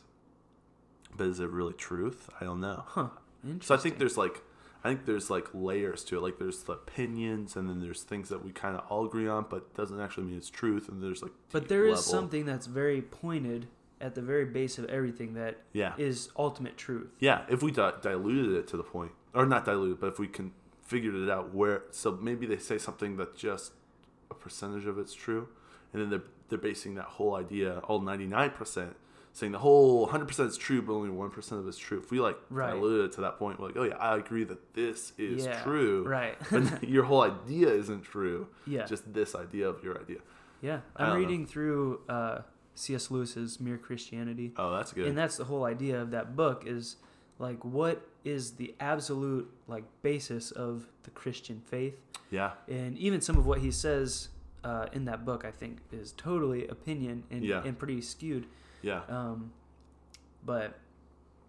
[SPEAKER 2] But is it really truth? I don't know.
[SPEAKER 3] Huh. Interesting.
[SPEAKER 2] So I think there's like, I think there's like layers to it. Like there's the opinions, and then there's things that we kind of all agree on, but doesn't actually mean it's truth. And there's like,
[SPEAKER 3] But there is
[SPEAKER 2] level-
[SPEAKER 3] something that's very pointed at the very base of everything that is
[SPEAKER 2] Yeah, is
[SPEAKER 3] ultimate truth.
[SPEAKER 2] yeah. If we di- diluted it to the point, or not diluted, but if we can figured it out where, so maybe they say something that just a percentage of it's true, and then they're they're basing that whole idea, all ninety nine percent. Saying the whole 100% is true, but only 1% of it's true. If we like
[SPEAKER 3] Right.
[SPEAKER 2] diluted it to that point, we're like, oh yeah, I agree that this is
[SPEAKER 3] yeah.
[SPEAKER 2] true.
[SPEAKER 3] Right.
[SPEAKER 2] but *laughs* *laughs* your whole idea isn't true.
[SPEAKER 3] yeah.
[SPEAKER 2] Just this idea of your idea.
[SPEAKER 3] yeah. I'm
[SPEAKER 2] don't know.
[SPEAKER 3] reading through uh, C.S. Lewis's Mere Christianity.
[SPEAKER 2] Oh, that's good.
[SPEAKER 3] and that's the whole idea of that book is like what is the absolute like basis of the christian faith
[SPEAKER 2] yeah,
[SPEAKER 3] and even some of what he says uh, in that book i think is totally opinion and,
[SPEAKER 2] Yeah.
[SPEAKER 3] and pretty skewed
[SPEAKER 2] yeah.
[SPEAKER 3] um, but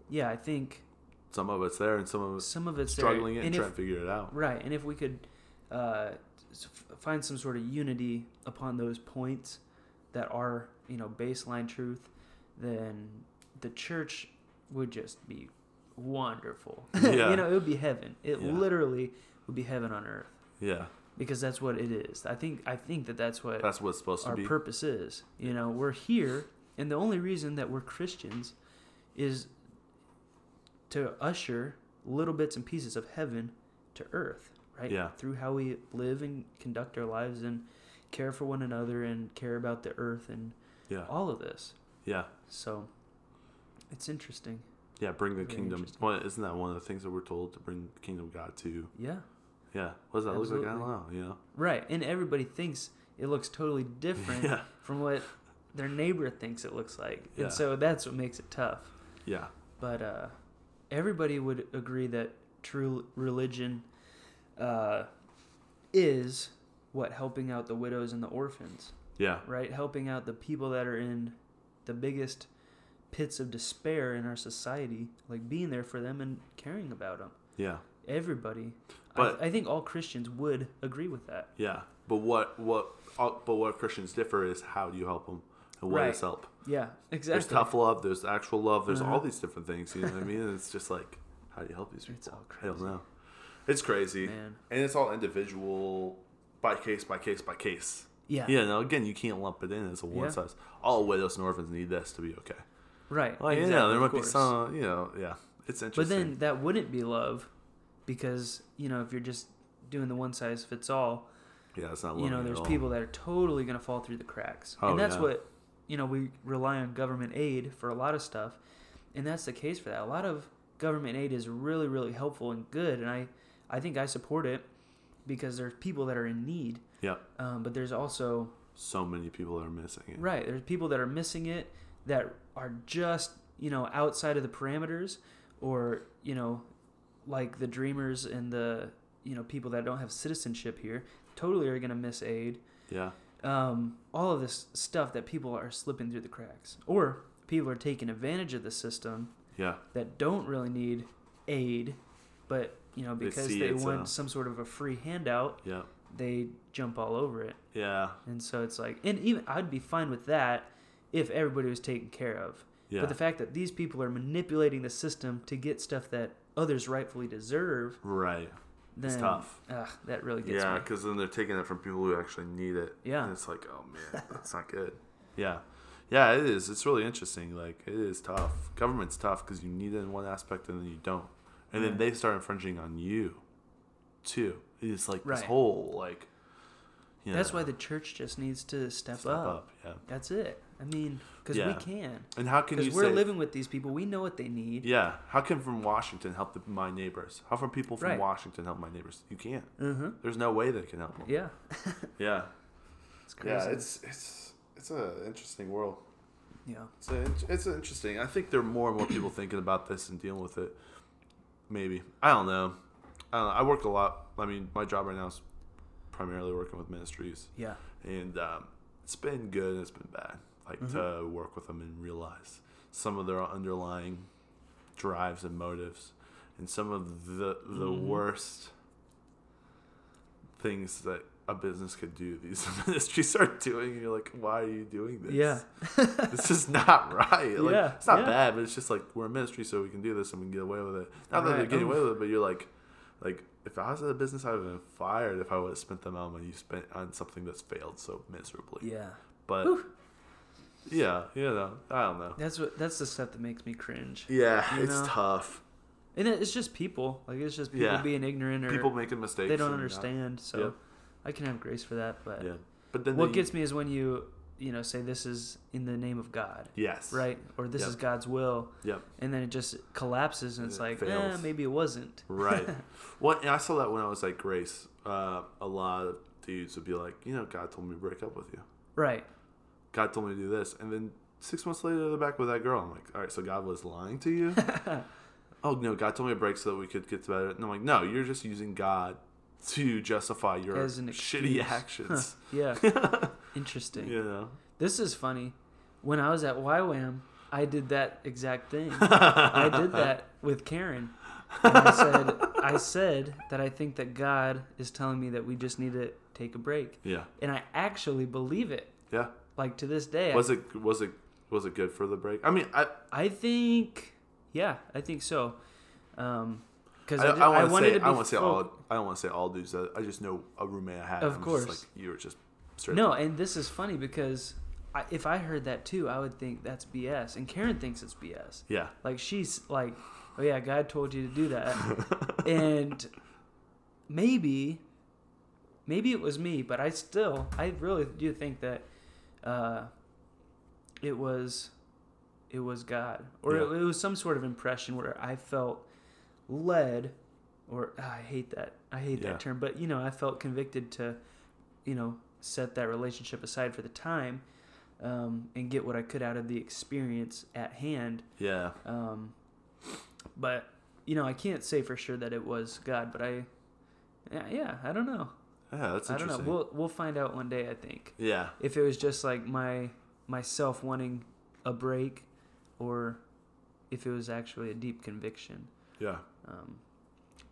[SPEAKER 3] yeah i think
[SPEAKER 2] Some of it's there, and some of it's
[SPEAKER 3] some of it's
[SPEAKER 2] struggling
[SPEAKER 3] there.
[SPEAKER 2] it and,
[SPEAKER 3] and
[SPEAKER 2] trying to figure it out.
[SPEAKER 3] right and if we could uh, find some sort of unity upon those points that are you know baseline truth then the church would just be wonderful *laughs*
[SPEAKER 2] Yeah.
[SPEAKER 3] you know it would be heaven it
[SPEAKER 2] Yeah.
[SPEAKER 3] literally would be heaven on earth
[SPEAKER 2] Yeah,
[SPEAKER 3] because that's what it is i think i think that that's what
[SPEAKER 2] that's what's supposed to be.
[SPEAKER 3] our purpose is you know we're here and the only reason that we're christians is to usher little bits and pieces of heaven to earth right
[SPEAKER 2] Yeah.
[SPEAKER 3] through how we live and conduct our lives and care for one another and care about the earth and
[SPEAKER 2] yeah,
[SPEAKER 3] all of this
[SPEAKER 2] yeah,
[SPEAKER 3] so it's interesting
[SPEAKER 2] yeah. Bring the
[SPEAKER 3] Very
[SPEAKER 2] kingdom. Well, isn't that one of the things that we're told to bring the kingdom of God to?
[SPEAKER 3] yeah
[SPEAKER 2] Yeah. What does that look like? I don't know. You know.
[SPEAKER 3] right and everybody thinks it looks totally different *laughs*
[SPEAKER 2] Yeah.
[SPEAKER 3] from what their neighbor thinks it looks like
[SPEAKER 2] Yeah.
[SPEAKER 3] and so that's what makes it tough
[SPEAKER 2] Yeah.
[SPEAKER 3] but uh, everybody would agree that true religion uh, is what helping out the widows and the orphans,
[SPEAKER 2] Yeah.
[SPEAKER 3] right? Helping out the people that are in the biggest pits of despair in our society, like being there for them and caring about them.
[SPEAKER 2] Yeah.
[SPEAKER 3] Everybody,
[SPEAKER 2] But-
[SPEAKER 3] I, I think all Christians would agree with that.
[SPEAKER 2] Yeah. But what what uh, but what Christians differ is how do you help them and what
[SPEAKER 3] Right.
[SPEAKER 2] is help.
[SPEAKER 3] Yeah, exactly.
[SPEAKER 2] There's tough love. There's actual love. There's all
[SPEAKER 3] Uh-huh.
[SPEAKER 2] these different things. You know what I mean? And it's just like how do you help these people?
[SPEAKER 3] It's all
[SPEAKER 2] I don't
[SPEAKER 3] crazy.
[SPEAKER 2] know. It's crazy,
[SPEAKER 3] Man,
[SPEAKER 2] and it's all individual, by case by case by case.
[SPEAKER 3] yeah,
[SPEAKER 2] Yeah. Now again, you can't lump it in as a one
[SPEAKER 3] Yeah.
[SPEAKER 2] size. All widows and orphans need this to be okay.
[SPEAKER 3] right.
[SPEAKER 2] You
[SPEAKER 3] exactly,
[SPEAKER 2] know, there might be some. You know, yeah. It's interesting.
[SPEAKER 3] But then that wouldn't be love, because you know if you're just doing the one size fits all,
[SPEAKER 2] yeah, it's not.
[SPEAKER 3] you know there's people that are totally going to fall through the cracks
[SPEAKER 2] Oh,
[SPEAKER 3] and that's
[SPEAKER 2] yeah.
[SPEAKER 3] what you know we rely on government aid for a lot of stuff and that's the case for that a lot of government aid is really really helpful and good and i i think i support it because there's people that are in need
[SPEAKER 2] Yeah.
[SPEAKER 3] um, but there's also
[SPEAKER 2] So many people that are missing it.
[SPEAKER 3] right there's people that are missing it that are just you know, outside of the parameters, or you know, like the dreamers and the you know people that don't have citizenship here, totally are gonna miss aid.
[SPEAKER 2] Yeah.
[SPEAKER 3] Um, all of this stuff that people are slipping through the cracks, or people are taking advantage of the system
[SPEAKER 2] Yeah.
[SPEAKER 3] that don't really need aid, but you know because
[SPEAKER 2] see
[SPEAKER 3] they, want
[SPEAKER 2] a-
[SPEAKER 3] some sort of a free handout,
[SPEAKER 2] Yeah.
[SPEAKER 3] they jump all over it.
[SPEAKER 2] Yeah.
[SPEAKER 3] And so it's like, and even I'd be fine with that if everybody was taken care of.
[SPEAKER 2] Yeah.
[SPEAKER 3] But the fact that these people are manipulating the system to get stuff that others rightfully deserve,
[SPEAKER 2] right.
[SPEAKER 3] then
[SPEAKER 2] It's tough.
[SPEAKER 3] Ugh, that really gets
[SPEAKER 2] Yeah, because then they're taking it from people who actually need it.
[SPEAKER 3] Yeah.
[SPEAKER 2] And it's like, oh man, that's not good. *laughs* Yeah. Yeah, it is. It's really interesting. Like, it is tough. Government's tough because you need it in one aspect and then you don't. And then they start infringing on you, too. It's like this
[SPEAKER 3] Right.
[SPEAKER 2] whole, like, you
[SPEAKER 3] That's
[SPEAKER 2] know,
[SPEAKER 3] why the church just needs to step,
[SPEAKER 2] step
[SPEAKER 3] up.
[SPEAKER 2] up. Yeah.
[SPEAKER 3] That's it. I mean, because
[SPEAKER 2] Yeah.
[SPEAKER 3] we can.
[SPEAKER 2] And how can you
[SPEAKER 3] Because we're
[SPEAKER 2] say,
[SPEAKER 3] living with these people. We know what they need.
[SPEAKER 2] yeah, how can from Washington help the, my neighbors? How can people from
[SPEAKER 3] Right.
[SPEAKER 2] Washington help my neighbors? You can't.
[SPEAKER 3] Uh-huh.
[SPEAKER 2] There's no way they can help them.
[SPEAKER 3] Yeah. *laughs*
[SPEAKER 2] Yeah.
[SPEAKER 3] It's crazy.
[SPEAKER 2] Yeah, it's it's it's an interesting world.
[SPEAKER 3] yeah.
[SPEAKER 2] It's a, it's interesting. I think there are more and more people thinking about this and dealing with it. Maybe I don't know. I don't know. I work a lot. I mean, my job right now is primarily working with ministries,
[SPEAKER 3] Yeah.
[SPEAKER 2] and um, it's been good and it's been bad. Like to work with them and realize some of their underlying drives and motives, and some of the the
[SPEAKER 3] Mhm.
[SPEAKER 2] worst things that a business could do. These *laughs* ministries are doing, and you're like, why are you doing this?
[SPEAKER 3] Yeah. *laughs*
[SPEAKER 2] this is not *laughs* right. Like,
[SPEAKER 3] Yeah,
[SPEAKER 2] it's not
[SPEAKER 3] yeah.
[SPEAKER 2] bad, but it's just like we're a ministry, so we can do this and we can get away with it. Not that they're
[SPEAKER 3] Right.
[SPEAKER 2] getting
[SPEAKER 3] Oof. Oh.
[SPEAKER 2] away with it, but you're like, like if I was at a business, I would have been fired if I would have spent the amount of money you spent on something that's failed so miserably.
[SPEAKER 3] Yeah.
[SPEAKER 2] But
[SPEAKER 3] Whew.
[SPEAKER 2] yeah, you know, I don't know.
[SPEAKER 3] That's what. That's the stuff that makes me cringe.
[SPEAKER 2] Yeah,
[SPEAKER 3] You
[SPEAKER 2] it's
[SPEAKER 3] know?
[SPEAKER 2] tough.
[SPEAKER 3] And it's just people. Like it's just people
[SPEAKER 2] Yeah.
[SPEAKER 3] being ignorant or
[SPEAKER 2] People making mistakes.
[SPEAKER 3] they don't
[SPEAKER 2] not-
[SPEAKER 3] understand. So. I can have grace for that. But
[SPEAKER 2] Yeah, but then
[SPEAKER 3] what
[SPEAKER 2] they-
[SPEAKER 3] gets me is when you you know say this is in the name of God,
[SPEAKER 2] yes,
[SPEAKER 3] right? Or this
[SPEAKER 2] Yep.
[SPEAKER 3] is God's will,
[SPEAKER 2] Yep.
[SPEAKER 3] and then it just collapses and
[SPEAKER 2] And
[SPEAKER 3] it's
[SPEAKER 2] it
[SPEAKER 3] like, eh, maybe it wasn't.
[SPEAKER 2] Right. *laughs* well, I saw that when I was at Grace. Uh, a lot of dudes would be like, you know, God told me to break up with you.
[SPEAKER 3] Right.
[SPEAKER 2] God told me to do this, and then six months later, they're back with that girl. I'm like, all right, so God was lying to you? *laughs* oh no, God told me to break so that we could get to better. And I'm like, no, you're just using God to justify your
[SPEAKER 3] As an
[SPEAKER 2] shitty
[SPEAKER 3] excuse. *laughs*
[SPEAKER 2] actions. *laughs*
[SPEAKER 3] Yeah. *laughs* Interesting.
[SPEAKER 2] you know.
[SPEAKER 3] This is funny. When I was at YWAM, I did that exact thing. I did that with Karen. And I said, I said that I think that God is telling me that we just need to take a break,
[SPEAKER 2] Yeah.
[SPEAKER 3] and I actually believe it.
[SPEAKER 2] Yeah.
[SPEAKER 3] Like to this day, I-
[SPEAKER 2] Was it was it was it good for the break? I mean, I
[SPEAKER 3] I think, yeah, I think so. Um, because
[SPEAKER 2] I,
[SPEAKER 3] I,
[SPEAKER 2] I,
[SPEAKER 3] I
[SPEAKER 2] want to
[SPEAKER 3] wanted
[SPEAKER 2] say
[SPEAKER 3] to be
[SPEAKER 2] I want to say all I don't want to say all dudes. I, I just know a roommate I had.
[SPEAKER 3] Of course.
[SPEAKER 2] Like you were just straight.
[SPEAKER 3] No,
[SPEAKER 2] up-
[SPEAKER 3] and this is funny because I, if I heard that too, I would think that's BS, and Karen thinks it's BS.
[SPEAKER 2] Yeah.
[SPEAKER 3] Like she's like, oh yeah, God told you to do that, *laughs* and maybe, maybe it was me, but I still, I really do think that, uh, it was, it was God, or
[SPEAKER 2] Yeah.
[SPEAKER 3] it, it was some sort of impression where I felt led, or ah, I hate that, I hate
[SPEAKER 2] Yeah.
[SPEAKER 3] that term, but you know, I felt convicted to, you know, set that relationship aside for the time. Um, and get what I could out of the experience at hand.
[SPEAKER 2] Yeah.
[SPEAKER 3] Um, but you know, I can't say for sure that it was God, but I, yeah, yeah I don't know.
[SPEAKER 2] Yeah. That's interesting.
[SPEAKER 3] I don't know. We'll we'll find out one day. I think
[SPEAKER 2] yeah.
[SPEAKER 3] if it was just like my myself wanting a break, or if it was actually a deep conviction.
[SPEAKER 2] Yeah.
[SPEAKER 3] Um,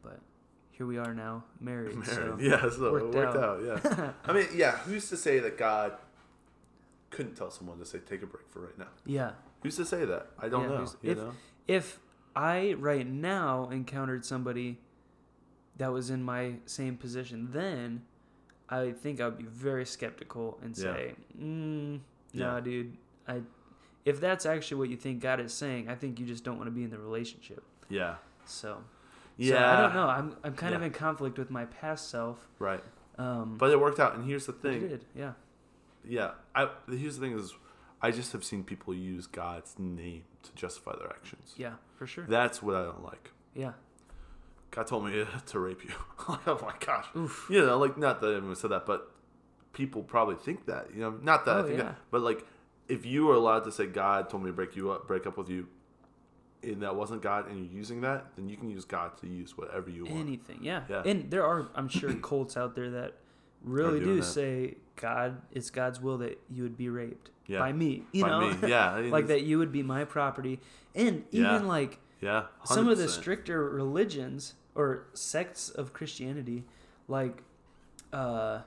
[SPEAKER 3] but here we are now, married. *laughs*
[SPEAKER 2] Married.
[SPEAKER 3] So *laughs*
[SPEAKER 2] yeah. So
[SPEAKER 3] worked
[SPEAKER 2] it worked
[SPEAKER 3] out.
[SPEAKER 2] out. Yeah. *laughs* I mean, yeah. Who's to say that God couldn't tell someone to say take a break for right now?
[SPEAKER 3] yeah,
[SPEAKER 2] Who's to say that? I don't
[SPEAKER 3] Yeah,
[SPEAKER 2] know. You
[SPEAKER 3] if-
[SPEAKER 2] know.
[SPEAKER 3] if I right now encountered somebody that was in my same position then, I think I would be very skeptical and
[SPEAKER 2] Yeah.
[SPEAKER 3] say, mm,
[SPEAKER 2] Yeah.
[SPEAKER 3] "No, dude. I if that's actually what you think God is saying, I think you just don't want to be in the relationship."
[SPEAKER 2] Yeah.
[SPEAKER 3] So,
[SPEAKER 2] Yeah.
[SPEAKER 3] so I don't know. I'm I'm kind of in conflict with my past self.
[SPEAKER 2] Right.
[SPEAKER 3] Um,
[SPEAKER 2] But it worked out. And here's the
[SPEAKER 3] but it
[SPEAKER 2] thing.
[SPEAKER 3] did, yeah,
[SPEAKER 2] Yeah. I. Here's the thing is, I just have seen people use God's name to justify their actions.
[SPEAKER 3] yeah, for sure.
[SPEAKER 2] That's what I don't like.
[SPEAKER 3] Yeah,
[SPEAKER 2] God told me *laughs* to rape you. *laughs* oh my gosh.
[SPEAKER 3] oof.
[SPEAKER 2] You know, like not that anyone said that, but people probably think that. You know, not that I
[SPEAKER 3] Oh,
[SPEAKER 2] think
[SPEAKER 3] yeah.
[SPEAKER 2] that, but like if you were allowed to say God told me to break you up, break up with you, and that wasn't God, and you're using that, then you can use God to use whatever you want.
[SPEAKER 3] anything. Yeah.
[SPEAKER 2] Yeah.
[SPEAKER 3] And there are, I'm sure, *coughs* cults out there that really do
[SPEAKER 2] that.
[SPEAKER 3] say God, it's God's will that you would be raped
[SPEAKER 2] Yeah.
[SPEAKER 3] by me. You
[SPEAKER 2] By
[SPEAKER 3] know,
[SPEAKER 2] me. Yeah, I *laughs* mean,
[SPEAKER 3] like that you would be my property, and even
[SPEAKER 2] Yeah.
[SPEAKER 3] like
[SPEAKER 2] Yeah,
[SPEAKER 3] some of the stricter religions or sects of Christianity, like uh,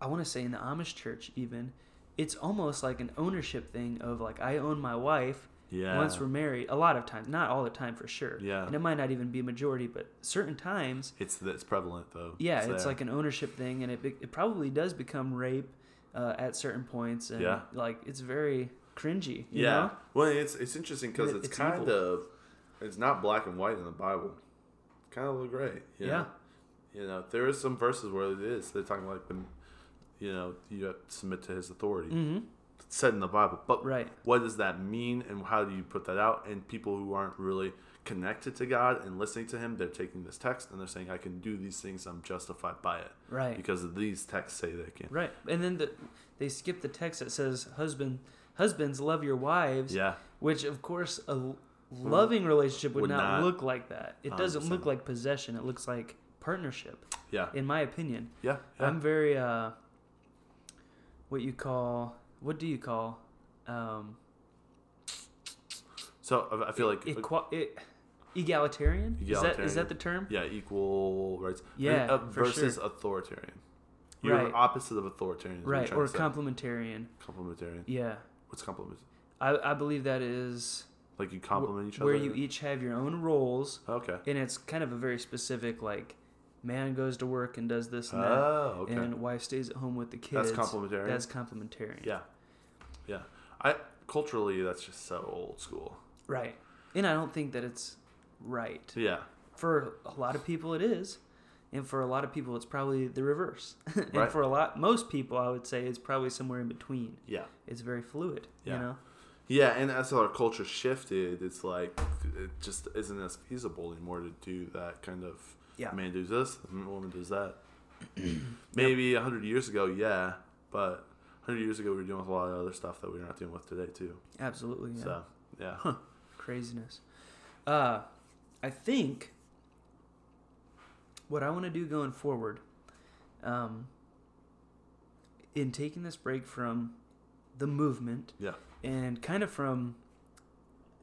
[SPEAKER 3] I want to say in the Amish church, even it's almost like an ownership thing of like I own my wife.
[SPEAKER 2] Yeah,
[SPEAKER 3] Once we're married, a lot of times, not all the time for sure.
[SPEAKER 2] Yeah.
[SPEAKER 3] and it might not even be a majority, but certain times,
[SPEAKER 2] it's it's prevalent though.
[SPEAKER 3] yeah, it's,
[SPEAKER 2] there.
[SPEAKER 3] like an ownership thing, and it it probably does become rape uh, at certain points, and
[SPEAKER 2] Yeah.
[SPEAKER 3] like it's very cringy. You
[SPEAKER 2] yeah.
[SPEAKER 3] know?
[SPEAKER 2] Well, it's it's interesting because
[SPEAKER 3] It-
[SPEAKER 2] it's,
[SPEAKER 3] it's
[SPEAKER 2] kind
[SPEAKER 3] evil.
[SPEAKER 2] of it's not black and white in the Bible. Kind of look gray. you
[SPEAKER 3] Yeah.
[SPEAKER 2] know? You know, there is some verses where it is. They're talking like the, you know, you have to submit to His authority.
[SPEAKER 3] Mm-hmm.
[SPEAKER 2] Said in the Bible, but
[SPEAKER 3] Right.
[SPEAKER 2] what does that mean, and how do you put that out? And people who aren't really connected to God and listening to Him, they're taking this text and they're saying, "I can do these things. I'm justified by it
[SPEAKER 3] Right.
[SPEAKER 2] because these texts say they can."
[SPEAKER 3] Right, and then the, they skip the text that says, "Husband, husbands, love your wives."
[SPEAKER 2] Yeah.
[SPEAKER 3] Which, of course, a loving relationship would,
[SPEAKER 2] Would
[SPEAKER 3] not,
[SPEAKER 2] not.
[SPEAKER 3] look like that. It doesn't look like possession. It looks like partnership,
[SPEAKER 2] Yeah.
[SPEAKER 3] in my opinion.
[SPEAKER 2] Yeah. yeah.
[SPEAKER 3] I'm very uh, what you call what do you call um,
[SPEAKER 2] so I- feel like
[SPEAKER 3] equa- e- egalitarian? Is that is that the term?
[SPEAKER 2] Yeah, equal rights.
[SPEAKER 3] Yeah,
[SPEAKER 2] uh, versus
[SPEAKER 3] sure.
[SPEAKER 2] authoritarian. You're
[SPEAKER 3] Right.
[SPEAKER 2] opposite of authoritarian. is what you're
[SPEAKER 3] Right, or complementarian.
[SPEAKER 2] complementarian.
[SPEAKER 3] Yeah,
[SPEAKER 2] What's complement?
[SPEAKER 3] I I believe that is
[SPEAKER 2] Like you complement each other where
[SPEAKER 3] you each have your own roles.
[SPEAKER 2] Okay.
[SPEAKER 3] and it's kind of a very specific like man goes to work and does this and that
[SPEAKER 2] Oh, okay.
[SPEAKER 3] and wife stays at home with the kids
[SPEAKER 2] That's complementarian.
[SPEAKER 3] that's complementarian
[SPEAKER 2] yeah, yeah. I culturally that's just so old school.
[SPEAKER 3] right and i don't think that it's right
[SPEAKER 2] Yeah.
[SPEAKER 3] for a lot of people it is and for a lot of people it's probably the reverse *laughs* and
[SPEAKER 2] Right.
[SPEAKER 3] for a lot most people i would say it's probably somewhere in between
[SPEAKER 2] Yeah.
[SPEAKER 3] it's very fluid
[SPEAKER 2] Yeah.
[SPEAKER 3] you know
[SPEAKER 2] Yeah, and as our culture shifted, it's like it just isn't as feasible anymore to do that kind of.
[SPEAKER 3] Yeah.
[SPEAKER 2] Man does this, woman does that. *clears throat* Maybe a hundred years ago, yeah, but hundred years ago we were dealing with a lot of other stuff that we're not dealing with today too.
[SPEAKER 3] absolutely yeah.
[SPEAKER 2] So yeah,
[SPEAKER 3] craziness. Uh, I think what I want to do going forward, um, in taking this break from the movement
[SPEAKER 2] yeah,
[SPEAKER 3] and kind of from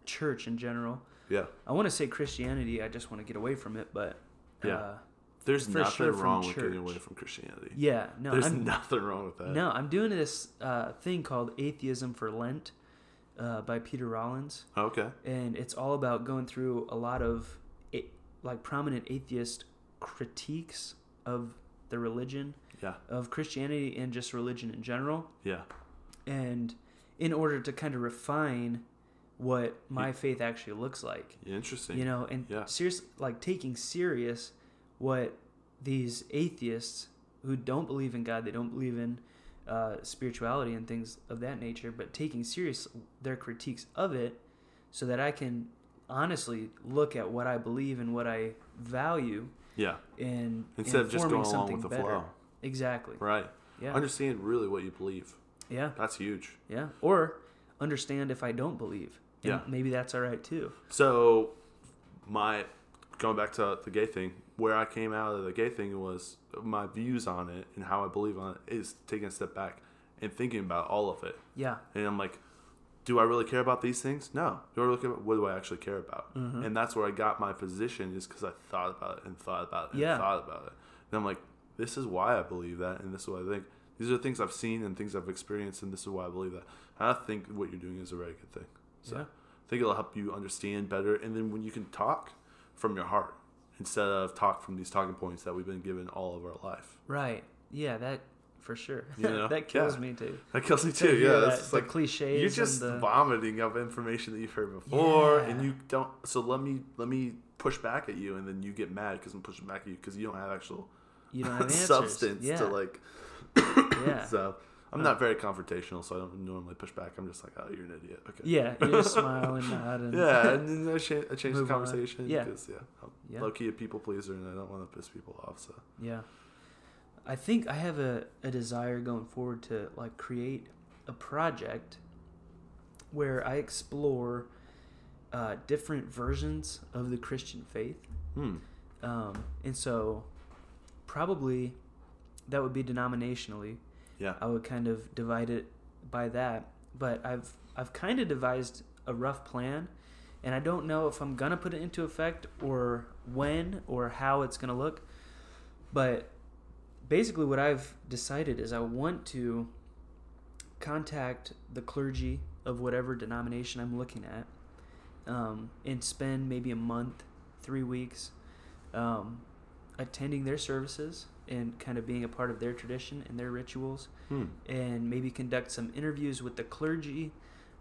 [SPEAKER 3] church in general,
[SPEAKER 2] yeah.
[SPEAKER 3] I want to say Christianity. I just want to get away from it, but
[SPEAKER 2] Yeah.
[SPEAKER 3] uh,
[SPEAKER 2] There's nothing
[SPEAKER 3] sure
[SPEAKER 2] wrong with getting away from Christianity.
[SPEAKER 3] yeah, no,
[SPEAKER 2] There's
[SPEAKER 3] I'm, *laughs*
[SPEAKER 2] nothing wrong with that.
[SPEAKER 3] no, I'm doing this uh, thing called Atheism for Lent uh, by Peter Rollins.
[SPEAKER 2] Okay.
[SPEAKER 3] and it's all about going through a lot of a- like prominent atheist critiques of the religion
[SPEAKER 2] Yeah.
[SPEAKER 3] of Christianity and just religion in general
[SPEAKER 2] Yeah.
[SPEAKER 3] and in order to kind of refine what my faith actually looks like
[SPEAKER 2] Interesting.
[SPEAKER 3] you know and
[SPEAKER 2] Yeah.
[SPEAKER 3] serious like taking serious what these atheists who don't believe in God they don't believe in uh, spirituality and things of that nature but taking serious their critiques of it so that I can honestly look at what I believe and what I value
[SPEAKER 2] Yeah.
[SPEAKER 3] and
[SPEAKER 2] Instead
[SPEAKER 3] and
[SPEAKER 2] of just going along
[SPEAKER 3] something
[SPEAKER 2] with the
[SPEAKER 3] better.
[SPEAKER 2] flow.
[SPEAKER 3] exactly
[SPEAKER 2] Right.
[SPEAKER 3] yeah
[SPEAKER 2] Understand really what you believe.
[SPEAKER 3] yeah
[SPEAKER 2] That's huge.
[SPEAKER 3] yeah or understand if I don't believe
[SPEAKER 2] Yeah.
[SPEAKER 3] maybe that's all right too
[SPEAKER 2] So, my going back to the gay thing, where I came out of the gay thing was my views on it and how I believe on it is taking a step back and thinking about all of it.
[SPEAKER 3] yeah
[SPEAKER 2] And I'm like, do I really care about these things? No. Do I really care about what do I actually care about?
[SPEAKER 3] Mm-hmm.
[SPEAKER 2] And that's where I got my position is because I thought about it and thought about it and
[SPEAKER 3] Yeah.
[SPEAKER 2] thought about it. And I'm like, this is why I believe that and this is what I think. These are things I've seen and things I've experienced and this is why I believe that. And I think what you're doing is a very good thing. So
[SPEAKER 3] Yeah.
[SPEAKER 2] I think it'll help you understand better. And then when you can talk from your heart instead of talk from these talking points that we've been given all of our life.
[SPEAKER 3] right yeah that for sure
[SPEAKER 2] You know? *laughs*
[SPEAKER 3] that kills
[SPEAKER 2] Yeah.
[SPEAKER 3] me too
[SPEAKER 2] That kills me too. Yeah,
[SPEAKER 3] that,
[SPEAKER 2] that's like
[SPEAKER 3] cliches.
[SPEAKER 2] you're just
[SPEAKER 3] the,
[SPEAKER 2] vomiting up information that you've heard before, and you don't. So let me let me push back at you, and then you get mad because I'm pushing back at you because you don't have actual
[SPEAKER 3] you don't *laughs* have
[SPEAKER 2] substance
[SPEAKER 3] yeah.
[SPEAKER 2] to like. *coughs*
[SPEAKER 3] yeah. *coughs*
[SPEAKER 2] So I'm not very confrontational, so I don't normally push back. I'm just like, oh, you're an idiot. Okay.
[SPEAKER 3] yeah, you just *laughs* smile and nod and
[SPEAKER 2] Yeah, and then I change, I change the conversation
[SPEAKER 3] Yeah.
[SPEAKER 2] because yeah, I'm
[SPEAKER 3] Yeah.
[SPEAKER 2] low key a people pleaser, and I don't want to piss people off. So
[SPEAKER 3] yeah. I think I have a, a desire going forward to like create a project where I explore uh, different versions of the Christian faith.
[SPEAKER 2] Hmm.
[SPEAKER 3] Um, and so, probably that would be denominationally.
[SPEAKER 2] Yeah.
[SPEAKER 3] I would kind of divide it by that. But I've I've kind of devised a rough plan, and I don't know if I'm gonna put it into effect or when or how it's gonna look. But basically, what I've decided is I want to contact the clergy of whatever denomination I'm looking at, um, and spend maybe a month, three weeks, um, attending their services and kind of being a part of their tradition and their rituals
[SPEAKER 2] Hmm.
[SPEAKER 3] and maybe conduct some interviews with the clergy,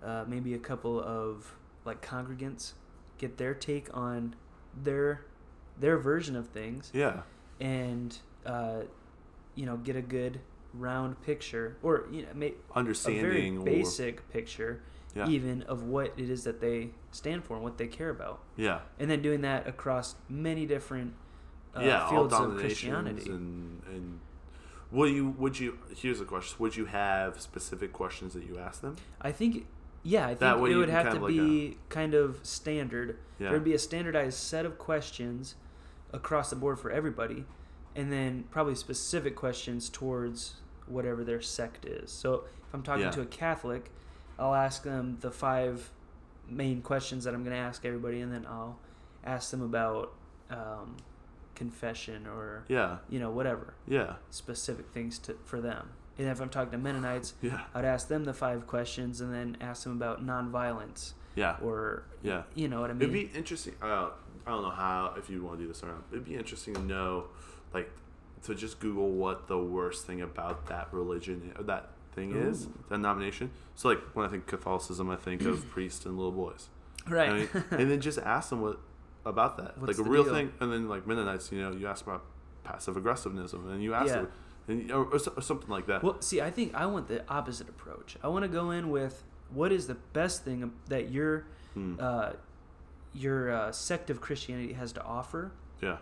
[SPEAKER 3] uh, maybe a couple of like congregants, get their take on their their version of things,
[SPEAKER 2] Yeah.
[SPEAKER 3] and uh, you know get a good round picture or you know ma- a very
[SPEAKER 2] Understanding or
[SPEAKER 3] basic picture
[SPEAKER 2] yeah.
[SPEAKER 3] even of what it is that they stand for and what they care about,
[SPEAKER 2] yeah.
[SPEAKER 3] and then doing that across many different uh,
[SPEAKER 2] yeah, all
[SPEAKER 3] fields of Christianity.
[SPEAKER 2] and and will you would you here's a question would you have specific questions that you ask them
[SPEAKER 3] I think, yeah, I think
[SPEAKER 2] way
[SPEAKER 3] it would have to
[SPEAKER 2] like
[SPEAKER 3] be kind of standard.
[SPEAKER 2] yeah
[SPEAKER 3] There'd be a standardized set of questions across the board for everybody, and then probably specific questions towards whatever their sect is. So if I'm talking
[SPEAKER 2] Yeah.
[SPEAKER 3] to a Catholic, I'll ask them the five main questions that I'm going to ask everybody, and then I'll ask them about um, confession or
[SPEAKER 2] yeah
[SPEAKER 3] you know whatever
[SPEAKER 2] yeah
[SPEAKER 3] specific things to for them. And if I'm talking to Mennonites,
[SPEAKER 2] yeah
[SPEAKER 3] I'd ask them the five questions and then ask them about nonviolence
[SPEAKER 2] yeah
[SPEAKER 3] or
[SPEAKER 2] Yeah.
[SPEAKER 3] you know what I mean.
[SPEAKER 2] it'd be interesting uh, i don't know how if you want to do this or not it'd be interesting to know like to just google what the worst thing about that religion or that thing is
[SPEAKER 3] Ooh.
[SPEAKER 2] that denomination so like when i think catholicism i think of *clears throat* priests and little boys
[SPEAKER 3] right.
[SPEAKER 2] I mean, and then just ask them what about that,
[SPEAKER 3] What's
[SPEAKER 2] like a real
[SPEAKER 3] deal?
[SPEAKER 2] thing. And then like Mennonites, you know, you ask about passive aggressiveness, and you ask
[SPEAKER 3] Yeah.
[SPEAKER 2] them, and, or, or, or something like that.
[SPEAKER 3] well, see, I think I want the opposite approach. I want to go in with what is the best thing that your
[SPEAKER 2] Hmm.
[SPEAKER 3] uh, your uh, sect of Christianity has to offer,
[SPEAKER 2] yeah,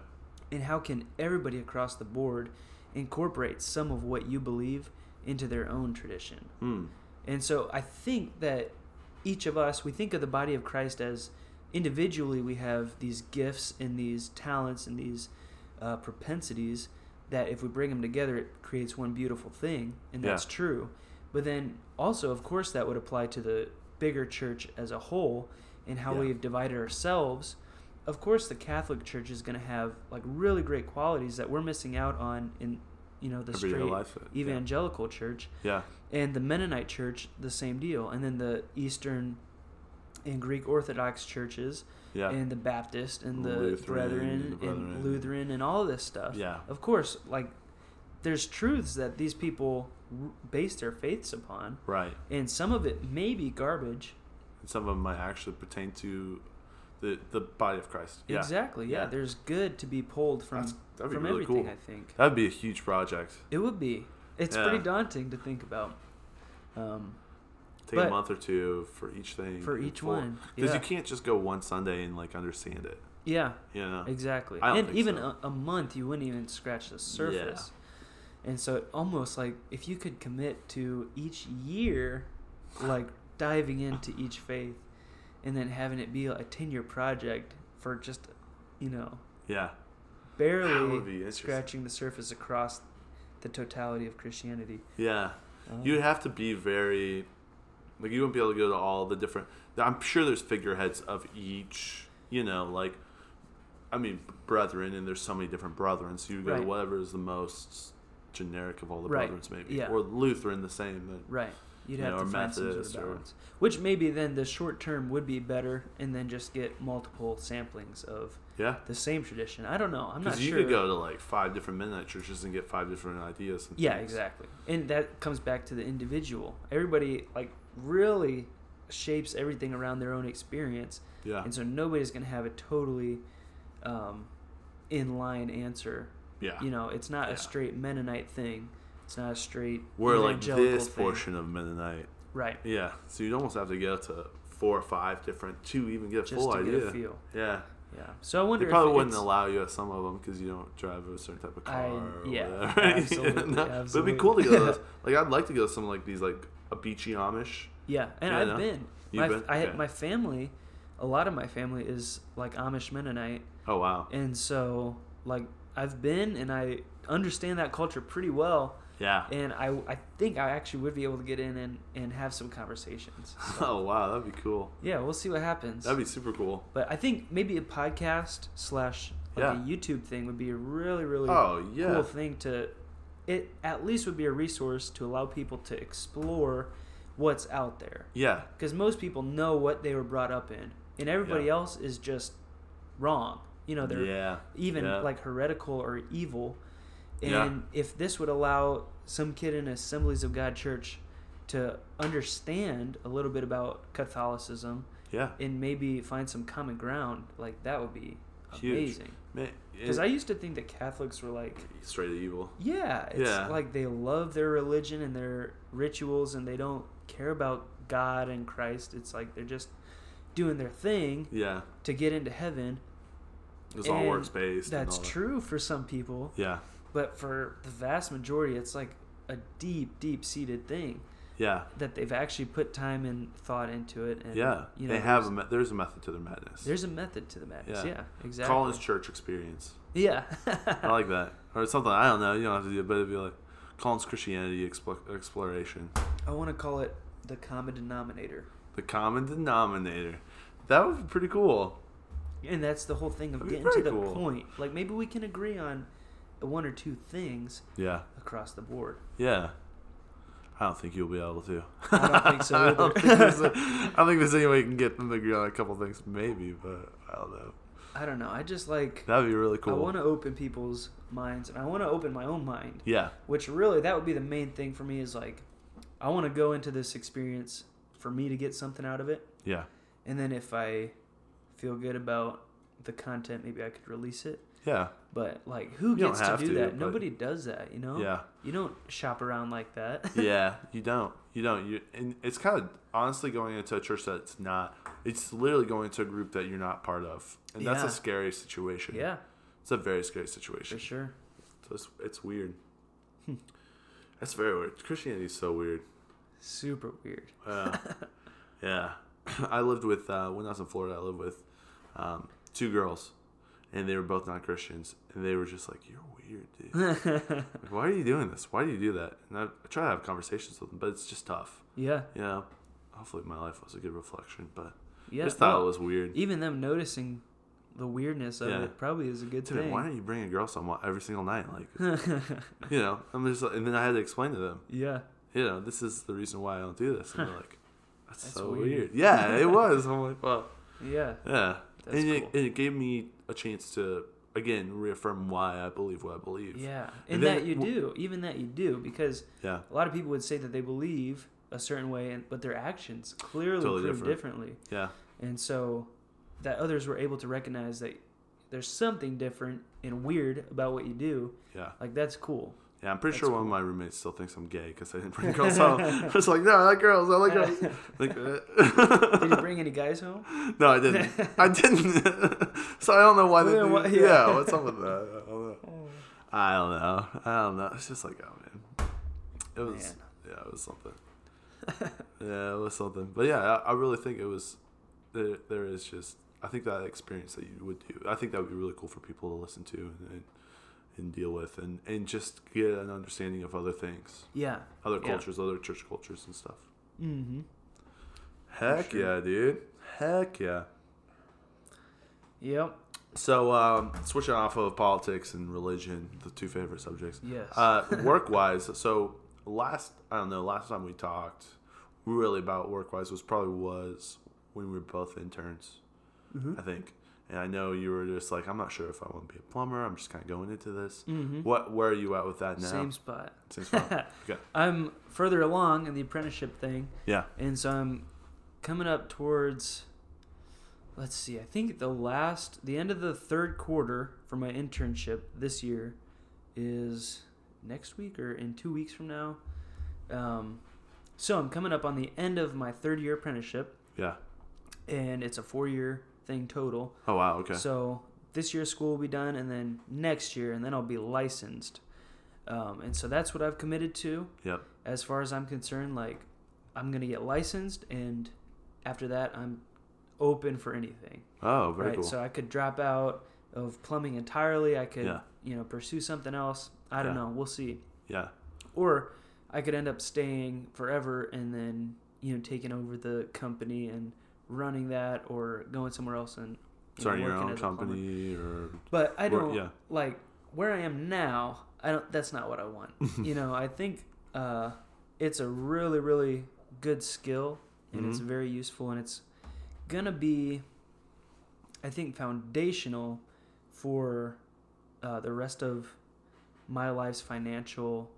[SPEAKER 3] and how can everybody across the board incorporate some of what you believe into their own tradition.
[SPEAKER 2] hmm.
[SPEAKER 3] And so I think that each of us, we think of the body of Christ as individually we have these gifts and these talents and these uh, propensities that if we bring them together, it creates one beautiful thing. And that's
[SPEAKER 2] Yeah.
[SPEAKER 3] true. But then also, of course, that would apply to the bigger church as a whole and how
[SPEAKER 2] Yeah.
[SPEAKER 3] we've divided ourselves. Of course, the Catholic Church is going to have like really great qualities that we're missing out on in, you know, the
[SPEAKER 2] Everyday
[SPEAKER 3] straight
[SPEAKER 2] life. uh, yeah.
[SPEAKER 3] evangelical church
[SPEAKER 2] Yeah,
[SPEAKER 3] and the Mennonite church the same deal, and then the Eastern and Greek Orthodox churches,
[SPEAKER 2] yeah,
[SPEAKER 3] and the Baptist and the
[SPEAKER 2] Lutheran
[SPEAKER 3] Brethren
[SPEAKER 2] and the
[SPEAKER 3] and, Lutheran and all this stuff.
[SPEAKER 2] yeah,
[SPEAKER 3] Of course, like there's truths that these people r- base their faiths upon,
[SPEAKER 2] right.
[SPEAKER 3] and some of it may be garbage.
[SPEAKER 2] And some of them might actually pertain to the the body of Christ. Yeah,
[SPEAKER 3] Exactly. Yeah.
[SPEAKER 2] Yeah.
[SPEAKER 3] There's good to be pulled from
[SPEAKER 2] That's, that'd be
[SPEAKER 3] from
[SPEAKER 2] really
[SPEAKER 3] everything.
[SPEAKER 2] cool.
[SPEAKER 3] I think
[SPEAKER 2] That'd be a huge project.
[SPEAKER 3] it would be. It's
[SPEAKER 2] Yeah.
[SPEAKER 3] pretty daunting to think about. Um,
[SPEAKER 2] Take a month or two for each thing.
[SPEAKER 3] for each one.
[SPEAKER 2] because
[SPEAKER 3] Yeah.
[SPEAKER 2] you can't just go one Sunday and like understand it.
[SPEAKER 3] yeah.
[SPEAKER 2] You know.
[SPEAKER 3] Exactly. And even
[SPEAKER 2] so.
[SPEAKER 3] a, a month, you wouldn't even scratch the surface. And so it almost like if you could commit to each year, like diving into each faith, and then having it be a ten-year project for just, you know,
[SPEAKER 2] Yeah.
[SPEAKER 3] barely scratching the surface across the totality of Christianity.
[SPEAKER 2] Yeah.
[SPEAKER 3] Um,
[SPEAKER 2] You'd have to be very, like you wouldn't be able to go to all the different. I'm sure there's figureheads of each. You know, like, I mean, brethren, and there's so many different brethren. So you go to whatever is the most generic of all the
[SPEAKER 3] Right.
[SPEAKER 2] brethrens, maybe,
[SPEAKER 3] Yeah.
[SPEAKER 2] or Lutheran, the same. but-
[SPEAKER 3] Right. You'd
[SPEAKER 2] you
[SPEAKER 3] have
[SPEAKER 2] know,
[SPEAKER 3] to
[SPEAKER 2] or
[SPEAKER 3] find some sort of
[SPEAKER 2] or-.
[SPEAKER 3] Which maybe then the short term would be better, and then just get multiple samplings of
[SPEAKER 2] Yeah.
[SPEAKER 3] the same tradition. I don't know. I'm not sure.
[SPEAKER 2] Because you could go to like five different Mennonite churches and get five different ideas. And
[SPEAKER 3] Yeah,
[SPEAKER 2] things.
[SPEAKER 3] exactly. And that comes back to the individual. Everybody like really shapes everything around their own experience,
[SPEAKER 2] Yeah.
[SPEAKER 3] and so nobody's gonna have a totally um, in line answer.
[SPEAKER 2] Yeah.
[SPEAKER 3] You know, it's not
[SPEAKER 2] Yeah.
[SPEAKER 3] a straight Mennonite thing. It's not a straight
[SPEAKER 2] We're like this
[SPEAKER 3] thing.
[SPEAKER 2] portion of Mennonite.
[SPEAKER 3] right?
[SPEAKER 2] Yeah. So you'd almost have to go to four or five different to even get a
[SPEAKER 3] Just
[SPEAKER 2] full
[SPEAKER 3] to
[SPEAKER 2] idea.
[SPEAKER 3] a feel.
[SPEAKER 2] Yeah.
[SPEAKER 3] Yeah. So I wonder.
[SPEAKER 2] They probably wouldn't allow you at some of them because you don't drive a certain type of car.
[SPEAKER 3] I- yeah,
[SPEAKER 2] whatever. *laughs*
[SPEAKER 3] absolutely,
[SPEAKER 2] No, But it'd be cool to go to those. Like I'd like to go to some like these like a Beachy Amish.
[SPEAKER 3] Yeah, and
[SPEAKER 2] Yeah,
[SPEAKER 3] I've
[SPEAKER 2] know.
[SPEAKER 3] been.
[SPEAKER 2] You've
[SPEAKER 3] my,
[SPEAKER 2] been?
[SPEAKER 3] I had
[SPEAKER 2] Okay.
[SPEAKER 3] my family. a lot of my family is like Amish Mennonite,
[SPEAKER 2] Oh wow.
[SPEAKER 3] and so like I've been and I understand that culture pretty well,
[SPEAKER 2] Yeah.
[SPEAKER 3] and I I think I actually would be able to get in and and have some conversations. *laughs* So,
[SPEAKER 2] Oh wow, that'd be cool.
[SPEAKER 3] yeah, we'll see what happens.
[SPEAKER 2] That'd be super cool.
[SPEAKER 3] But I think maybe a podcast slash like
[SPEAKER 2] Yeah.
[SPEAKER 3] a YouTube thing would be a really really
[SPEAKER 2] Oh yeah.
[SPEAKER 3] cool thing to. It at least would be a resource to allow people to explore what's out there
[SPEAKER 2] Yeah.
[SPEAKER 3] because most people know what they were brought up in, and everybody
[SPEAKER 2] Yeah.
[SPEAKER 3] else is just wrong. You know, they're
[SPEAKER 2] Yeah.
[SPEAKER 3] even
[SPEAKER 2] Yeah.
[SPEAKER 3] like heretical or evil. And if this would allow some kid in Assemblies of God Church to understand a little bit about Catholicism
[SPEAKER 2] Yeah.
[SPEAKER 3] and maybe find some common ground, like that would be. Amazing. Because I used to think that Catholics were like,
[SPEAKER 2] straight evil.
[SPEAKER 3] yeah, it's
[SPEAKER 2] Yeah.
[SPEAKER 3] like they love their religion and their rituals and they don't care about God and Christ. It's like they're just doing their thing
[SPEAKER 2] Yeah.
[SPEAKER 3] to get into heaven.
[SPEAKER 2] It's all
[SPEAKER 3] And
[SPEAKER 2] works based.
[SPEAKER 3] That's
[SPEAKER 2] all that.
[SPEAKER 3] true for some people,
[SPEAKER 2] Yeah.
[SPEAKER 3] but for the vast majority, it's like a deep, deep seated thing
[SPEAKER 2] Yeah.
[SPEAKER 3] that they've actually put time and thought into it. And,
[SPEAKER 2] Yeah.
[SPEAKER 3] you know,
[SPEAKER 2] they have a
[SPEAKER 3] there's,
[SPEAKER 2] me- there's a method to their madness.
[SPEAKER 3] there's a method to the madness.
[SPEAKER 2] Yeah.
[SPEAKER 3] Yeah, exactly.
[SPEAKER 2] Collin's Church experience.
[SPEAKER 3] Yeah.
[SPEAKER 2] I like that. *laughs* Or something. I don't know. You don't have to do it, but it'd be like Collin's Christianity expl- exploration.
[SPEAKER 3] I want to call it the common denominator.
[SPEAKER 2] The common denominator. That would be pretty cool.
[SPEAKER 3] And that's the whole thing of getting to the
[SPEAKER 2] cool.
[SPEAKER 3] point. Like maybe we can agree on one or two things
[SPEAKER 2] Yeah.
[SPEAKER 3] across the board.
[SPEAKER 2] Yeah. I don't think you'll be able to.
[SPEAKER 3] I don't think so *laughs*
[SPEAKER 2] I don't think there's, a, *laughs* I think there's any way you can get them to agree on a couple things, maybe, but I don't know.
[SPEAKER 3] I don't know. I just like
[SPEAKER 2] That'd be really cool.
[SPEAKER 3] I want to open people's minds and I want to open my own mind.
[SPEAKER 2] Yeah.
[SPEAKER 3] Which really that would be the main thing for me is like I want to go into this experience for me to get something out of it.
[SPEAKER 2] Yeah.
[SPEAKER 3] And then if I feel good about the content, maybe I could release it.
[SPEAKER 2] Yeah.
[SPEAKER 3] But like who
[SPEAKER 2] You
[SPEAKER 3] gets to do
[SPEAKER 2] to,
[SPEAKER 3] that? Nobody does that, you know?
[SPEAKER 2] Yeah.
[SPEAKER 3] You don't shop around like that. *laughs*
[SPEAKER 2] yeah, you don't. You don't. You and it's kind of honestly going into a church that's not. It's literally going into a group that you're not part of, and that's a scary situation.
[SPEAKER 3] yeah,
[SPEAKER 2] it's a very scary situation.
[SPEAKER 3] for sure.
[SPEAKER 2] So it's, it's weird. *laughs* That's very weird. Christianity is so weird.
[SPEAKER 3] Super weird.
[SPEAKER 2] Uh, yeah, *laughs* *coughs* I lived with uh, when I was in Florida. I lived with um, two girls, and they were both not Christians, and they were just like, "You're weird, dude. *laughs* Like, why are you doing this? Why do you do that?" And I, I try to have conversations with them, but it's just tough.
[SPEAKER 3] yeah.
[SPEAKER 2] Yeah. hopefully my life was a good reflection, but
[SPEAKER 3] Yeah.
[SPEAKER 2] I just thought
[SPEAKER 3] well,
[SPEAKER 2] it was weird.
[SPEAKER 3] even them noticing the weirdness of
[SPEAKER 2] Yeah.
[SPEAKER 3] it probably is a good
[SPEAKER 2] Dude,
[SPEAKER 3] thing.
[SPEAKER 2] why don't you bring a girl somewhere every single night? Like, *laughs* you know, I'm just, like- and then I had to explain to them,
[SPEAKER 3] yeah.
[SPEAKER 2] you know, this is the reason why I don't do this. And they're *laughs* like, that's,
[SPEAKER 3] That's
[SPEAKER 2] so
[SPEAKER 3] weird.
[SPEAKER 2] weird. Yeah, it was. I'm like, well,
[SPEAKER 3] Yeah.
[SPEAKER 2] yeah.
[SPEAKER 3] That's
[SPEAKER 2] and it,
[SPEAKER 3] cool.
[SPEAKER 2] and it gave me a chance to, again, reaffirm why I believe what I believe.
[SPEAKER 3] Yeah.
[SPEAKER 2] And
[SPEAKER 3] And,
[SPEAKER 2] then
[SPEAKER 3] that you do. Even that you do. Because
[SPEAKER 2] Yeah.
[SPEAKER 3] a lot of people would say that they believe a certain way, and, but their actions clearly
[SPEAKER 2] Totally
[SPEAKER 3] prove
[SPEAKER 2] different.
[SPEAKER 3] differently.
[SPEAKER 2] Yeah.
[SPEAKER 3] And so that others were able to recognize that there's something different and weird about what you do.
[SPEAKER 2] Yeah.
[SPEAKER 3] Like, that's cool.
[SPEAKER 2] Yeah, I'm pretty
[SPEAKER 3] That's
[SPEAKER 2] sure one of my roommates still thinks I'm gay because I didn't bring girls home. *laughs* I was like, no, I like girls. I like girls. *laughs* Like, uh,
[SPEAKER 3] Did you bring any guys home? *laughs*
[SPEAKER 2] no, I didn't. I didn't. so I don't know why they.
[SPEAKER 3] Well, what-
[SPEAKER 2] yeah.
[SPEAKER 3] yeah.
[SPEAKER 2] what's up with that? I don't know. I don't know. I don't know. It's just like, oh man, it was.
[SPEAKER 3] Man.
[SPEAKER 2] Yeah, it was something. yeah, it was something. But yeah, I, I really think it was. There, there is just. I think that experience that you would do. I think that would be really cool for people to listen to and, and, and deal with, and and just get an understanding of other things,
[SPEAKER 3] Yeah.
[SPEAKER 2] other
[SPEAKER 3] Yeah.
[SPEAKER 2] cultures, other church cultures and stuff.
[SPEAKER 3] Mm-hmm.
[SPEAKER 2] Heck
[SPEAKER 3] sure.
[SPEAKER 2] yeah, dude. Heck yeah.
[SPEAKER 3] Yep.
[SPEAKER 2] So, um, switching off of politics and religion, the two favorite subjects.
[SPEAKER 3] Yes.
[SPEAKER 2] Uh, *laughs* work wise, so last I don't know, last time we talked really about work wise was probably was when we were both interns,
[SPEAKER 3] mm-hmm.
[SPEAKER 2] I think. And I know you were just like, I'm not sure if I want to be a plumber. I'm just kind of going into this.
[SPEAKER 3] Mm-hmm.
[SPEAKER 2] What? Where are you at with that now?
[SPEAKER 3] Same spot.
[SPEAKER 2] Same spot. *laughs* okay.
[SPEAKER 3] I'm further along in the apprenticeship thing,
[SPEAKER 2] Yeah.
[SPEAKER 3] and so I'm coming up towards. Let's see. I think the last, the end of the third quarter for my internship this year is next week or in two weeks from now. Um, so I'm coming up on the end of my third year apprenticeship,
[SPEAKER 2] Yeah.
[SPEAKER 3] and it's a four year thing total.
[SPEAKER 2] Oh wow. Okay.
[SPEAKER 3] So this year school will be done, and then next year, and then I'll be licensed. Um, and so that's what I've committed to.
[SPEAKER 2] Yep.
[SPEAKER 3] As far as I'm concerned, like I'm gonna get licensed, and after that, I'm open for anything.
[SPEAKER 2] Oh, very
[SPEAKER 3] right.
[SPEAKER 2] cool.
[SPEAKER 3] So I could drop out of plumbing entirely. I could
[SPEAKER 2] Yeah.
[SPEAKER 3] you know pursue something else. I don't
[SPEAKER 2] Yeah.
[SPEAKER 3] know. We'll see.
[SPEAKER 2] yeah.
[SPEAKER 3] Or I could end up staying forever and then you know taking over the company and running that, or going somewhere else and you know,
[SPEAKER 2] Starting your
[SPEAKER 3] working
[SPEAKER 2] own
[SPEAKER 3] as a plumber.
[SPEAKER 2] company or
[SPEAKER 3] But I don't
[SPEAKER 2] yeah.
[SPEAKER 3] like where I am now. I don't. That's not what I want. *laughs* you know, I think uh, it's a really, really good skill, and it's
[SPEAKER 2] Mhm.
[SPEAKER 3] very useful, and it's gonna be, I think, foundational for uh, the rest of my life's financial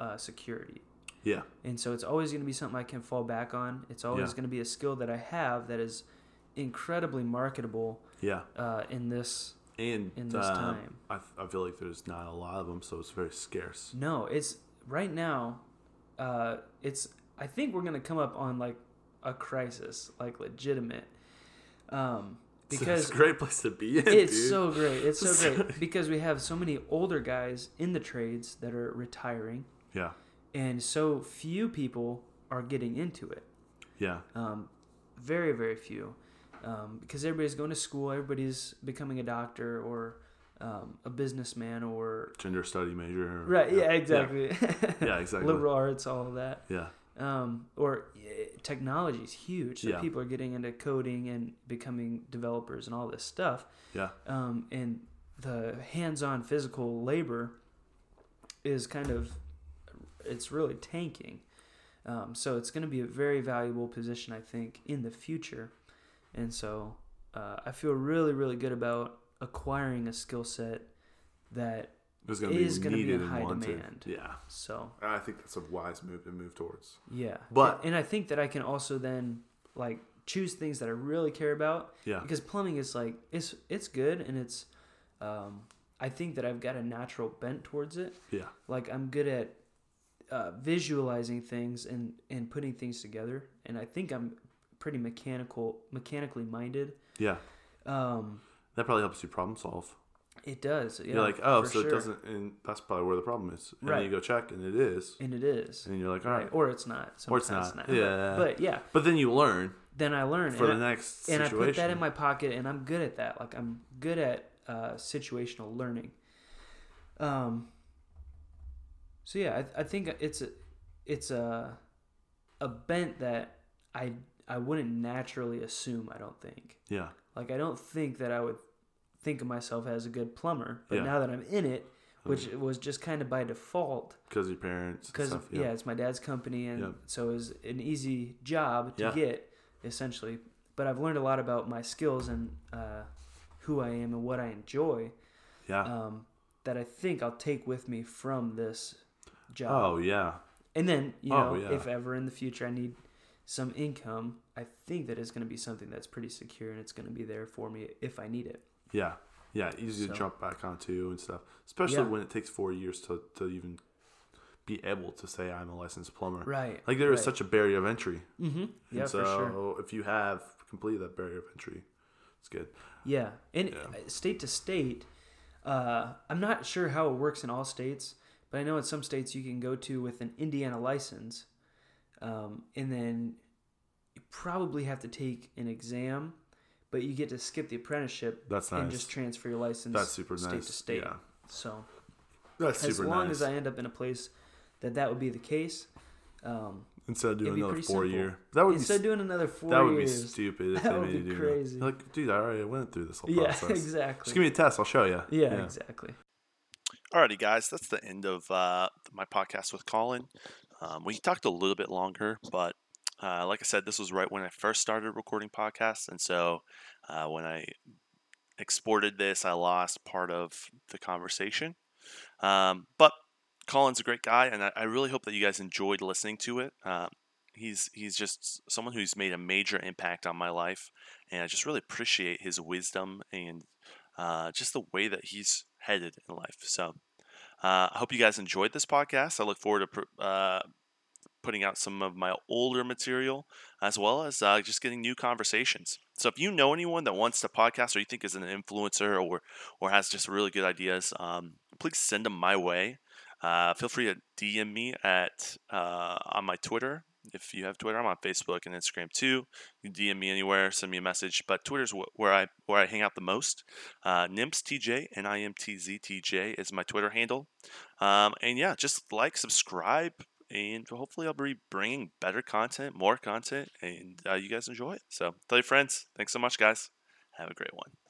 [SPEAKER 3] uh, security.
[SPEAKER 2] Yeah.
[SPEAKER 3] And so it's always going to be something I can fall back on. It's always
[SPEAKER 2] Yeah.
[SPEAKER 3] going to be a skill that I have that is incredibly marketable
[SPEAKER 2] Yeah.
[SPEAKER 3] uh, in this
[SPEAKER 2] And
[SPEAKER 3] in this
[SPEAKER 2] um,
[SPEAKER 3] time.
[SPEAKER 2] I, I feel like there's not a lot of them, so it's very scarce.
[SPEAKER 3] No, it's right now. Uh, it's. I think we're gonna come up on like a crisis, like legitimate. Um, because *laughs* It's
[SPEAKER 2] a great place to be in.
[SPEAKER 3] it's
[SPEAKER 2] dude.
[SPEAKER 3] so great. It's so *laughs* great because we have so many older guys in the trades that are retiring,
[SPEAKER 2] Yeah.
[SPEAKER 3] And so few people are getting into it.
[SPEAKER 2] Yeah.
[SPEAKER 3] Um, very, very few. Um, because everybody's going to school, everybody's becoming a doctor or um, a businessman or
[SPEAKER 2] Gender study major.
[SPEAKER 3] right. Yeah, exactly. *laughs*
[SPEAKER 2] Yeah, exactly.
[SPEAKER 3] Liberal arts, all of that.
[SPEAKER 2] Yeah.
[SPEAKER 3] Um, or eh, technology is huge. So
[SPEAKER 2] Yeah.
[SPEAKER 3] people are getting into coding and becoming developers and all this stuff.
[SPEAKER 2] Yeah.
[SPEAKER 3] Um, and the hands-on physical labor is kind of it's really tanking. Um, so it's going to be a very valuable position, I think, in the future. And so uh, I feel really, really good about acquiring a skill set that
[SPEAKER 2] gonna
[SPEAKER 3] is
[SPEAKER 2] be
[SPEAKER 3] gonna be
[SPEAKER 2] needed
[SPEAKER 3] in high
[SPEAKER 2] wanted.
[SPEAKER 3] demand.
[SPEAKER 2] Yeah.
[SPEAKER 3] so
[SPEAKER 2] I think that's a wise move to move towards.
[SPEAKER 3] yeah.
[SPEAKER 2] But-
[SPEAKER 3] and, and I think that I can also then like choose things that I really care about
[SPEAKER 2] Yeah.
[SPEAKER 3] because plumbing is like it's it's good and it's um, I think that I've got a natural bent towards it.
[SPEAKER 2] Yeah.
[SPEAKER 3] Like I'm good at uh, visualizing things and and putting things together, and I think I'm pretty mechanical mechanically minded.
[SPEAKER 2] Yeah.
[SPEAKER 3] Um,
[SPEAKER 2] That probably helps you problem solve.
[SPEAKER 3] it does. Yeah,
[SPEAKER 2] You're like, oh, so
[SPEAKER 3] sure.
[SPEAKER 2] it doesn't, and that's probably where the problem is. And
[SPEAKER 3] Right.
[SPEAKER 2] then you go check, and it is,
[SPEAKER 3] and it is.
[SPEAKER 2] and you're like, all
[SPEAKER 3] Right.
[SPEAKER 2] right.
[SPEAKER 3] Or it's not.
[SPEAKER 2] Or it's
[SPEAKER 3] Sometimes
[SPEAKER 2] not. Yeah.
[SPEAKER 3] But yeah,
[SPEAKER 2] But then you learn
[SPEAKER 3] then I learn
[SPEAKER 2] for
[SPEAKER 3] and
[SPEAKER 2] the
[SPEAKER 3] I-
[SPEAKER 2] next
[SPEAKER 3] and
[SPEAKER 2] situation.
[SPEAKER 3] I put that in my pocket, and I'm good at that. Like I'm good at uh, situational learning. Um. So yeah, I, I think it's a it's a a bent that I I wouldn't naturally assume. I don't think.
[SPEAKER 2] yeah.
[SPEAKER 3] Like I don't think that I would think of myself as a good plumber. But
[SPEAKER 2] Yeah.
[SPEAKER 3] now that I'm in it, which was just kind of by default,
[SPEAKER 2] Because your parents.
[SPEAKER 3] because
[SPEAKER 2] stuff,
[SPEAKER 3] yeah. it's my dad's company and
[SPEAKER 2] Yeah.
[SPEAKER 3] so it was an easy job to
[SPEAKER 2] Yeah.
[SPEAKER 3] get essentially but i've learned a lot about my skills and uh, who i am and what i enjoy
[SPEAKER 2] Yeah.
[SPEAKER 3] um, that i think i'll take with me from this job
[SPEAKER 2] oh yeah.
[SPEAKER 3] and then you
[SPEAKER 2] Oh,
[SPEAKER 3] know
[SPEAKER 2] yeah.
[SPEAKER 3] if ever in the future i need some income i think that is going to be something that's pretty secure and it's going to be there for me if i need it
[SPEAKER 2] Yeah. Yeah. Easy to jump back onto and stuff. Especially
[SPEAKER 3] Yeah.
[SPEAKER 2] when it takes four years to, to even be able to say I'm a licensed plumber.
[SPEAKER 3] right
[SPEAKER 2] Like there is
[SPEAKER 3] right.
[SPEAKER 2] such a barrier of entry.
[SPEAKER 3] mm-hmm. yeah
[SPEAKER 2] so
[SPEAKER 3] for sure
[SPEAKER 2] if you have completed that barrier of entry, it's good.
[SPEAKER 3] Yeah, and
[SPEAKER 2] Yeah.
[SPEAKER 3] uh, state to state, uh, I'm not sure how it works in all states, but I know in some states you can go to with an Indiana license, um, and then you probably have to take an exam, but you get to skip the apprenticeship
[SPEAKER 2] That's nice.
[SPEAKER 3] and just transfer your license.
[SPEAKER 2] That's super
[SPEAKER 3] state
[SPEAKER 2] nice.
[SPEAKER 3] to state.
[SPEAKER 2] Yeah.
[SPEAKER 3] So
[SPEAKER 2] That's
[SPEAKER 3] as
[SPEAKER 2] super
[SPEAKER 3] long
[SPEAKER 2] nice.
[SPEAKER 3] as I end up in a place that that would be the case, um,
[SPEAKER 2] Instead of doing another four
[SPEAKER 3] simple.
[SPEAKER 2] year, that would
[SPEAKER 3] instead
[SPEAKER 2] be
[SPEAKER 3] doing another four
[SPEAKER 2] that would be
[SPEAKER 3] years,
[SPEAKER 2] stupid *laughs* if
[SPEAKER 3] That
[SPEAKER 2] they
[SPEAKER 3] would
[SPEAKER 2] made
[SPEAKER 3] be
[SPEAKER 2] you do
[SPEAKER 3] crazy.
[SPEAKER 2] Like, dude, I already went through this whole
[SPEAKER 3] yeah, *laughs*
[SPEAKER 2] process.
[SPEAKER 3] exactly.
[SPEAKER 2] Just give me a test. I'll show you.
[SPEAKER 3] yeah, exactly.
[SPEAKER 1] Alrighty, guys, that's the end of uh, my podcast with Collin. Um, we talked a little bit longer, but uh, like I said, this was right when I first started recording podcasts, and so uh, when I exported this, I lost part of the conversation. Um, but Collin's a great guy, and I, I really hope that you guys enjoyed listening to it. Um, he's he's just someone who's made a major impact on my life, and I just really appreciate his wisdom and uh, just the way that he's headed in life. So uh, I hope you guys enjoyed this podcast. I look forward to uh, putting out some of my older material as well as uh, just getting new conversations. So if you know anyone that wants to podcast or you think is an influencer or or has just really good ideas, um, please send them my way. Uh, feel free to DM me at uh, on my Twitter
[SPEAKER 2] if you have Twitter, I'm on Facebook and Instagram too. You can DM me anywhere, send me a message. But Twitter's wh- where I where I hang out the most. Uh, NimtzTJ, N I M T Z T J is my Twitter handle. Um, and yeah, just like, subscribe, and hopefully I'll be bringing better content, more content, and uh, you guys enjoy it. So tell your friends. Thanks so much, guys. Have a great one.